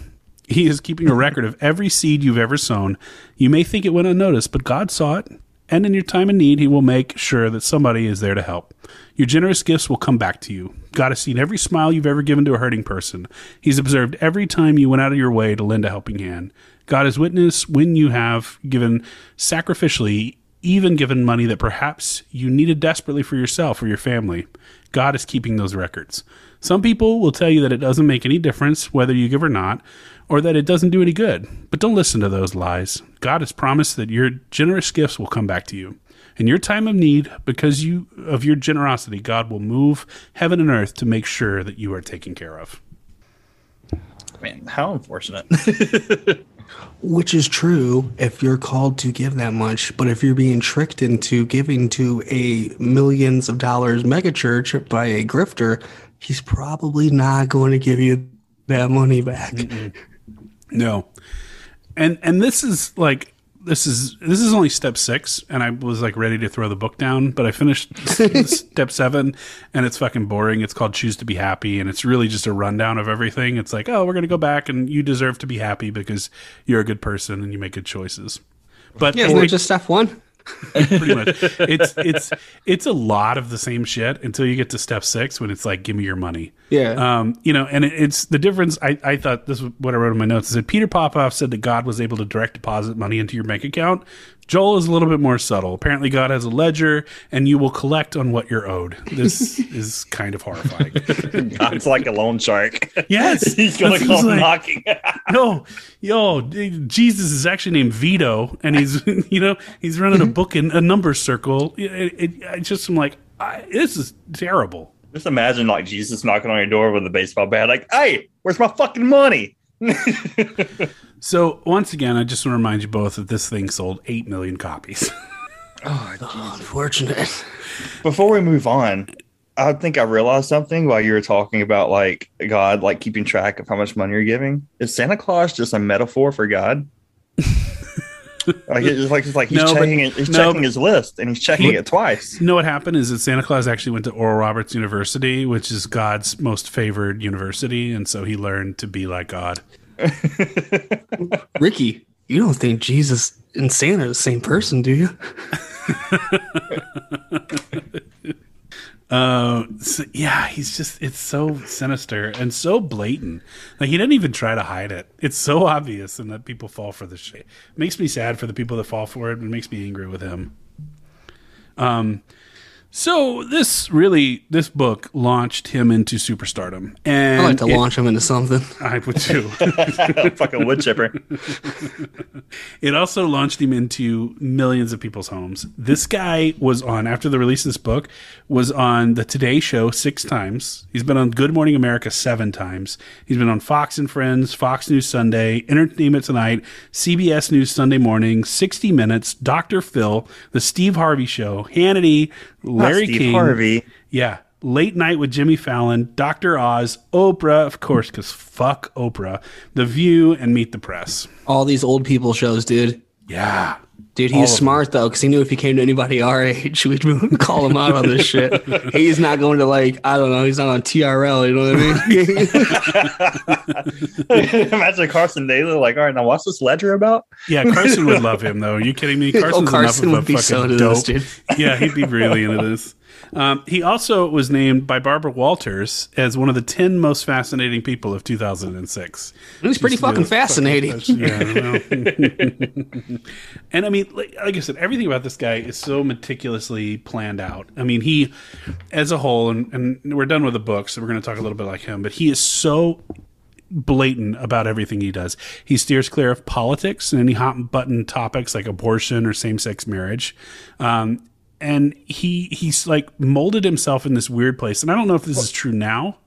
He is keeping a record of every seed you've ever sown. You may think it went unnoticed, but God saw it. And in your time of need, He will make sure that somebody is there to help. Your generous gifts will come back to you. God has seen every smile you've ever given to a hurting person. He's observed every time you went out of your way to lend a helping hand. God has witnessed when you have given sacrificially, even given money that perhaps you needed desperately for yourself or your family. God is keeping those records. Some people will tell you that it doesn't make any difference whether you give or not, or that it doesn't do any good. But don't listen to those lies. God has promised that your generous gifts will come back to you. In your time of need, because you of your generosity, God will move heaven and earth to make sure that you are taken care of. Man, how unfortunate. (laughs) Which is true if you're called to give that much, but if you're being tricked into giving to a millions of dollars megachurch by a grifter, he's probably not going to give you that money back. No. And and this is like this is this is only step 6 and I was like ready to throw the book down, but I finished (laughs) step 7 and it's fucking boring. It's called choose to be happy and it's really just a rundown of everything. It's like, "Oh, we're going to go back and you deserve to be happy because you're a good person and you make good choices." But Yeah, isn't it just step one? (laughs) pretty much. It's it's it's a lot of the same shit until you get to step six when it's like, give me your money. Yeah. Um, you know, and it, it's the difference. I, I thought this was what I wrote in my notes. Is that Peter Popoff said that God was able to direct deposit money into your bank account Joel is a little bit more subtle. Apparently, God has a ledger, and you will collect on what you're owed. This (laughs) is kind of horrifying. (laughs) God's like a loan shark. Yes, (laughs) He's gonna That's what come like. knocking. no, yo, Jesus is actually named Vito, and he's you know he's running a book in a number circle. It, it, I just am like, I, this is terrible. Just imagine like Jesus knocking on your door with a baseball bat, like, "Hey, where's my fucking money?" So once again, I just want to remind you both that this thing sold eight million copies. (laughs) Oh, oh, unfortunate. Before we move on, I think I realized something while you were talking about like God, like keeping track of how much money you're giving. Is Santa Claus just a metaphor for God? (laughs) like it's like it's like he's No, but- checking it, he's no, checking but- his list and he's checking it twice. You know what happened is that Santa Claus actually went to Oral Roberts University, which is God's most favored university, and so he learned to be like God. (laughs) Ricky, you don't think Jesus and Santa are the same person, do you? (laughs) Uh, so- yeah, he's just it's so sinister and so blatant. Like he didn't even try to hide it. It's so obvious, and that people fall for this shit. It makes me sad for the people that fall for it, and makes me angry with him. Um, so this really this book launched him into superstardom, and I like to it- launch him into something. (laughs) I would too. (laughs) fucking wood chipper. (laughs) It also launched him into millions of people's homes. This guy was on after the release of this book was on the Today Show six times. He's been on Good Morning America seven times. He's been on Fox and Friends, Fox News Sunday, Entertainment Tonight, CBS News Sunday Morning, 60 Minutes, Dr. Phil, The Steve Harvey Show, Hannity, Larry Steve King, Harvey. yeah. Late Night with Jimmy Fallon, Dr. Oz, Oprah, of course, because fuck Oprah, The View, and Meet the Press. All these old people shows, dude. Yeah. Dude, he's of smart though, because he knew if he came to anybody our age, (laughs) we'd call him out on this (laughs) shit. he's not going to like, I don't know, he's not on TRL. You know what I mean? (laughs) Imagine Carson Daly, like, all right, now what's this ledger about? Yeah, Carson would love him though. Are you kidding me? Oh, Carson's Carson enough would be of a so fucking into dope. this, dude. yeah, he'd be really into this. Um, he also was named by Barbara Walters as one of the 10 most fascinating people of 2006. He's pretty Just to be fucking fascinating. Yeah, I know. (laughs) and I mean, like, like I said, everything about this guy is so meticulously planned out. I mean, he, as a whole, and, and we're done with the book, so we're going to talk a little bit like him, but he is so blatant about everything he does. He steers clear of politics and any hot button topics like abortion or same sex marriage. Um, and he he's like molded himself in this weird place. And I don't know if this is true now,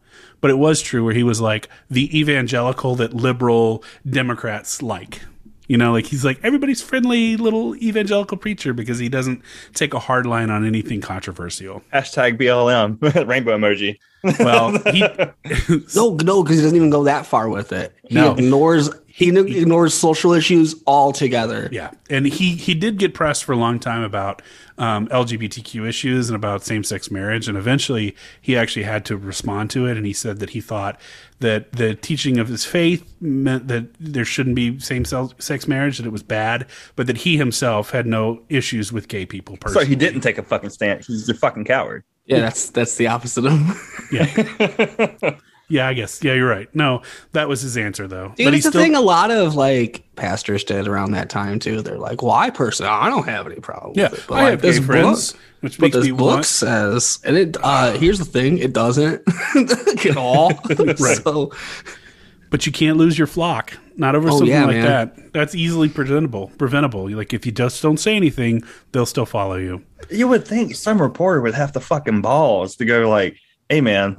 but it was true where he was like the evangelical that liberal Democrats like. You know, like he's like everybody's friendly little evangelical preacher because he doesn't take a hard line on anything controversial. Hashtag BLM, (laughs) rainbow emoji. Well, he (laughs) No, no, because he doesn't even go that far with it. He No. ignores he, ignores social issues altogether. Yeah, and he he did get pressed for a long time about um, LGBTQ issues and about same sex marriage, and eventually he actually had to respond to it, and he said that he thought that the teaching of his faith meant that there shouldn't be same sex marriage, that it was bad, but that he himself had no issues with gay people. Personally. So he didn't take a fucking stance. He's a fucking coward. Yeah, that's that's the opposite of him. Yeah, (laughs) yeah, I guess. Yeah, you're right. No, that was his answer though. Dude, but it's he the thing a lot of like pastors did around that time too. They're like, "Well, I personally, I don't have any problem Yeah, with it." But I like have gay friends, book, which but this me book want- says, and it. Uh, here's the thing: it doesn't (laughs) at all. (laughs) Right. So but you can't lose your flock. Not over Oh, something yeah, like man. that. That's easily preventable. Preventable. Like if you just don't say anything, they'll still follow you. You would think some reporter would have the fucking balls to go like, "Hey, man,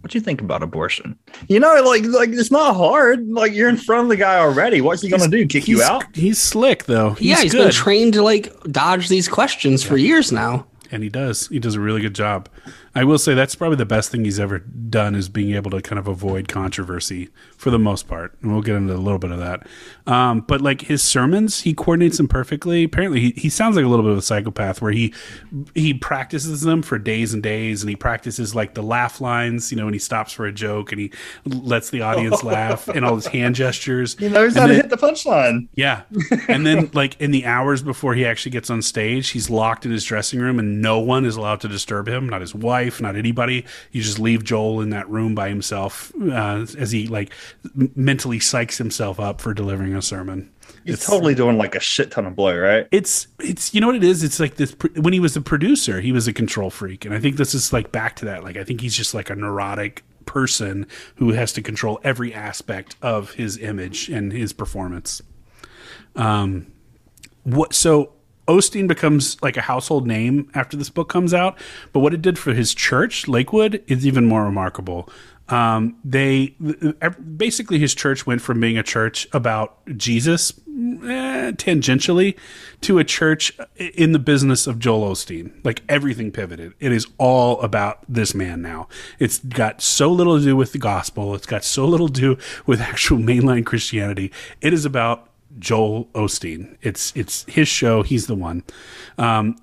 what do you think about abortion?" You know, like like it's not hard. Like you're in front of the guy already. What's he gonna do? Kick you out? He's slick though. He's yeah, he's good, been trained to like dodge these questions for years now. and he does. He does a really good job. I will say that's probably the best thing he's ever done is being able to kind of avoid controversy for the most part. And we'll get into a little bit of that. Um, but like his sermons, he coordinates them perfectly. Apparently, he, he sounds like a little bit of a psychopath where he he practices them for days and days, and he practices like the laugh lines. You know, when he stops for a joke and he lets the audience (laughs) laugh, and all his hand gestures. He knows And how to hit the punchline. yeah. And then, (laughs) like, in the hours before he actually gets on stage, he's locked in his dressing room and no one is allowed to disturb him not his wife, wife, not anybody. You just leave Joel in that room by himself uh, as he like mentally psychs himself up for delivering a sermon. He's totally doing like a shit ton of blow, right? It's it's you know what it is. It's like this when he was a producer, he was a control freak, and I think this is like back to that. Like I think he's just like a neurotic person who has to control every aspect of his image and his performance. Um, what so Osteen becomes like a household name after this book comes out, but what it did for his church, Lakewood, is even more remarkable. Um, they basically his church went from being a church about Jesus eh, tangentially to a church in the business of Joel Osteen. Like everything pivoted. It is all about this man now. It's got so little to do with the gospel. It's got so little to do with (laughs) actual mainline Christianity. It is about Joel Osteen. It's it's his show. He's the one. Um,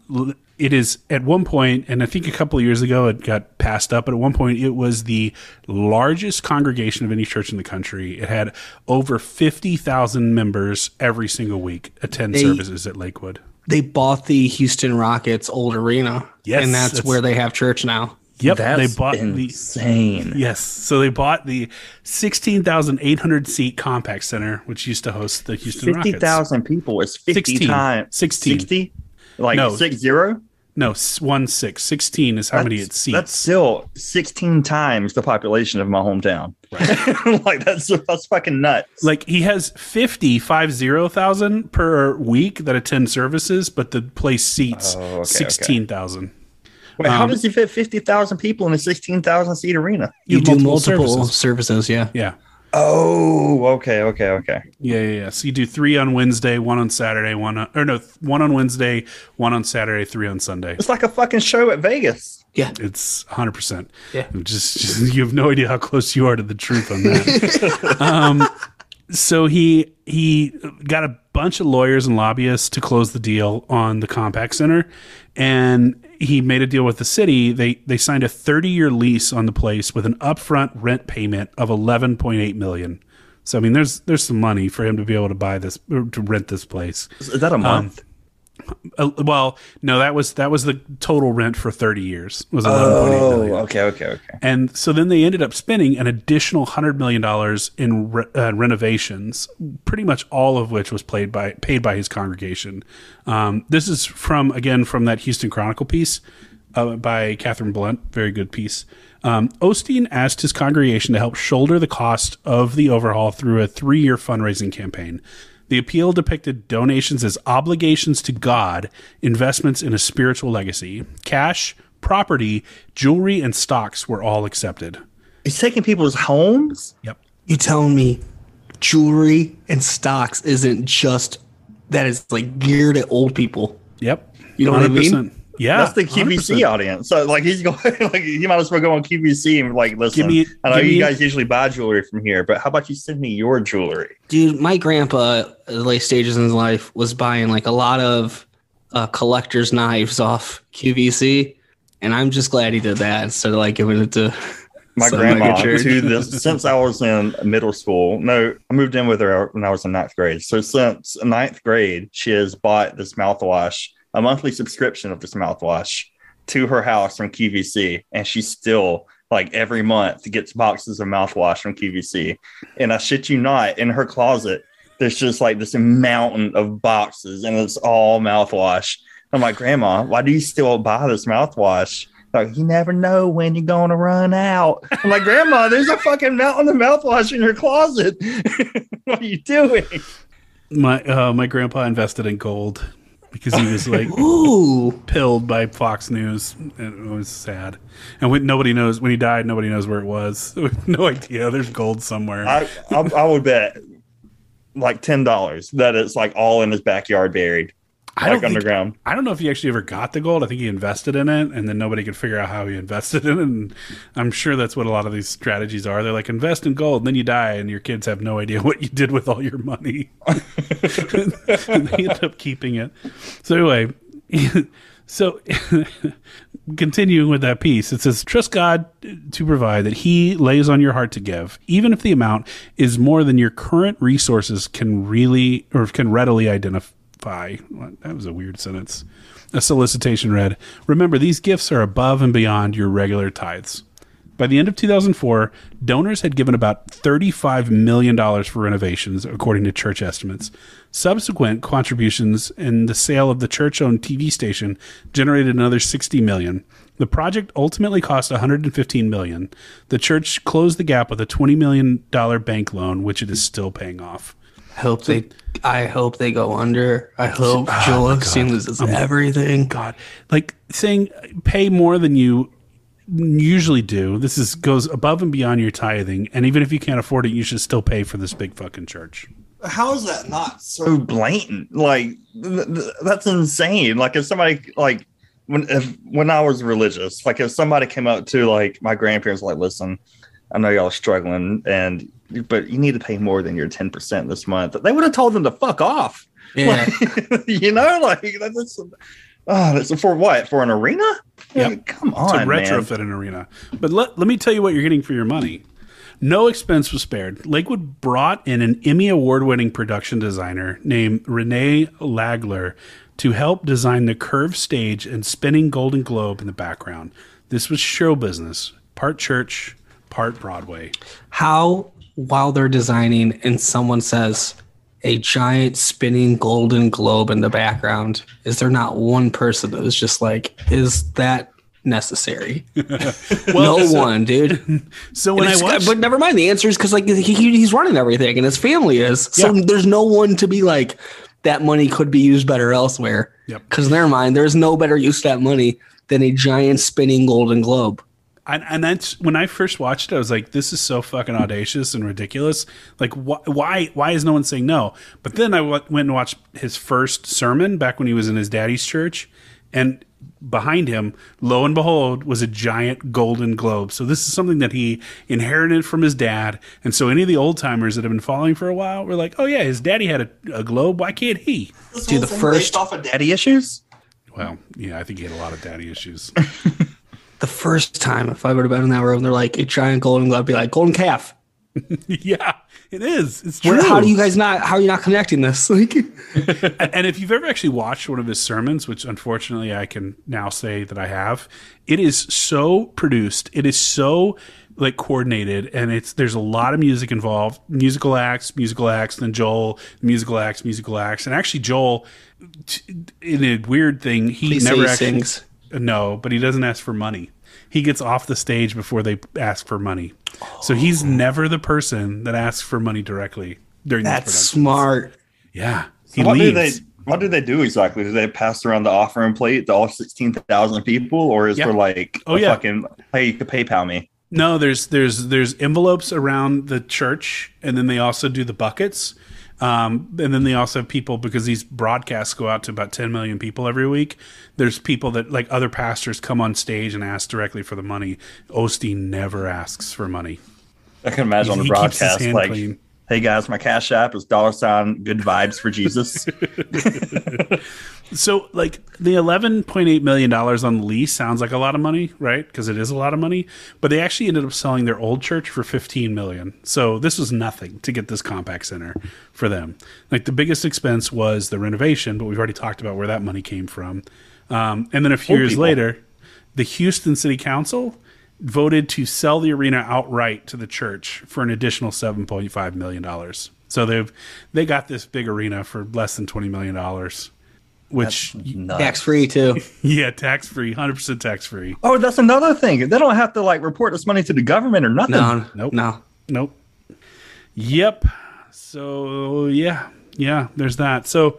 it is at one point, and I think a couple of years ago it got passed up. But at one point, it was the largest congregation of any church in the country. It had over fifty thousand members every single week attend They- services at Lakewood. They bought the Houston Rockets old arena. Yes, and that's, that's- where they have church now. Yep, That's they bought the insane. Yes. So they bought the 16,800 seat Compaq Center, which used to host the Houston Fifty Rockets. thousand people is fifty 16. times 16. Sixty, like No. six zero. No, one six. 16 is how many it seats. That's still sixteen times the population of my hometown. (laughs) like that's that's fucking nuts. like he has 50, 50,000 per week that attend services, but the place seats Oh, okay, okay. 16,000. Wait, how um, does he fit fifty thousand people in a sixteen thousand seat arena? You, have do multiple multiple services. services. yeah. Yeah. Oh, okay, okay, okay. Yeah, yeah, yeah. So you do three on Wednesday, one on Saturday, one on, or no, one on Wednesday, one on Saturday, three on Sunday. It's like a fucking show at Vegas. Yeah. It's 100%. Yeah. Just, just (laughs) you have no idea how close you are to the truth on that. (laughs) um, so he he got a bunch of lawyers and lobbyists to close the deal on the Compaq Center and he made a deal with the city. They they signed a 30-year lease on the place with an upfront rent payment of 11.8 million. So I mean there's there's some money for him to be able to buy this or to rent this place. Is is that a um, month? Uh, well, no, that was that was the total rent for 30 years. Was 11.8 oh, million. okay, okay, okay. And so then they ended up spending an additional hundred million dollars in re- uh, renovations, pretty much all of which was played by paid by his congregation. Um, this is from again from that Houston Chronicle piece uh, by Katherine Blunt, very good piece. Um, Osteen asked his congregation to help shoulder the cost of the overhaul through a three-year fundraising campaign. The appeal depicted donations as obligations to God, investments in a spiritual legacy. Cash, property, jewelry, and stocks were all accepted. He's taking people's homes. Yep. You telling me jewelry and stocks isn't just that is like geared at old people? Yep. You know what I mean? 100%. Yeah. That's the QVC 100%. audience. So like he's going (laughs) like he might as well go on QVC and like listen. Give me- I know give you me- guys usually buy jewelry from here, but how about you send me your jewelry? Dude, my grandpa, the late stages in his life, was buying like a lot of uh, collector's knives off QVC, and I'm just glad he did that instead of like giving it to (laughs) My some grandma to this (laughs) since I was in middle school. No, I moved in with her when I was in ninth grade. So since ninth grade, she has bought this mouthwash, a monthly subscription of this mouthwash to her house from QVC, and she still like every month gets boxes of mouthwash from QVC. And I shit you not, in her closet, there's just like this mountain of boxes, and it's all mouthwash. I'm like, Grandma, why do you still buy this mouthwash? Like, you never know when you're going to run out. I'm like, Grandma, there's a fucking mountain of mouthwash in your closet. (laughs) what are you doing? My uh, my grandpa invested in gold because he was like Ooh, pilled by Fox News, and it was sad. And when, nobody knows when he died, nobody knows where it was. (laughs) No idea. There's gold somewhere. I, I, I would bet like $10 that it's like all in his backyard buried, I don't think- underground. I don't know if he actually ever got the gold. I think he invested in it, and then nobody could figure out how he (laughs) invested in it. And I'm sure that's what a lot of these strategies are. They're like invest in gold, and then you die, and your kids have no idea (laughs) what you did with all your money. and (laughs) they end up keeping it. So anyway, so continuing with that piece, it says, "Trust God to provide that He lays on your heart to give, even if the amount is more than your current resources can really or can readily identify." What? That was a weird sentence. A solicitation read Remember, these gifts are above and beyond your regular tithes. By the end of 2004, donors had given about $35 million for renovations, according to church estimates. Subsequent contributions and the sale of the church-owned TV station generated another 60 million. The project ultimately cost 115 million. The church closed the gap with a 20 million dollar bank loan, which it is still paying off. Hope they. I hope they go under. I hope Oh, Joel my God. Osteen loses everything. God, like saying pay more than you usually do. This is goes above and beyond your tithing, and even if you can't afford it, you should still pay for this big fucking church. How is that not so blatant? Like th- th- that's insane. Like if somebody like when if when I was religious, like if somebody came up to like my grandparents, like, listen, I know y'all are struggling, and but you need to pay more than your ten percent this month. They would have told them to fuck off. Yeah. Like, (laughs) you know, like that's oh, that's for what? For an arena? Yep. Come to on, man. retrofit an arena. But let, let me tell you what you're getting for your money. No expense was spared. Lakewood brought in an Emmy award winning production designer named Renee Lagler to help design the curved stage and spinning golden globe in the background. This was show business, part church, part Broadway. How while they're designing and someone says a giant spinning golden globe in the background, is there not one person that was just like, is that necessary? (laughs) no so- one, dude. (laughs) So when I watched, but never mind. The answer is because like he, he- he's running everything and his family is. So Yeah. there's no one to be like that money could be used better elsewhere. Yep. Because in their mind, there's no better use to that money than a giant spinning golden globe. And, and that's when I first watched it, I was like, "This is so fucking audacious and ridiculous! Like, wh- why? Why is no one saying no?" But then I w- went and watched his first sermon back when he was in his daddy's church, and behind him, lo and behold, was a giant golden globe. So this is something that he inherited from his dad. And so any of the old timers that have been following for a while were like, "Oh yeah, his daddy had a, a globe. Why can't he?" Do the first off of daddy issues. Well, yeah, I think he had a lot of daddy issues. (laughs) the first time if I would have been in that room, they're like a giant golden glove, I'd be like golden calf. (laughs) yeah, it is. It's true. Where, how do you guys not? How are you not connecting this? (laughs) Like, (laughs) and if you've ever actually watched one of his sermons, which unfortunately I can now say that I have, it is so produced. It is so like coordinated, and it's there's a lot of music involved, musical acts, musical acts, then Joel, musical acts, musical acts, and actually Joel, t- in a weird thing, he Please never actually sings. No, but he doesn't ask for money. He gets off the stage before they ask for money, so he's oh. never the person that asks for money directly during these that's smart. Yeah, he what do they leaves. what do they do exactly? Do they pass around the offering plate to all sixteen thousand people, or is Yeah. there like Oh, a yeah. fucking hey you could PayPal me? No, there's there's there's envelopes around the church, and then they also do the buckets, um, and then they also have people because these broadcasts go out to about 10 million people every week. There's people that like other pastors come on stage and ask directly for the money. Osteen never asks for money. I can imagine on the He keeps his broadcast like, clean. "Hey guys, my cash app is dollar sign good vibes for Jesus." (laughs) So, like the eleven point eight million dollars on the lease sounds like a lot of money, right? Because it is a lot of money. But they actually ended up selling their old church for fifteen million. So this was nothing to get this Compaq Center for them. Like the biggest expense was the renovation, but we've already talked about where that money came from. Um, and then a few Old years people. later, the Houston City Council voted to sell the arena outright to the church for an additional seven point five million dollars. So they've they got this big arena for less than twenty million dollars, which Tax free too. (laughs) yeah, tax free, hundred percent tax free. Oh, that's another thing. They don't have to like report this money to the government or nothing. No, Nope. no. Nope. Yep. So yeah, yeah. There's that. So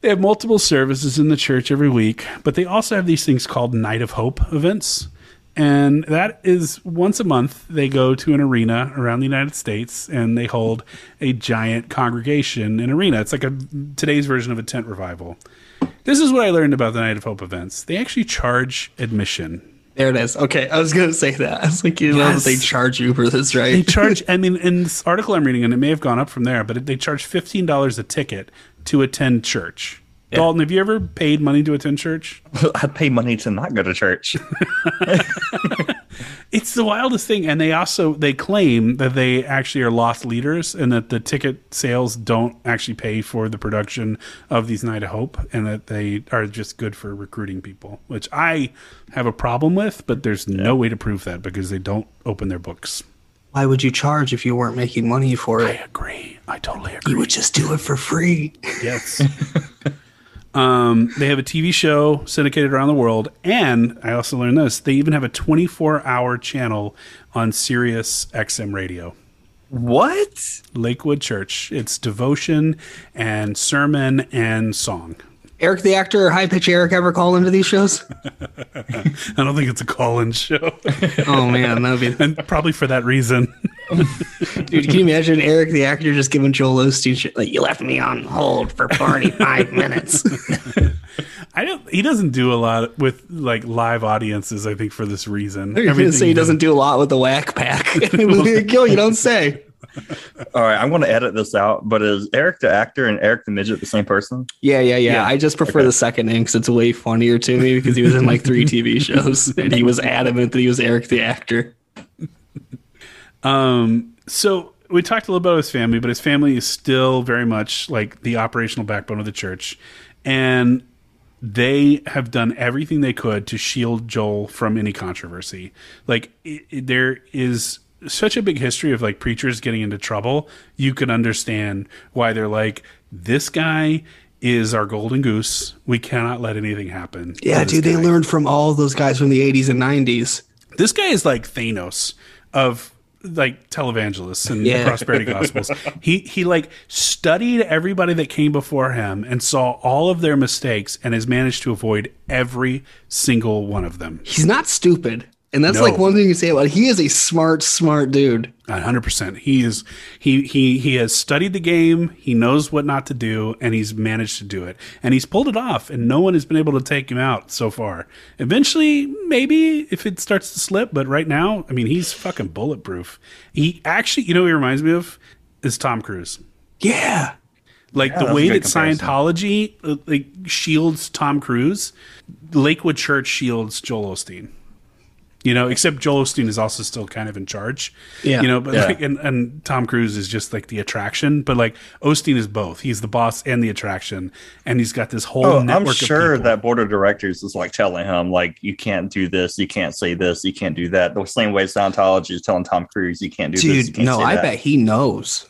they have multiple services in the church every week, but they also have these things called Night of Hope events. And that is once a month, they go to an arena around the United States and they hold a giant congregation in arena. It's like a today's version of a tent revival. This is what I learned about the Night of Hope events. They actually charge admission. There it is. Okay, I was gonna say that. (laughs) I was like, you know that they charge you for this, right? They charge. (laughs) I mean, in this article I'm reading, and it may have gone up from there, but they charge fifteen dollars a ticket to attend church. Dalton, have you ever paid money to attend church? (laughs) I'd pay money to not go to church. (laughs) it's the wildest thing and they also they claim that they actually are loss leaders and that the ticket sales don't actually pay for the production of these night of hope and that they are just good for recruiting people which i have a problem with but there's no way to prove that because they don't open their books Why would you charge if you weren't making money for it? i agree i totally agree You would just do it for free. Yes. (laughs) um, they have a TV show syndicated around the world, and I also learned this: they even have a 24-hour channel on Sirius XM radio. What? Lakewood Church. It's devotion and sermon and song. Eric the actor or high pitch Eric ever call into these shows? (laughs) I don't think it's a call-in show, Oh man, that would be and probably for that reason. Dude. Can you imagine Eric the actor just giving Joel Osteen shit like you left me on hold for forty five minutes? (laughs) I don't. He doesn't do a lot with like live audiences. I think for this reason. You're gonna say he doesn't do a lot with the Wack Pack. (laughs) (laughs) Gil, you don't say. All right, I'm going to edit this out. But is Eric the actor and Eric the midget the same person? Yeah, yeah, yeah. Yeah. I just prefer the second name because it's way funnier to me because he was in like three TV shows and he was adamant that he was Eric the actor. Um, so we talked a little bit about his family, but his family is still very much like the operational backbone of the church, and they have done everything they could to shield Joel from any controversy. Like it, it- there is such a big history of like preachers getting into trouble. You can understand why they're like this guy is our golden goose. We cannot let anything happen. Yeah, dude, they learned from all those guys from the 80s and 90s. This guy is like Thanos of like televangelists and Yeah. prosperity (laughs) gospels. He he like studied everybody that came before him and saw all of their mistakes and has managed to avoid every single one of them. He's not stupid. And that's No. like one thing you say about it. He is a smart, smart dude. hundred percent. He is he he he has studied the game. He knows what not to do, and he's managed to do it. And he's pulled it off, and no one has been able to take him out so far. Eventually, maybe if it starts to slip, but right now, I mean, he's fucking bulletproof. He actually, you know, who he reminds me of is Tom Cruise. Yeah. Like Yeah, the way that comparison. Scientology uh, like shields Tom Cruise, Lakewood Church shields Joel Osteen. You know, except Joel Osteen is also still kind of in charge. Yeah. You know, but Yeah. like, and, and Tom Cruise is just like the attraction, but like Osteen is both. He's the boss and the attraction, and he's got this whole Oh, network. I'm sure of that board of directors is like telling him, like, you can't do this, you can't say this, you can't do that. The same way Scientology is telling Tom Cruise, you can't do this, you Dude, can't no, say I that. bet he knows.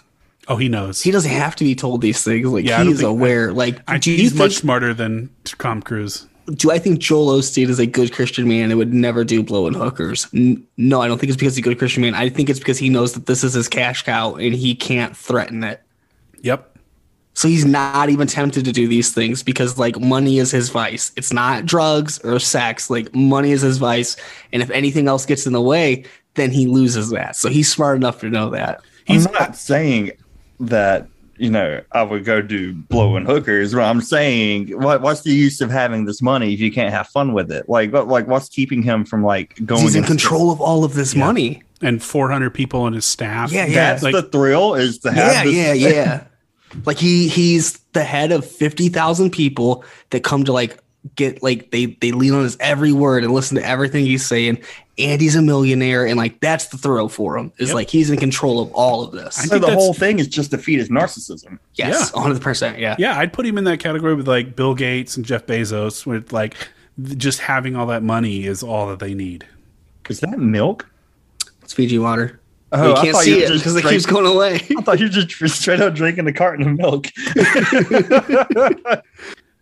Oh, he knows. He doesn't have to be told these things. Like Yeah, he's think- aware. Like, I, do you he's think? much smarter than Tom Cruise. Do I think Joel Osteen is a good Christian man and would never do blowing hookers? No, I don't think it's because he's a good Christian man. I think it's because he knows that this is his cash cow and he can't threaten it. Yep. So he's not even tempted to do these things because like money is his vice. It's not drugs or sex. Like money is his vice. And if anything else gets in the way, then he loses that. So he's smart enough to know that. I'm not saying that you know I would go do blowing hookers. But I'm saying what what's the use of having this money if you can't have fun with it? Like what like what's keeping him from like going? He's in into- control of all of this money. And 400 people on his staff. Yeah, yeah. That's Like- the thrill is to have. Yeah, this, yeah, yeah. like he he's the head of 50,000 people that come to like get like they they lean on his every word and listen to everything he's saying and he's a millionaire and like that's the throw for him is Yep. like he's in control of all of this. I So think the whole thing is just to feed his narcissism. yes, 100%, yeah. Yeah, I'd put him in that category with like Bill Gates and Jeff Bezos, with like just having all that money is all that they need. Is that milk? It's Fiji water. Oh, you I can't thought see you were it just because it straight- keeps going away. (laughs) I thought you were just straight up drinking a carton of milk. (laughs)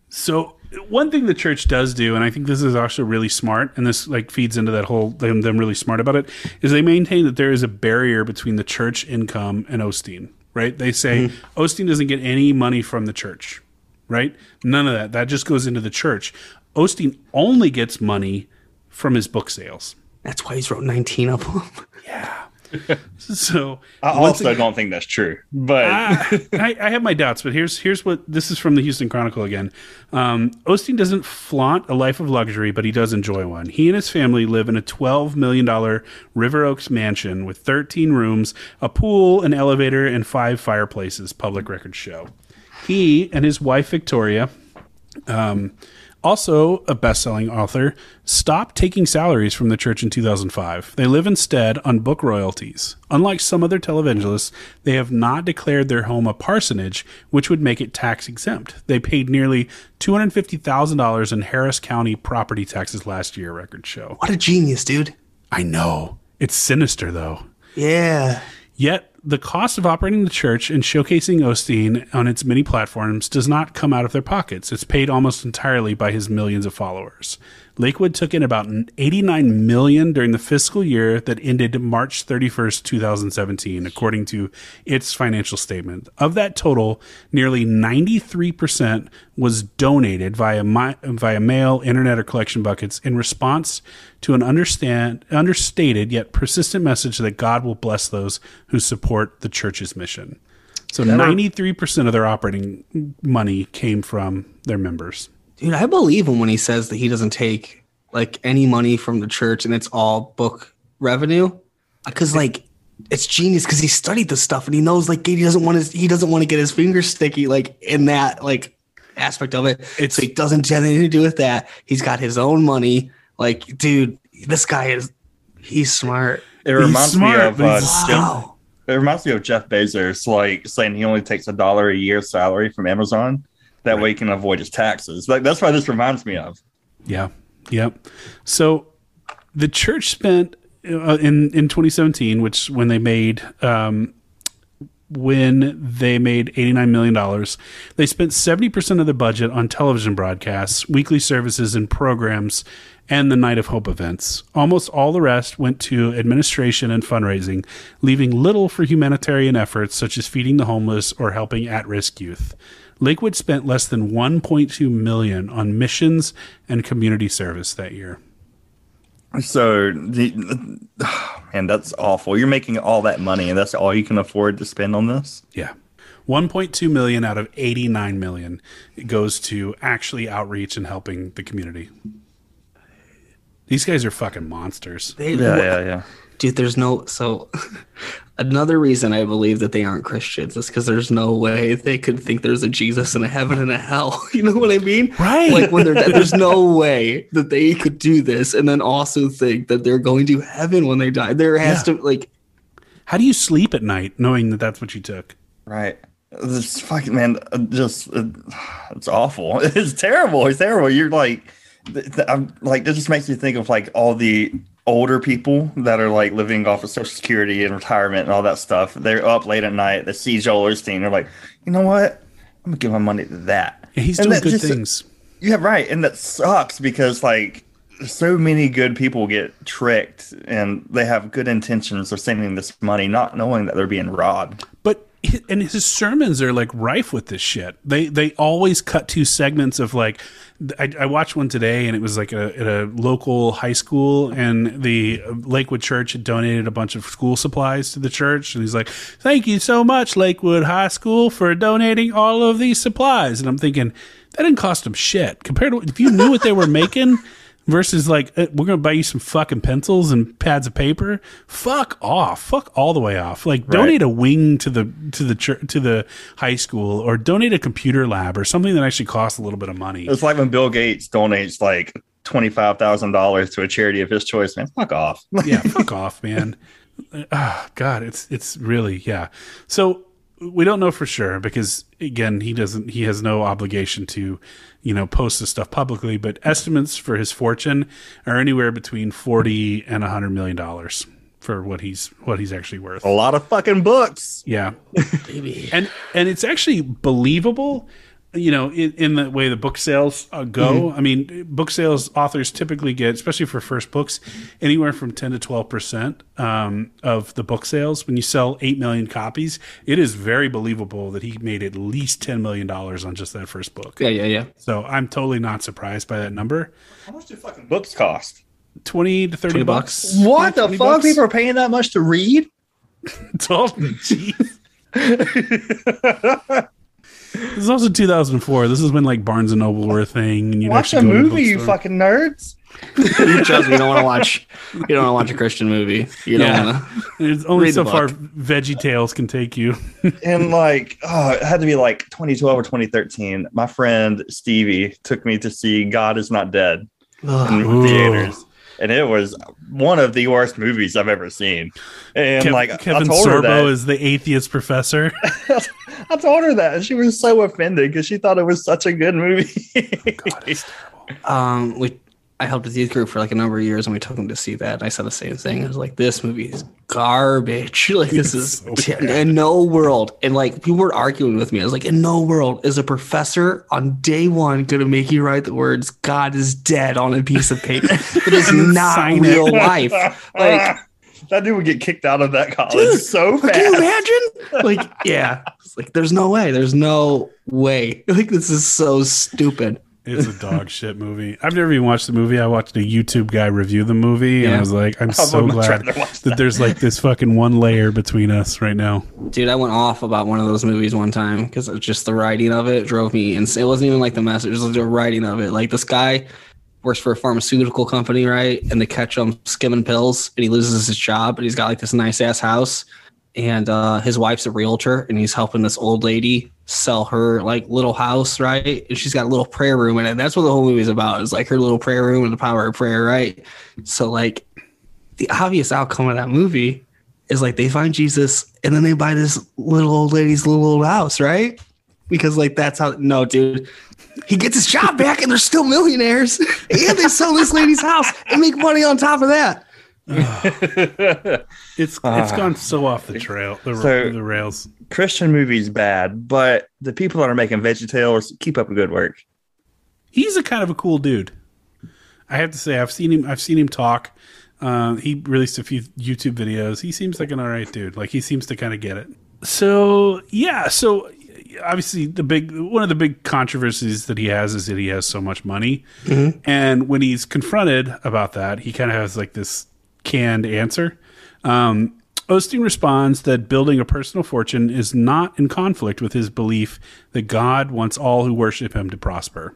So one thing the church does do, and I think this is also really smart, and this like feeds into that whole them, them really smart about it, is they maintain that there is a barrier between the church income and Osteen. Right? They say mm-hmm. Osteen doesn't get any money from the church. Right? None of that. That just goes into the church. Osteen only gets money from his book sales. That's why he's wrote 19 of them. (laughs) So I also don't think that's true. But Ah, I, I have my doubts, but here's here's what this is from the Houston Chronicle again. Um, Osteen doesn't flaunt a life of luxury, but he does enjoy one. He and his family live in a twelve million dollar River Oaks mansion with thirteen rooms, a pool, an elevator, and five fireplaces. Public records show. He and his wife Victoria um, Also, a best selling author stopped taking salaries from the church in 2005. They live instead on book royalties. Unlike some other televangelists, they have not declared their home a parsonage, which would make it tax exempt. They paid nearly $250,000 in Harris County property taxes last year, records show. What a genius, dude. I know. It's sinister, though. Yeah. Yet, the cost of operating the church and showcasing Osteen on its many platforms does not come out of their pockets. It's paid almost entirely by his millions of followers. Lakewood took in about 89 million during the fiscal year that ended March 31st, 2017, according to its financial statement. Of that total, nearly 93% was donated via mi- via mail, internet, or collection buckets in response to an understand understated yet persistent message that God will bless those who support the church's mission. So 93% of their operating money came from their members. Dude, I believe him when he says that he doesn't take like any money from the church and it's all book revenue. Cause like it's genius because he studied this stuff and he knows like he doesn't want his he doesn't want to get his fingers sticky like in that like aspect of it. It's- so he doesn't have anything to do with that. He's got his own money. Like, dude, this guy is he's smart. It reminds smart, me of uh, he's Jeff, Wow. it reminds me of Jeff Bezos, like saying he only takes a dollar a year salary from Amazon. That way you can avoid his taxes. Like that's why this reminds me of. Yeah. Yep. So the church spent uh, in in 2017, which when they made um, when they made 89 million dollars, they spent 70 percent of the budget on television broadcasts, weekly services, and programs, and the Night of Hope events. Almost all the rest went to administration and fundraising, leaving little for humanitarian efforts such as feeding the homeless or helping at-risk youth. Lakewood spent less than 1.2 million on missions and community service that year. So, the, (sighs) man, that's awful. You're making all that money, and that's all you can afford to spend on this. Yeah. 1.2 million out of 89 million goes to actually outreach and helping the community. These guys are fucking monsters. They, yeah, yeah. Dude there's no so (laughs) another reason i believe that they aren't christians is because there's no way they could think there's a jesus and a heaven and a hell (laughs) you know what i mean Right. like when they're dead there's no way that they could do this and then also think that they're going to heaven when they die there has Yeah. to like How do you sleep at night knowing that that's what you took? Right. This fucking man, uh, just uh, it's awful. (laughs) It's terrible. It's terrible. You're like, th- th- I'm like, this just makes me think of like all the older people that are like living off of Social Security and retirement and all that stuff. They're up late at night. They see Joel Osteen. They're like, you know what? I'm gonna give my money to that. Yeah, he's And doing good just- things. Yeah, right. And that sucks because like so many good people get tricked and they have good intentions of sending this money, not knowing that they're being robbed. But and his sermons are like rife with this shit. They they always cut two segments of like I, I watched one today and it was like a, at a local high school and the Lakewood Church had donated a bunch of school supplies to the church and he's like, "Thank you so much Lakewood High School for donating all of these supplies." And I'm thinking that didn't cost them shit compared to if you knew what they were making. Versus like eh, we're gonna buy you some fucking pencils and pads of paper. Fuck off. Fuck all the way off. Like donate a wing to the to the church, to the high school or donate a computer lab or something that actually costs a little bit of money. It's like when Bill Gates donates like twenty five thousand dollars to a charity of his choice. Man, fuck off. yeah, (laughs) fuck off, man. Ah, God, it's it's really yeah. So we don't know for sure because again, he doesn't. He has no obligation to, you know, post this stuff publicly. But estimates for his fortune are anywhere between forty and a hundred million dollars for what he's what he's actually worth. a lot of fucking books. Yeah, and and it's actually believable, you know, in, in the way the book sales uh, go. I mean, book sales authors typically get, especially for first books, anywhere from ten to twelve percent um, of the book sales. When you sell eight million copies, it is very believable that he made at least ten million dollars on just that first book. yeah yeah yeah So I'm totally not surprised by that number. How much do fucking books cost? Twenty to thirty 20 bucks. bucks. What the 20 fuck? bucks? People are paying that much to read? (laughs) It's all- (laughs) Jeez. (laughs) This is also 2004. This is when like Barnes and Noble were a thing. And you'd Watch a actually go to the movie, you fucking nerds. Trust me, you don't want to watch. You don't want to watch a Christian movie. You don't Yeah. want to. It's only Read the so far. Veggie Tales can take you. (laughs) and like oh it had to be like 2012 or 2013 my friend stevie took me to see god is not dead in Ooh. theaters and it was one of the worst movies i've ever seen. And Kev- like Kevin i told her Sorbo that. is the atheist professor. (laughs) i told her that and she was so offended because she thought it was such a good movie. Um, we I helped with youth group for like a number of years, and we took them to see that. And I said the same thing. I was like, "This movie is garbage. (laughs) Like this is (laughs) in no world." And like people were arguing with me. I was like, "In no world is a professor on day one going to make you write the words God is dead on a piece of paper. (laughs) It is not Sign it. real life. Like, that dude would get kicked out of that college Dude, so can you imagine? Like, yeah, it's like there's no way. There's no way. Like this is so stupid. It's a dog (laughs) shit movie. I've never even watched the movie. I watched a YouTube guy review the movie, and I was like, I'm (laughs) so glad watch that there's like this fucking one layer between us right now. Dude, I went off about one of those movies one time because it's just the writing of it drove me insane. It wasn't even like the message, it was the writing of it. Like this guy works for a pharmaceutical company, right? And they catch him skimming pills and he loses his job, and he's got like this nice ass house. And uh, his wife's a realtor, and he's helping this old lady sell her like little house, right? And she's got a little prayer room in it. That's what the whole movie's about. It's like her little prayer room and the power of prayer, right? So like the obvious outcome of that movie is like they find Jesus and then they buy this little old lady's little old house, right? Because like that's how no, dude. He gets his job back and they're still millionaires. (laughs) And they sell this lady's house and make money on top of that. (laughs) It's it's gone so off the trail, the, So- the rails. christian movies bad but the people that are making veggie tales keep up a good work He's a kind of a cool dude. I have to say, I've seen him. I've seen him talk. Uh, he released a few YouTube videos. He seems like an all right dude. Like he seems to kind of get it. So yeah. So obviously, the big one of the big controversies that he has is that he has so much money, and when he's confronted about that, he kind of has like this canned answer. Um, Osteen responds that building a personal fortune is not in conflict with his belief that God wants all who worship him to prosper.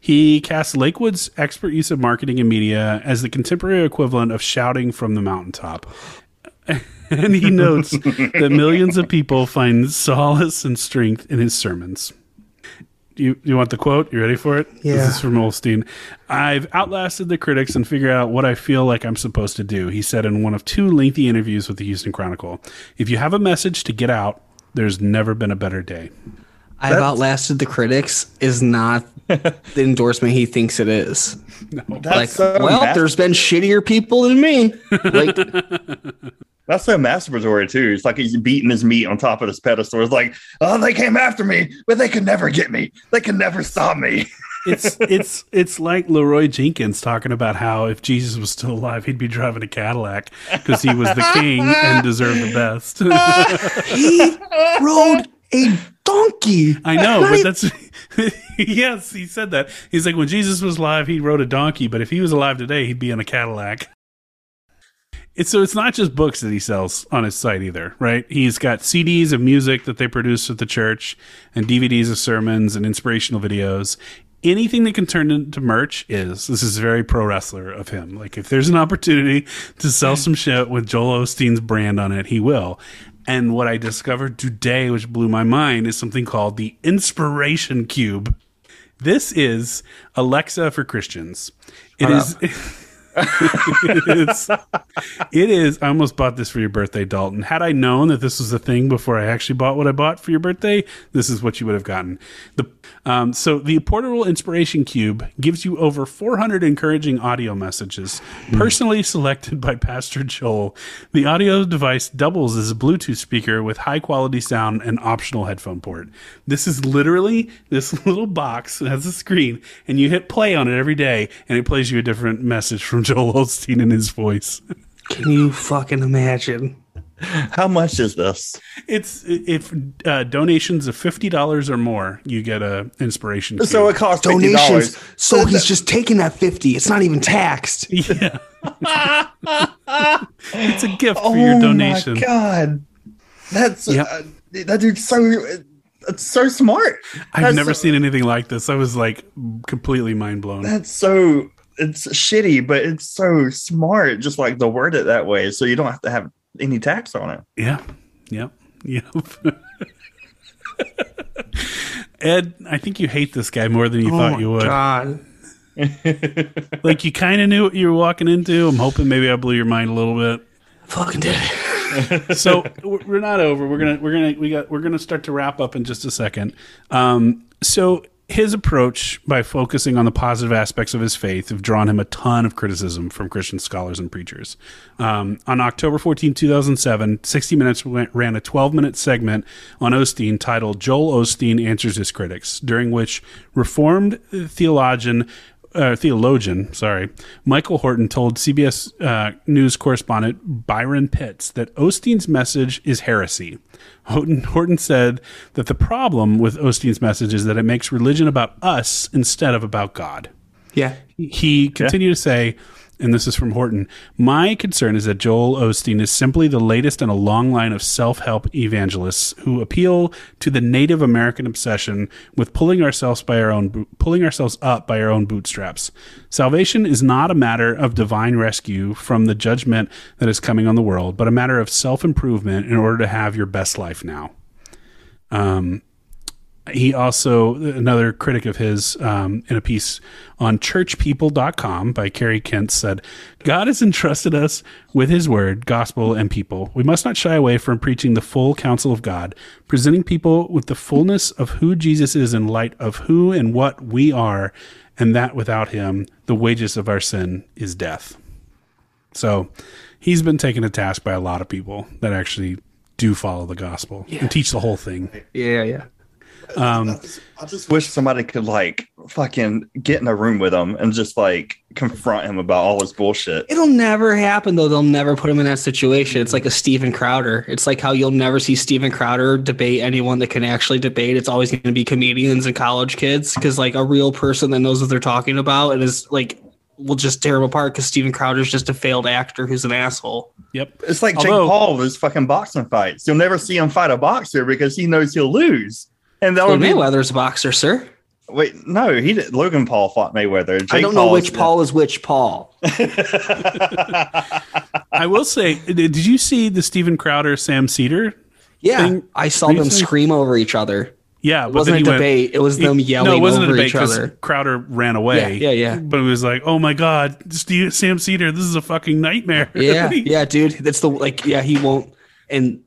He casts Lakewood's expert use of marketing and media as the contemporary equivalent of shouting from the mountaintop. (laughs) and he notes that millions of people find solace and strength in his sermons. You, you want the quote? You ready for it? Yeah. This is from Osteen. I've outlasted the critics and figured out what I feel like I'm supposed to do, he said in one of two lengthy interviews with the Houston Chronicle. If you have a message to get out, there's never been a better day. I've outlasted the critics is not (laughs) the endorsement he thinks it is. That's like, so well, mas- there's been shittier people than me. Like, (laughs) That's so masturbatory too. It's like he's beating his meat on top of this pedestal. It's like, oh, they came after me, but they could never get me. They can never stop me. (laughs) It's it's it's like Leroy Jenkins talking about how if Jesus was still alive, he'd be driving a Cadillac because he was the king and deserved the best. (laughs) he rode a donkey. I know, but that's (laughs) yes, he said that. He's like when Jesus was alive, he rode a donkey, but if he was alive today, he'd be in a Cadillac. It's so it's not just books that he sells on his site either, right? He's got CDs of music that they produce at the church and DVDs of sermons and inspirational videos. Anything that can turn into merch is this is very pro wrestler of him. Like if there's an opportunity to sell some shit with Joel Osteen's brand on it, he will. And what I discovered today, which blew my mind, is something called the Inspiration Cube. This is Alexa for Christians. It is. (laughs) (laughs) it's, it is. I almost bought this for your birthday, Dalton. Had I known that this was a thing before I actually bought what I bought for your birthday, this is what you would have gotten. The um, so the portable inspiration cube gives you over 400 encouraging audio messages, personally selected by Pastor Joel. The audio device doubles as a Bluetooth speaker with high quality sound and optional headphone port. This is literally this (laughs) little box that has a screen, and you hit play on it every day, and it plays you a different message from Joel Osteen in his voice. Can you fucking imagine? How much is this? It's if uh, donations of fifty dollars or more, you get a inspiration. Cube. So it costs fifty Donations. dollars. So he's just taking that 50. It's not even taxed. (laughs) yeah, (laughs) it's a gift for Oh your donation. my god, that's Yep. uh, that dude's so. That's so smart. I've That's never so- seen anything like this. I was like completely mind blown. That's so it's shitty, but it's so smart. Just like to word it that way, so you don't have to have any tax on it. Yeah. Yep. Yep. (laughs) Ed, I think you hate this guy more than you thought you would. God. (laughs) (laughs) Like you kind of knew what you were walking into. I'm hoping maybe I blew your mind a little bit. Fucking did it. so we're we're not over. We're gonna we're gonna we got we're gonna start to wrap up in just a second. Um, so his approach by focusing on the positive aspects of his faith have drawn him a ton of criticism from Christian scholars and preachers. Um, on October 14, 2007, 60 Minutes ran a 12 minute segment on Osteen titled Joel Osteen Answers His Critics, during which Reformed theologian uh, theologian, sorry, Michael Horton told CBS uh, News correspondent Byron Pitts that Osteen's message is heresy. Horton, Horton said that the problem with Osteen's message is that it makes religion about us instead of about God. Yeah. He continued to say, and this is from Horton My concern is that Joel Osteen is simply the latest in a long line of self help evangelists who appeal to the Native American obsession with pulling ourselves by our own pulling ourselves up by our own bootstraps. Salvation is not a matter of divine rescue from the judgment that is coming on the world, but a matter of self improvement in order to have your best life now. Um, he also another critic of his um, in a piece on churchpeople.com by Kerry Kent said god has entrusted us with his word gospel and people. We must not shy away from preaching the full counsel of god presenting people with the fullness of who jesus is in light of who and what we are and that without him the wages of our sin is death. So he's been taken to task by a lot of people that actually do follow the gospel and teach the whole thing. Yeah, yeah. Um, I just wish somebody could like fucking get in a room with him and just like confront him about all his bullshit. It'll never happen though. They'll never put him in that situation. It's like a Steven Crowder. It's like how you'll never see Steven Crowder debate anyone that can actually debate. It's always going to be comedians and college kids because like a real person that knows what they're talking about and is like will just tear him apart because Steven Crowder's just a failed actor who's an asshole. yep It's like Although- Jake Paul with his fucking boxing fights. You'll never see him fight a boxer because he knows he'll lose. And that Floyd would be Mayweather's a boxer, sir. wait, no, he did Logan Paul fought Mayweather. Jake I don't know Paul which is- Paul is which Paul. I will say, did did you see the Steven Crowder Sam Seder? Yeah, thing I saw them scream over each other. Yeah, It wasn't a debate. It was them yelling no, it wasn't over a debate each 'cause other. Crowder ran away. Yeah, yeah, yeah. But it was like, oh my god, Steve, Sam Seder, this is a fucking nightmare. Yeah, (laughs) yeah, dude. That's the like. Yeah, he won't. And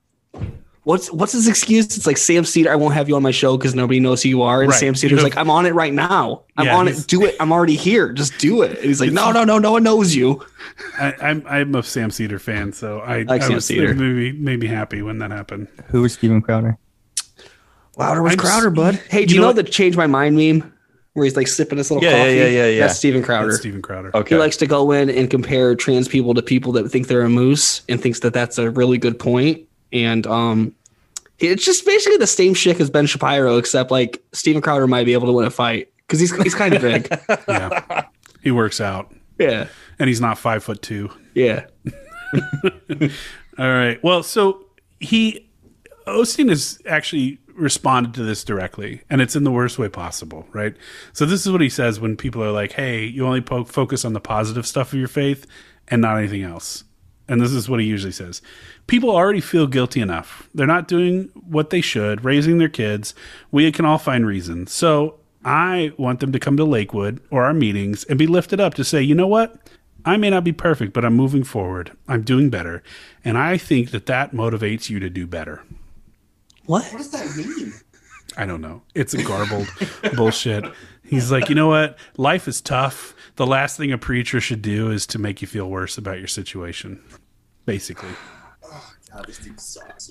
what's what's his excuse? It's like Sam Seder. I won't have you on my show because nobody knows who you are. And Right. Sam You Seder's know- like, I'm on it right now. I'm Yeah, on it. Do it. I'm already here. Just do it. And he's like, No, no, no, no one knows you. I, I'm I'm a Sam Seder fan, so I, like I Sam was, Seder. It made me, happy when that happened. Who was Steven Crowder? Louder was I'm Crowder, bud. Hey, do you you, know know, what- the change my mind meme where he's like sipping his little Yeah, yeah, coffee? yeah, yeah, yeah. That's Steven Crowder. That's Steven Crowder. Okay. He likes to go in and compare trans people to people that think they're a moose and thinks that that's a really good point. And um, it's just basically the same shit as Ben Shapiro, except like Steven Crowder might be able to win a fight because he's he's kind of big. (laughs) Yeah, he works out, yeah, and he's not five foot two. yeah. (laughs) All right. Well, so he Osteen has actually responded to this directly, and it's in the worst way possible, right? So this is what he says when people are like, "Hey, you only po- focus on the positive stuff of your faith and not anything else." And this is what he usually says. People already feel guilty enough. They're not doing what they should, raising their kids. We can all find reasons. So I want them to come to Lakewood or our meetings and be lifted up to say, you know what? I may not be perfect, but I'm moving forward. I'm doing better. And I think that that motivates you to do better. What? What does that mean? I don't know. It's a garbled (laughs) bullshit. He's like, you know what? Life is tough. The last thing a preacher should do is to make you feel worse about your situation. Basically. sucks.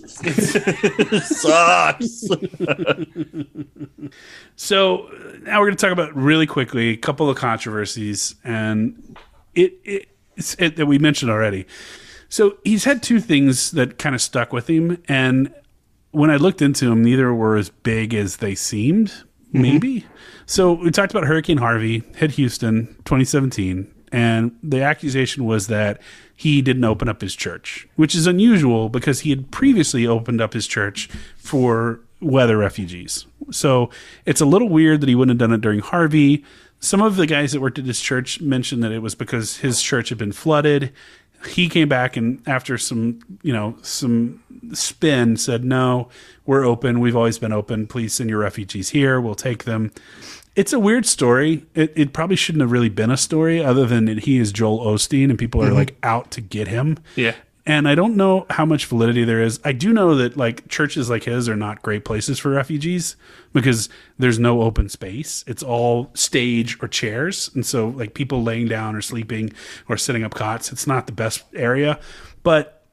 sucks. (laughs) So now we're going to talk about really quickly a couple of controversies, and it, it, it's it that we mentioned already. So he's had two things that kind of stuck with him, and when I looked into them, neither were as big as they seemed. Mm-hmm. Maybe. So we talked about Hurricane Harvey hit Houston 2017, and the accusation was that he didn't open up his church, which is unusual because he had previously opened up his church for weather refugees. So it's a little weird that he wouldn't have done it during Harvey. Some of the guys that worked at his church mentioned that it was because his church had been flooded. He came back and after some, you know, some spin said, "No, we're open. We've always been open. Please send your refugees here. We'll take them." It's a weird story. It, it probably shouldn't have really been a story, other than that he is Joel Osteen and people are mm-hmm. like out to get him Yeah. And I don't know how much validity there is. I do know that like churches like his are not great places for refugees because there's no open space. It's all stage or chairs, and so like people laying down or sleeping or setting up cots. It's not the best area, but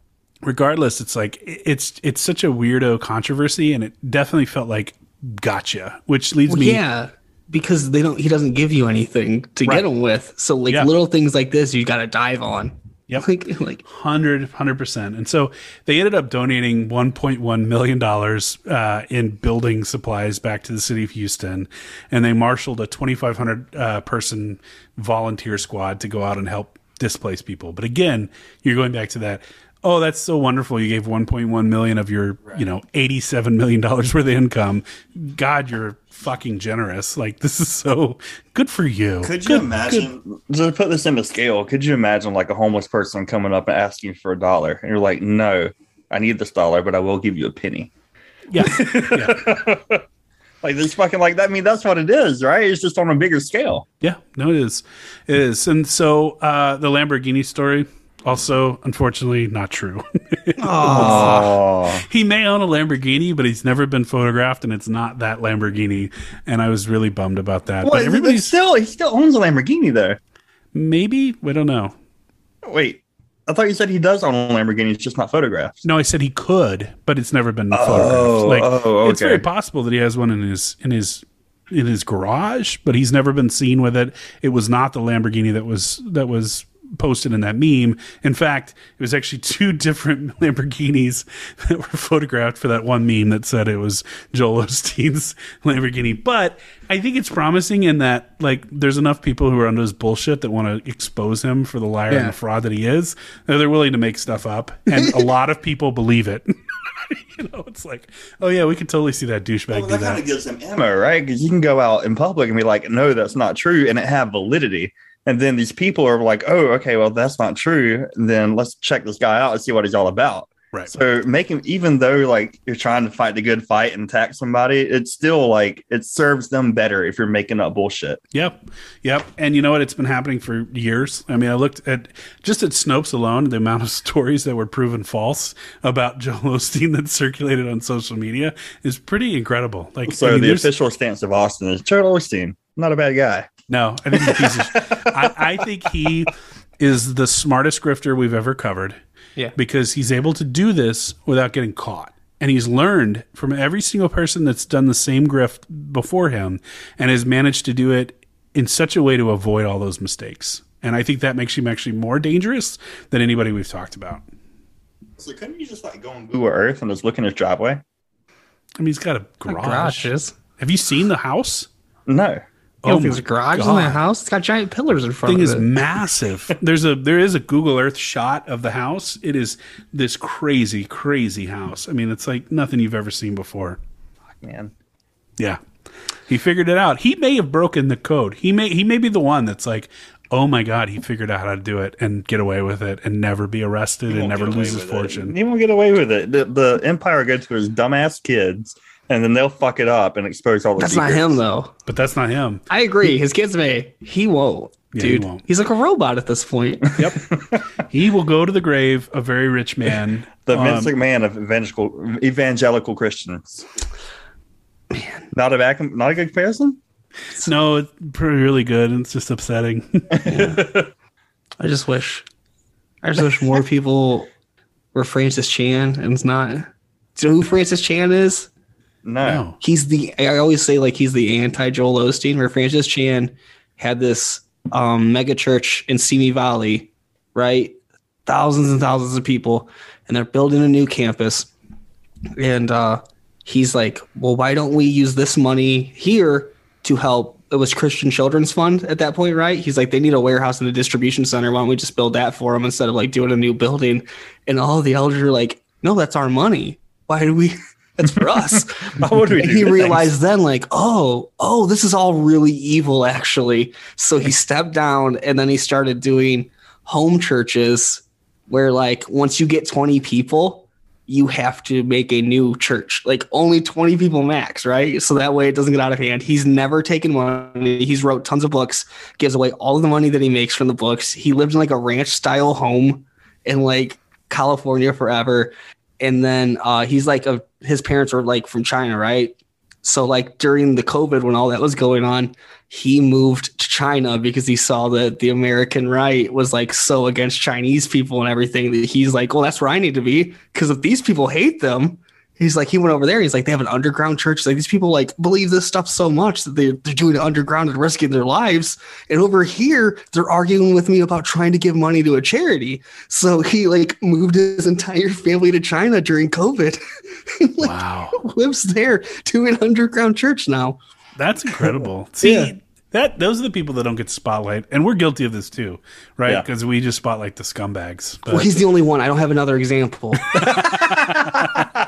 regardless, it's like it's it's such a weirdo controversy, and it definitely felt like gotcha, which leads Well, me yeah, because they don't. He doesn't give you anything to Right. get him with. So like Yeah. little things like this, you got to dive on. Yep. Like (laughs) like 100 percent. And so they ended up donating 1.1 million dollars uh, in building supplies back to the city of Houston, and they marshaled a 2,500 uh, person volunteer squad to go out and help displaced people. But again, you're going back to that. Oh, that's so wonderful! You gave 1.1 million of your, you know, 87 million dollars worth of income. God, you're fucking generous. Like this is so good for you. Could you Good- imagine to put this into scale? Could you imagine like a homeless person coming up and asking for a dollar, and you're like, "No, I need this dollar, but I will give you a penny." Yeah, (laughs) yeah. Like this fucking like that. I mean, that's what it is, right? It's just on a bigger scale. Yeah, no, it is. It is. And so uh, the Lamborghini story, also, unfortunately, not true. (laughs) Oh, he may own a Lamborghini, but he's never been photographed, and it's not that Lamborghini. And I was really bummed about that. what? but Everybody's still he still owns a Lamborghini though. maybe we don't know. Wait, I thought you said he does own a Lamborghini. It's just not photographed. No, I said he could, but it's never been Oh, photographed. Like oh, it's very possible that he has one in his in his in his garage, but he's never been seen with it. It was not the Lamborghini that was that was posted in that meme. In fact, it was actually (laughs) two different (laughs) Lamborghinis that were photographed for that one meme that said it was Joel Osteen's (laughs) Lamborghini. But I think it's promising in that like there's enough people who are under his bullshit that want to expose him for the liar and the fraud that he is. that They're willing to make stuff up, and a lot of people believe it. you know, it's like, oh yeah, we could totally see that douchebag Well, do that kind that. of gives him ammo, right? Because you can go out in public and be like, "No, that's not true," and it have validity. And then these people are like, "Oh, okay, well, that's not true. Then let's check this guy out and see what he's all about." Right. So making even though like you're trying to fight the good fight and attack somebody, it's still like it serves them better if you're making up bullshit. Yep, yep. And you know what? It's been happening for years. I mean, I looked at just at Snopes alone, the amount of (laughs) stories that were proven false about (laughs) Joel Osteen that circulated on social media is pretty incredible. Like, So I mean, the official stance of Austin is Joel Osteen, not a bad guy. No, I think he's a piece of sh- I, I think he is the smartest grifter we've ever covered. Yeah. Because he's able to do this without getting caught. And he's learned from every single person that's done the same grift before him and has managed to do it in such a way to avoid all those mistakes. And I think that makes him actually more dangerous than anybody we've talked about. So couldn't you just like go on Google Earth and just look in his driveway? I mean, he's got a garage. garages. Have you seen the house? No. You Oh think my there's garages God. in the house? It's got giant pillars in front thing of it. Thing is massive. (laughs) There's a there is a Google Earth shot of the house. It is this crazy, crazy house. I mean, it's like nothing you've ever seen before. Fuck, man. Yeah. He figured it out. He may have broken the code. He may he may be the one that's like, oh my god, he figured out how to do it and get away with it and never be arrested and never lose his fortune. It. He won't get away with it. The, the empire goes to his dumbass kids, and then they'll fuck it up and expose all the. That's not him though. But that's not him. I agree. His kids may. He won't. Yeah, he Dude, won't. he's like a robot at this point. (laughs) Yep. he will go to the grave a very rich man. (laughs) The Um, Vince McMahon of evangelical evangelical Christians. Man, not a back, not a good comparison. no, it's pretty really good. It's just upsetting. (laughs) I just wish, I just wish more people were Francis Chan and it's not. Do you know who Francis Chan is? No. no. He's the. I always say like he's the anti Joel Osteen. Where Francis Chan had this um, mega church in Simi Valley, right? Thousands and thousands of people, and they're building a new campus. And uh, he's like, "Well, why don't we use this money here to help?" It was Christian Children's Fund at that point, right? He's like, "They need a warehouse and a distribution center. Why don't we just build that for them instead of like doing a new building?" And all the elders are like, "No, that's our money. Why do we?" That's for us. (laughs) Why would we do he good realized then, like, oh, oh, this is all really evil, actually. So he stepped down and then he started doing home churches where, like, once you get 20 people, you have to make a new church, like only 20 people max, right? So that way it doesn't get out of hand. He's never taken money. He's wrote tons of books, gives away all of the money that he makes from the books. He lived in like a ranch style home in like California forever. And then uh, he's like, a, his parents are like from China, right? So like during the COVID when all that was going on, he moved to China because he saw that the American right was like so against Chinese people and everything that he's like, well, that's where I need to be because if these people hate them, he's like, he went over there. He's like, they have an underground church. Like these people like believe this stuff so much that they they're doing it underground and risking their lives. And over here, they're arguing with me about trying to give money to a charity. So he like moved his entire family to China during COVID. (laughs) like, Wow. (laughs) lives there to an underground church now. That's incredible. (laughs) See, Yeah. That those are the people that don't get spotlight, and we're guilty of this too, right? Yeah. Because we just spotlight the scumbags. But Well, he's the only one. I don't have another example. (laughs)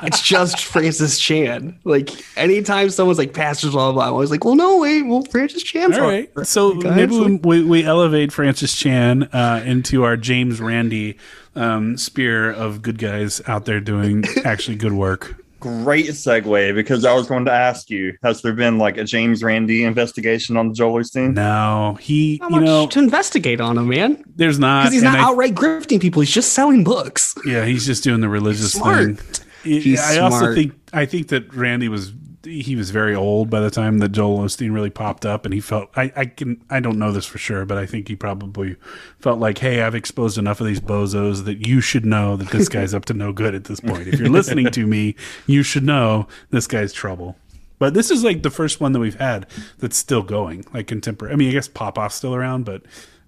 it's just Francis Chan. Like anytime someone's like pastors, blah blah, blah I'm always like, well, no, wait, well, Francis Chan's all right. So Guys, maybe we, like- we, we elevate Francis Chan uh, into our James Randi um, spear of good guys out there doing (laughs) actually good work. Great segue because I was going to ask you: Has there been like a James Randi investigation on the Joel Osteen? No, he, How you much know, to investigate on him, man? there's not. Because he's not I- outright grifting people. He's just selling books. Yeah, he's just doing the religious Smart. thing. He's I also think I think that Randi was he was very old by the time that Joel Osteen really popped up, and he felt I, I can I don't know this for sure, but I think he probably felt like, hey, I've exposed enough of these bozos that you should know that this (laughs) guy's up to no good at this point. If you're listening to me, you should know this guy's trouble. But this is like the first one that we've had that's still going, like contemporary. I mean, I guess Popoff's still around, but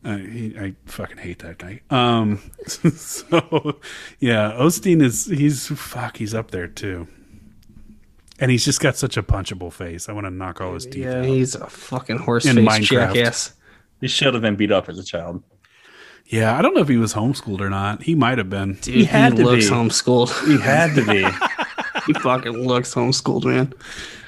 uh, he, I fucking hate that guy. Um, (laughs) so yeah, Osteen is he's fuck, he's up there too, and he's just got such a punchable face. I want to knock all his teeth Yeah, out. he's a fucking horse In face Minecraft. jackass. He should have been beat up as a child. Yeah, I don't know if he was homeschooled or not. He might have been. Dude, He had he to looks be. homeschooled. He had to be. (laughs) he fucking looks homeschooled, man.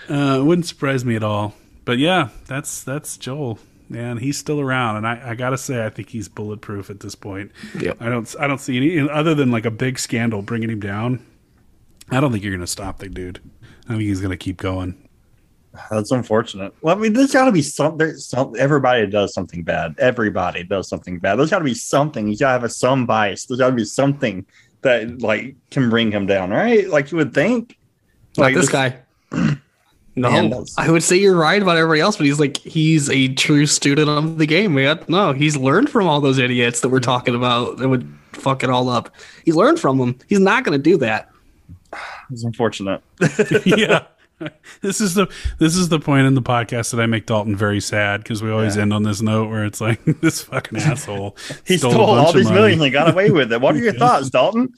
Uh, it wouldn't surprise me at all. But yeah, that's that's Joel. and he's still around, and I, I gotta say, I think he's bulletproof at this point. Yep. I don't I don't see any other than like a big scandal bringing him down. I don't think you're gonna stop the dude. I think he's gonna keep going. That's unfortunate. Well, I mean, there's got to be some. There's some. Everybody does something bad. Everybody does something bad. There's got to be something. You got to have a, some bias. There's got to be something that like can bring him down, right? Like you would think. Not Like this guy. (clears throat) No, Man, I would say you're right about everybody else, but he's like he's a true student of the game, man. No, he's learned from all those idiots that we're talking about that would fuck it all up. He's learned from them. He's not going to do that. It's unfortunate. (laughs) yeah. (laughs) This is the this is the point in the podcast that I make Dalton very sad because we always Yeah. end on this note where it's like (laughs) this fucking asshole (laughs) He stole, stole, a bunch all these millions and got away with it. What are your thoughts, Dalton?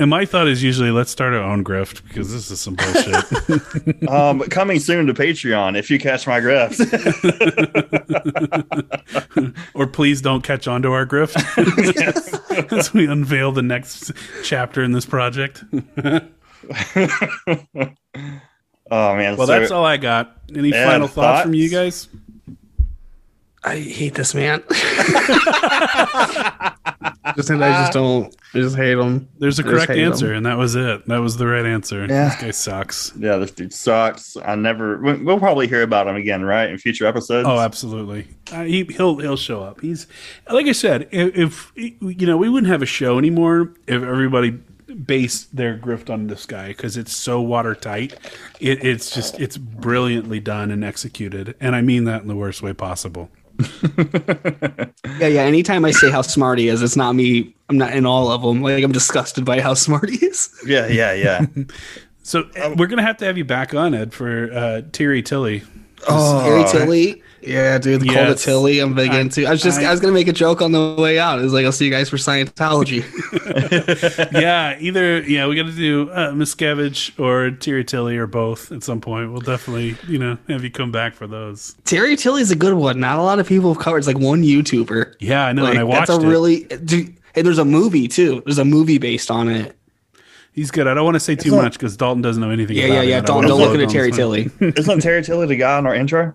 And my thought is usually let's start our own grift because this is some bullshit. um, coming soon to Patreon if you catch my grift. or please don't catch on to our grift as we unveil the next chapter in this project. (laughs) oh man. Well, so- that's all I got. Any Yeah, final thoughts from you guys? I hate this man. (laughs) (laughs) just I just don't. I just hate him. There's a I correct hate him. answer, and that was it. That was the right answer. Yeah. This guy sucks. Yeah, this dude sucks. I never. we- We'll probably hear about him again, right, in future episodes. Oh, absolutely. Uh, he, he'll he'll show up. He's like I said. If, if you know, we wouldn't have a show anymore if everybody based their grift on this guy because it's so watertight. It, it's just it's brilliantly done and executed, and I mean that in the worst way possible. (laughs) Yeah, yeah. Anytime I say how smart he is, it's not me. I'm not in all of them. Like I'm disgusted by how smart he is. (laughs) yeah, yeah, yeah. (laughs) So uh, we're gonna have to have you back on Ed for uh, Terry Tilly. oh, Terry Tilly. Yeah, dude, the Call to Yes. Tilly. I'm big I- into. I was just, I- I, was gonna make a joke on the way out. It was like, I'll see you guys for Scientology. (laughs) (laughs) yeah, either yeah, we got to do uh, Miscavige or Terry Tilly or both at some point. We'll definitely you know have you come back for those. Terry Tilly's a good one. Not a lot of people have covered. It's like one YouTuber. Yeah, I know, Like, and I watched that's a it. really. Dude, hey, there's a movie too. There's a movie based on it. He's good. I don't want to say too Isn't- much because Dalton doesn't know anything. Yeah, about yeah, it. yeah. I Don't don't look into Terry. Tilly. Isn't Terry Tilly the guy on our intro?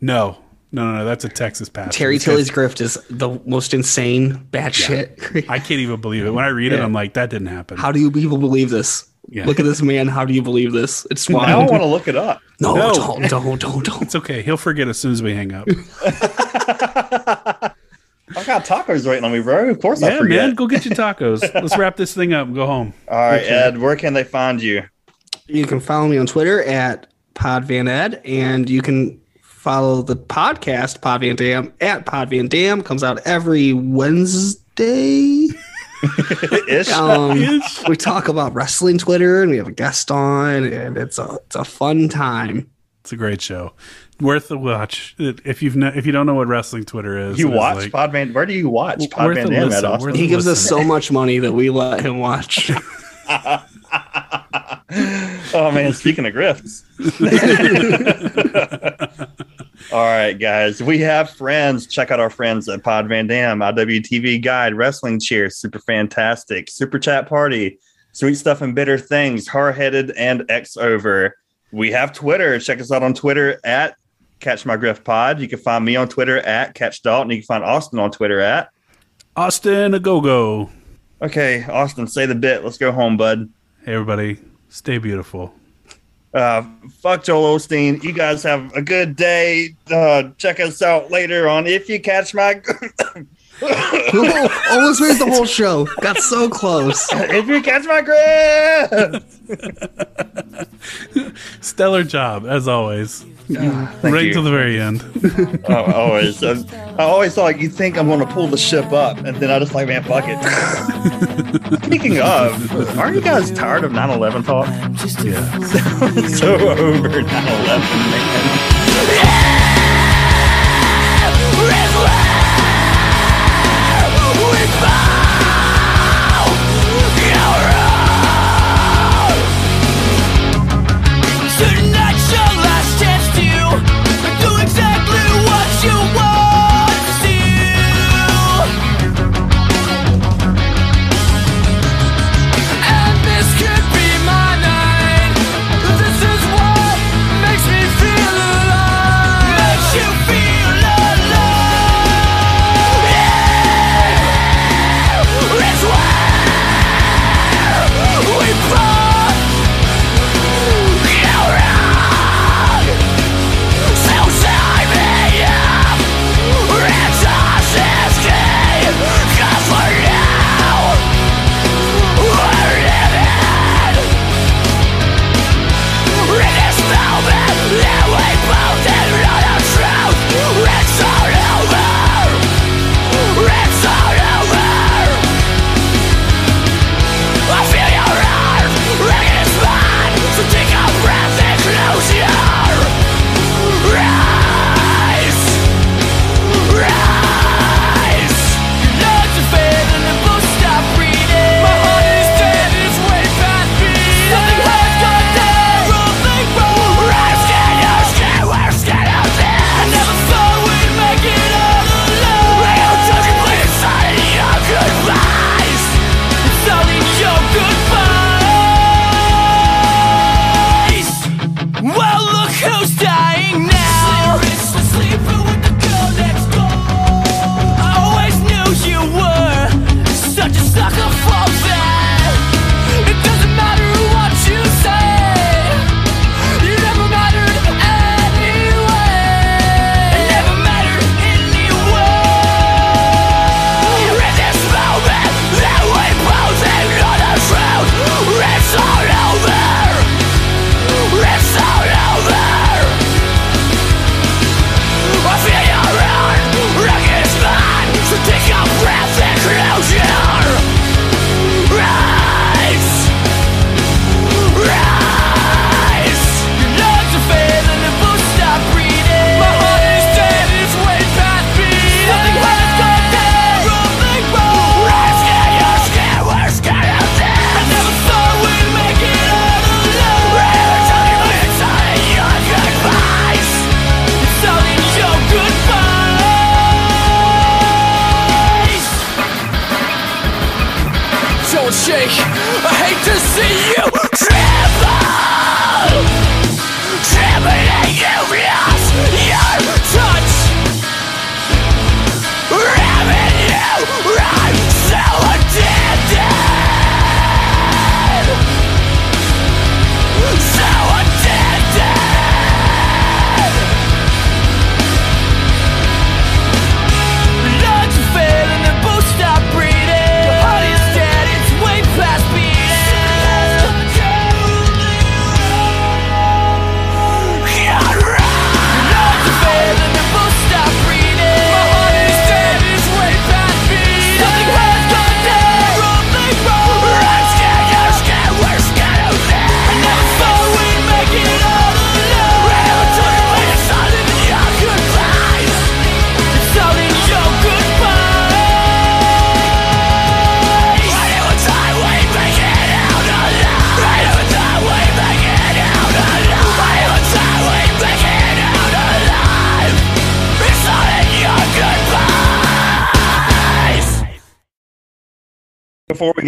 No, no, no, no. That's a Texas pass. Terry This Tilly's grift is the most insane batshit. I can't even believe it. When I read it, I'm like, that didn't happen. How do you people believe this? Yeah. Look at this man. How do you believe this? It's Now I wild. want to look it up. no, No. don't, don't, don't, don't. (laughs) It's okay. He'll forget as soon as we hang up. (laughs) I got tacos waiting on me, bro. Of course I yeah, forget. man. Go get your tacos. Let's wrap this thing up and go home. All right, Ed, where can they find you? You can follow me on Twitter at PodVanEd, and you can follow the podcast Pod Van Dam at Pod Van Dam. Comes out every Wednesday. (laughs) Ish. Um, we talk about wrestling Twitter, and we have a guest on, and it's a it's a fun time. It's a great show. Worth the watch. If you've no, if you don't know what wrestling Twitter is, you watch like- Podman? Where do you watch Worth a Podman Dam listen, at, Austin? He gives us so much money that we let him watch. (laughs) (laughs) Oh man, speaking of grifts. All right, guys, we have friends. Check out our friends at Pod Van Dam, IWTV Guide, Wrestling Cheer, super fantastic, Super Chat Party, Sweet Stuff and Bitter Things, Hard Headed, and X Over. We have Twitter. Check us out on Twitter at Catch My Grift Pod. You can find me on Twitter at Catch Dalton. You can find Austin on Twitter at. Austin a go go. Okay, Austin, say the bit. Let's go home, bud. Hey everybody, stay beautiful. Uh, fuck Joel Osteen. You guys have a good day. Uh, check us out later on if you catch my. (coughs) (coughs) (laughs) Almost made the whole show. Got so close. if you catch my grip. Stellar job as always. Mm, thank right you. to the very end. (laughs) Oh, always. I, I always thought like, you think I'm going to pull the ship up, and then I just like, man, fuck it. (laughs) Speaking of, aren't you guys tired of 9/11 talk? yeah. (laughs) so over 9/11, man.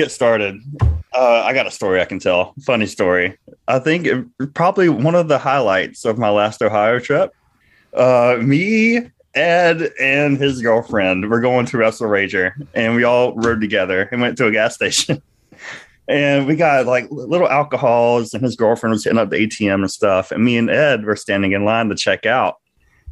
Get started, uh, I got a story I can tell. Funny story. I think it, probably one of the highlights of my last Ohio trip. Uh, me, Ed, and his girlfriend were going to Wrestle Rager, and we all rode together and went to a gas (laughs) station. and we got like little alcohols, and his girlfriend was hitting up the ATM and stuff. And me and Ed were standing in line to check out,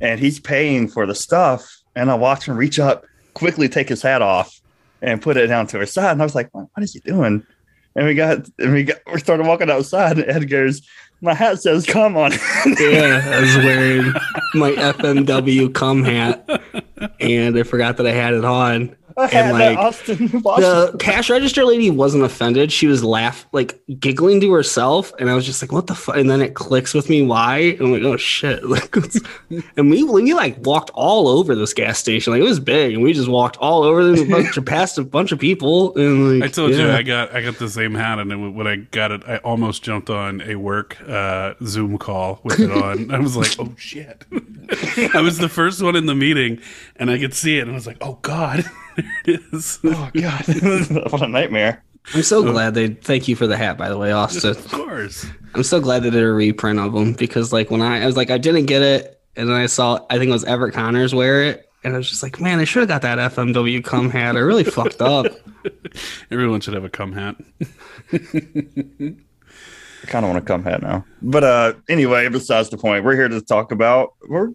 and he's paying for the stuff. And I watch him reach up, quickly take his hat off, and put it down to her side. And I was like, what, is he doing? And we got, and we got, we started walking outside, and Ed goes, my hat says, come on. (laughs) Yeah, I was wearing my FMW come hat, and I forgot that I had it on. (laughs) And like Austin (laughs) the cash register lady wasn't offended. She was laugh like giggling to herself, and I was just like, "What the fuck?" And then it clicks with me why. And I'm like, "Oh shit!" (laughs) Like, and we we like walked all over this gas station. Like it was big, and we just walked all over them, a bunch of past a bunch of people. And like, I told you. I got I got the same hat, and it, when I got it, I almost jumped on a work uh, Zoom call with it on. I was like, "Oh shit!" I was the first one in the meeting, and I could see it, and I was like, "Oh god, there (laughs) it is." Oh, God. (laughs) what a nightmare. I'm so glad they thank you for the hat, by the way, Austin. of course. I'm so glad they did a reprint of them because like when I, I was like I didn't get it and then I saw I think it was Everett Connors wear it and I was just like man I should have got that FMW cum hat I really fucked up (laughs) Everyone should have a cum hat. I kind of want to come hat now. But uh anyway, besides the point, we're here to talk about we're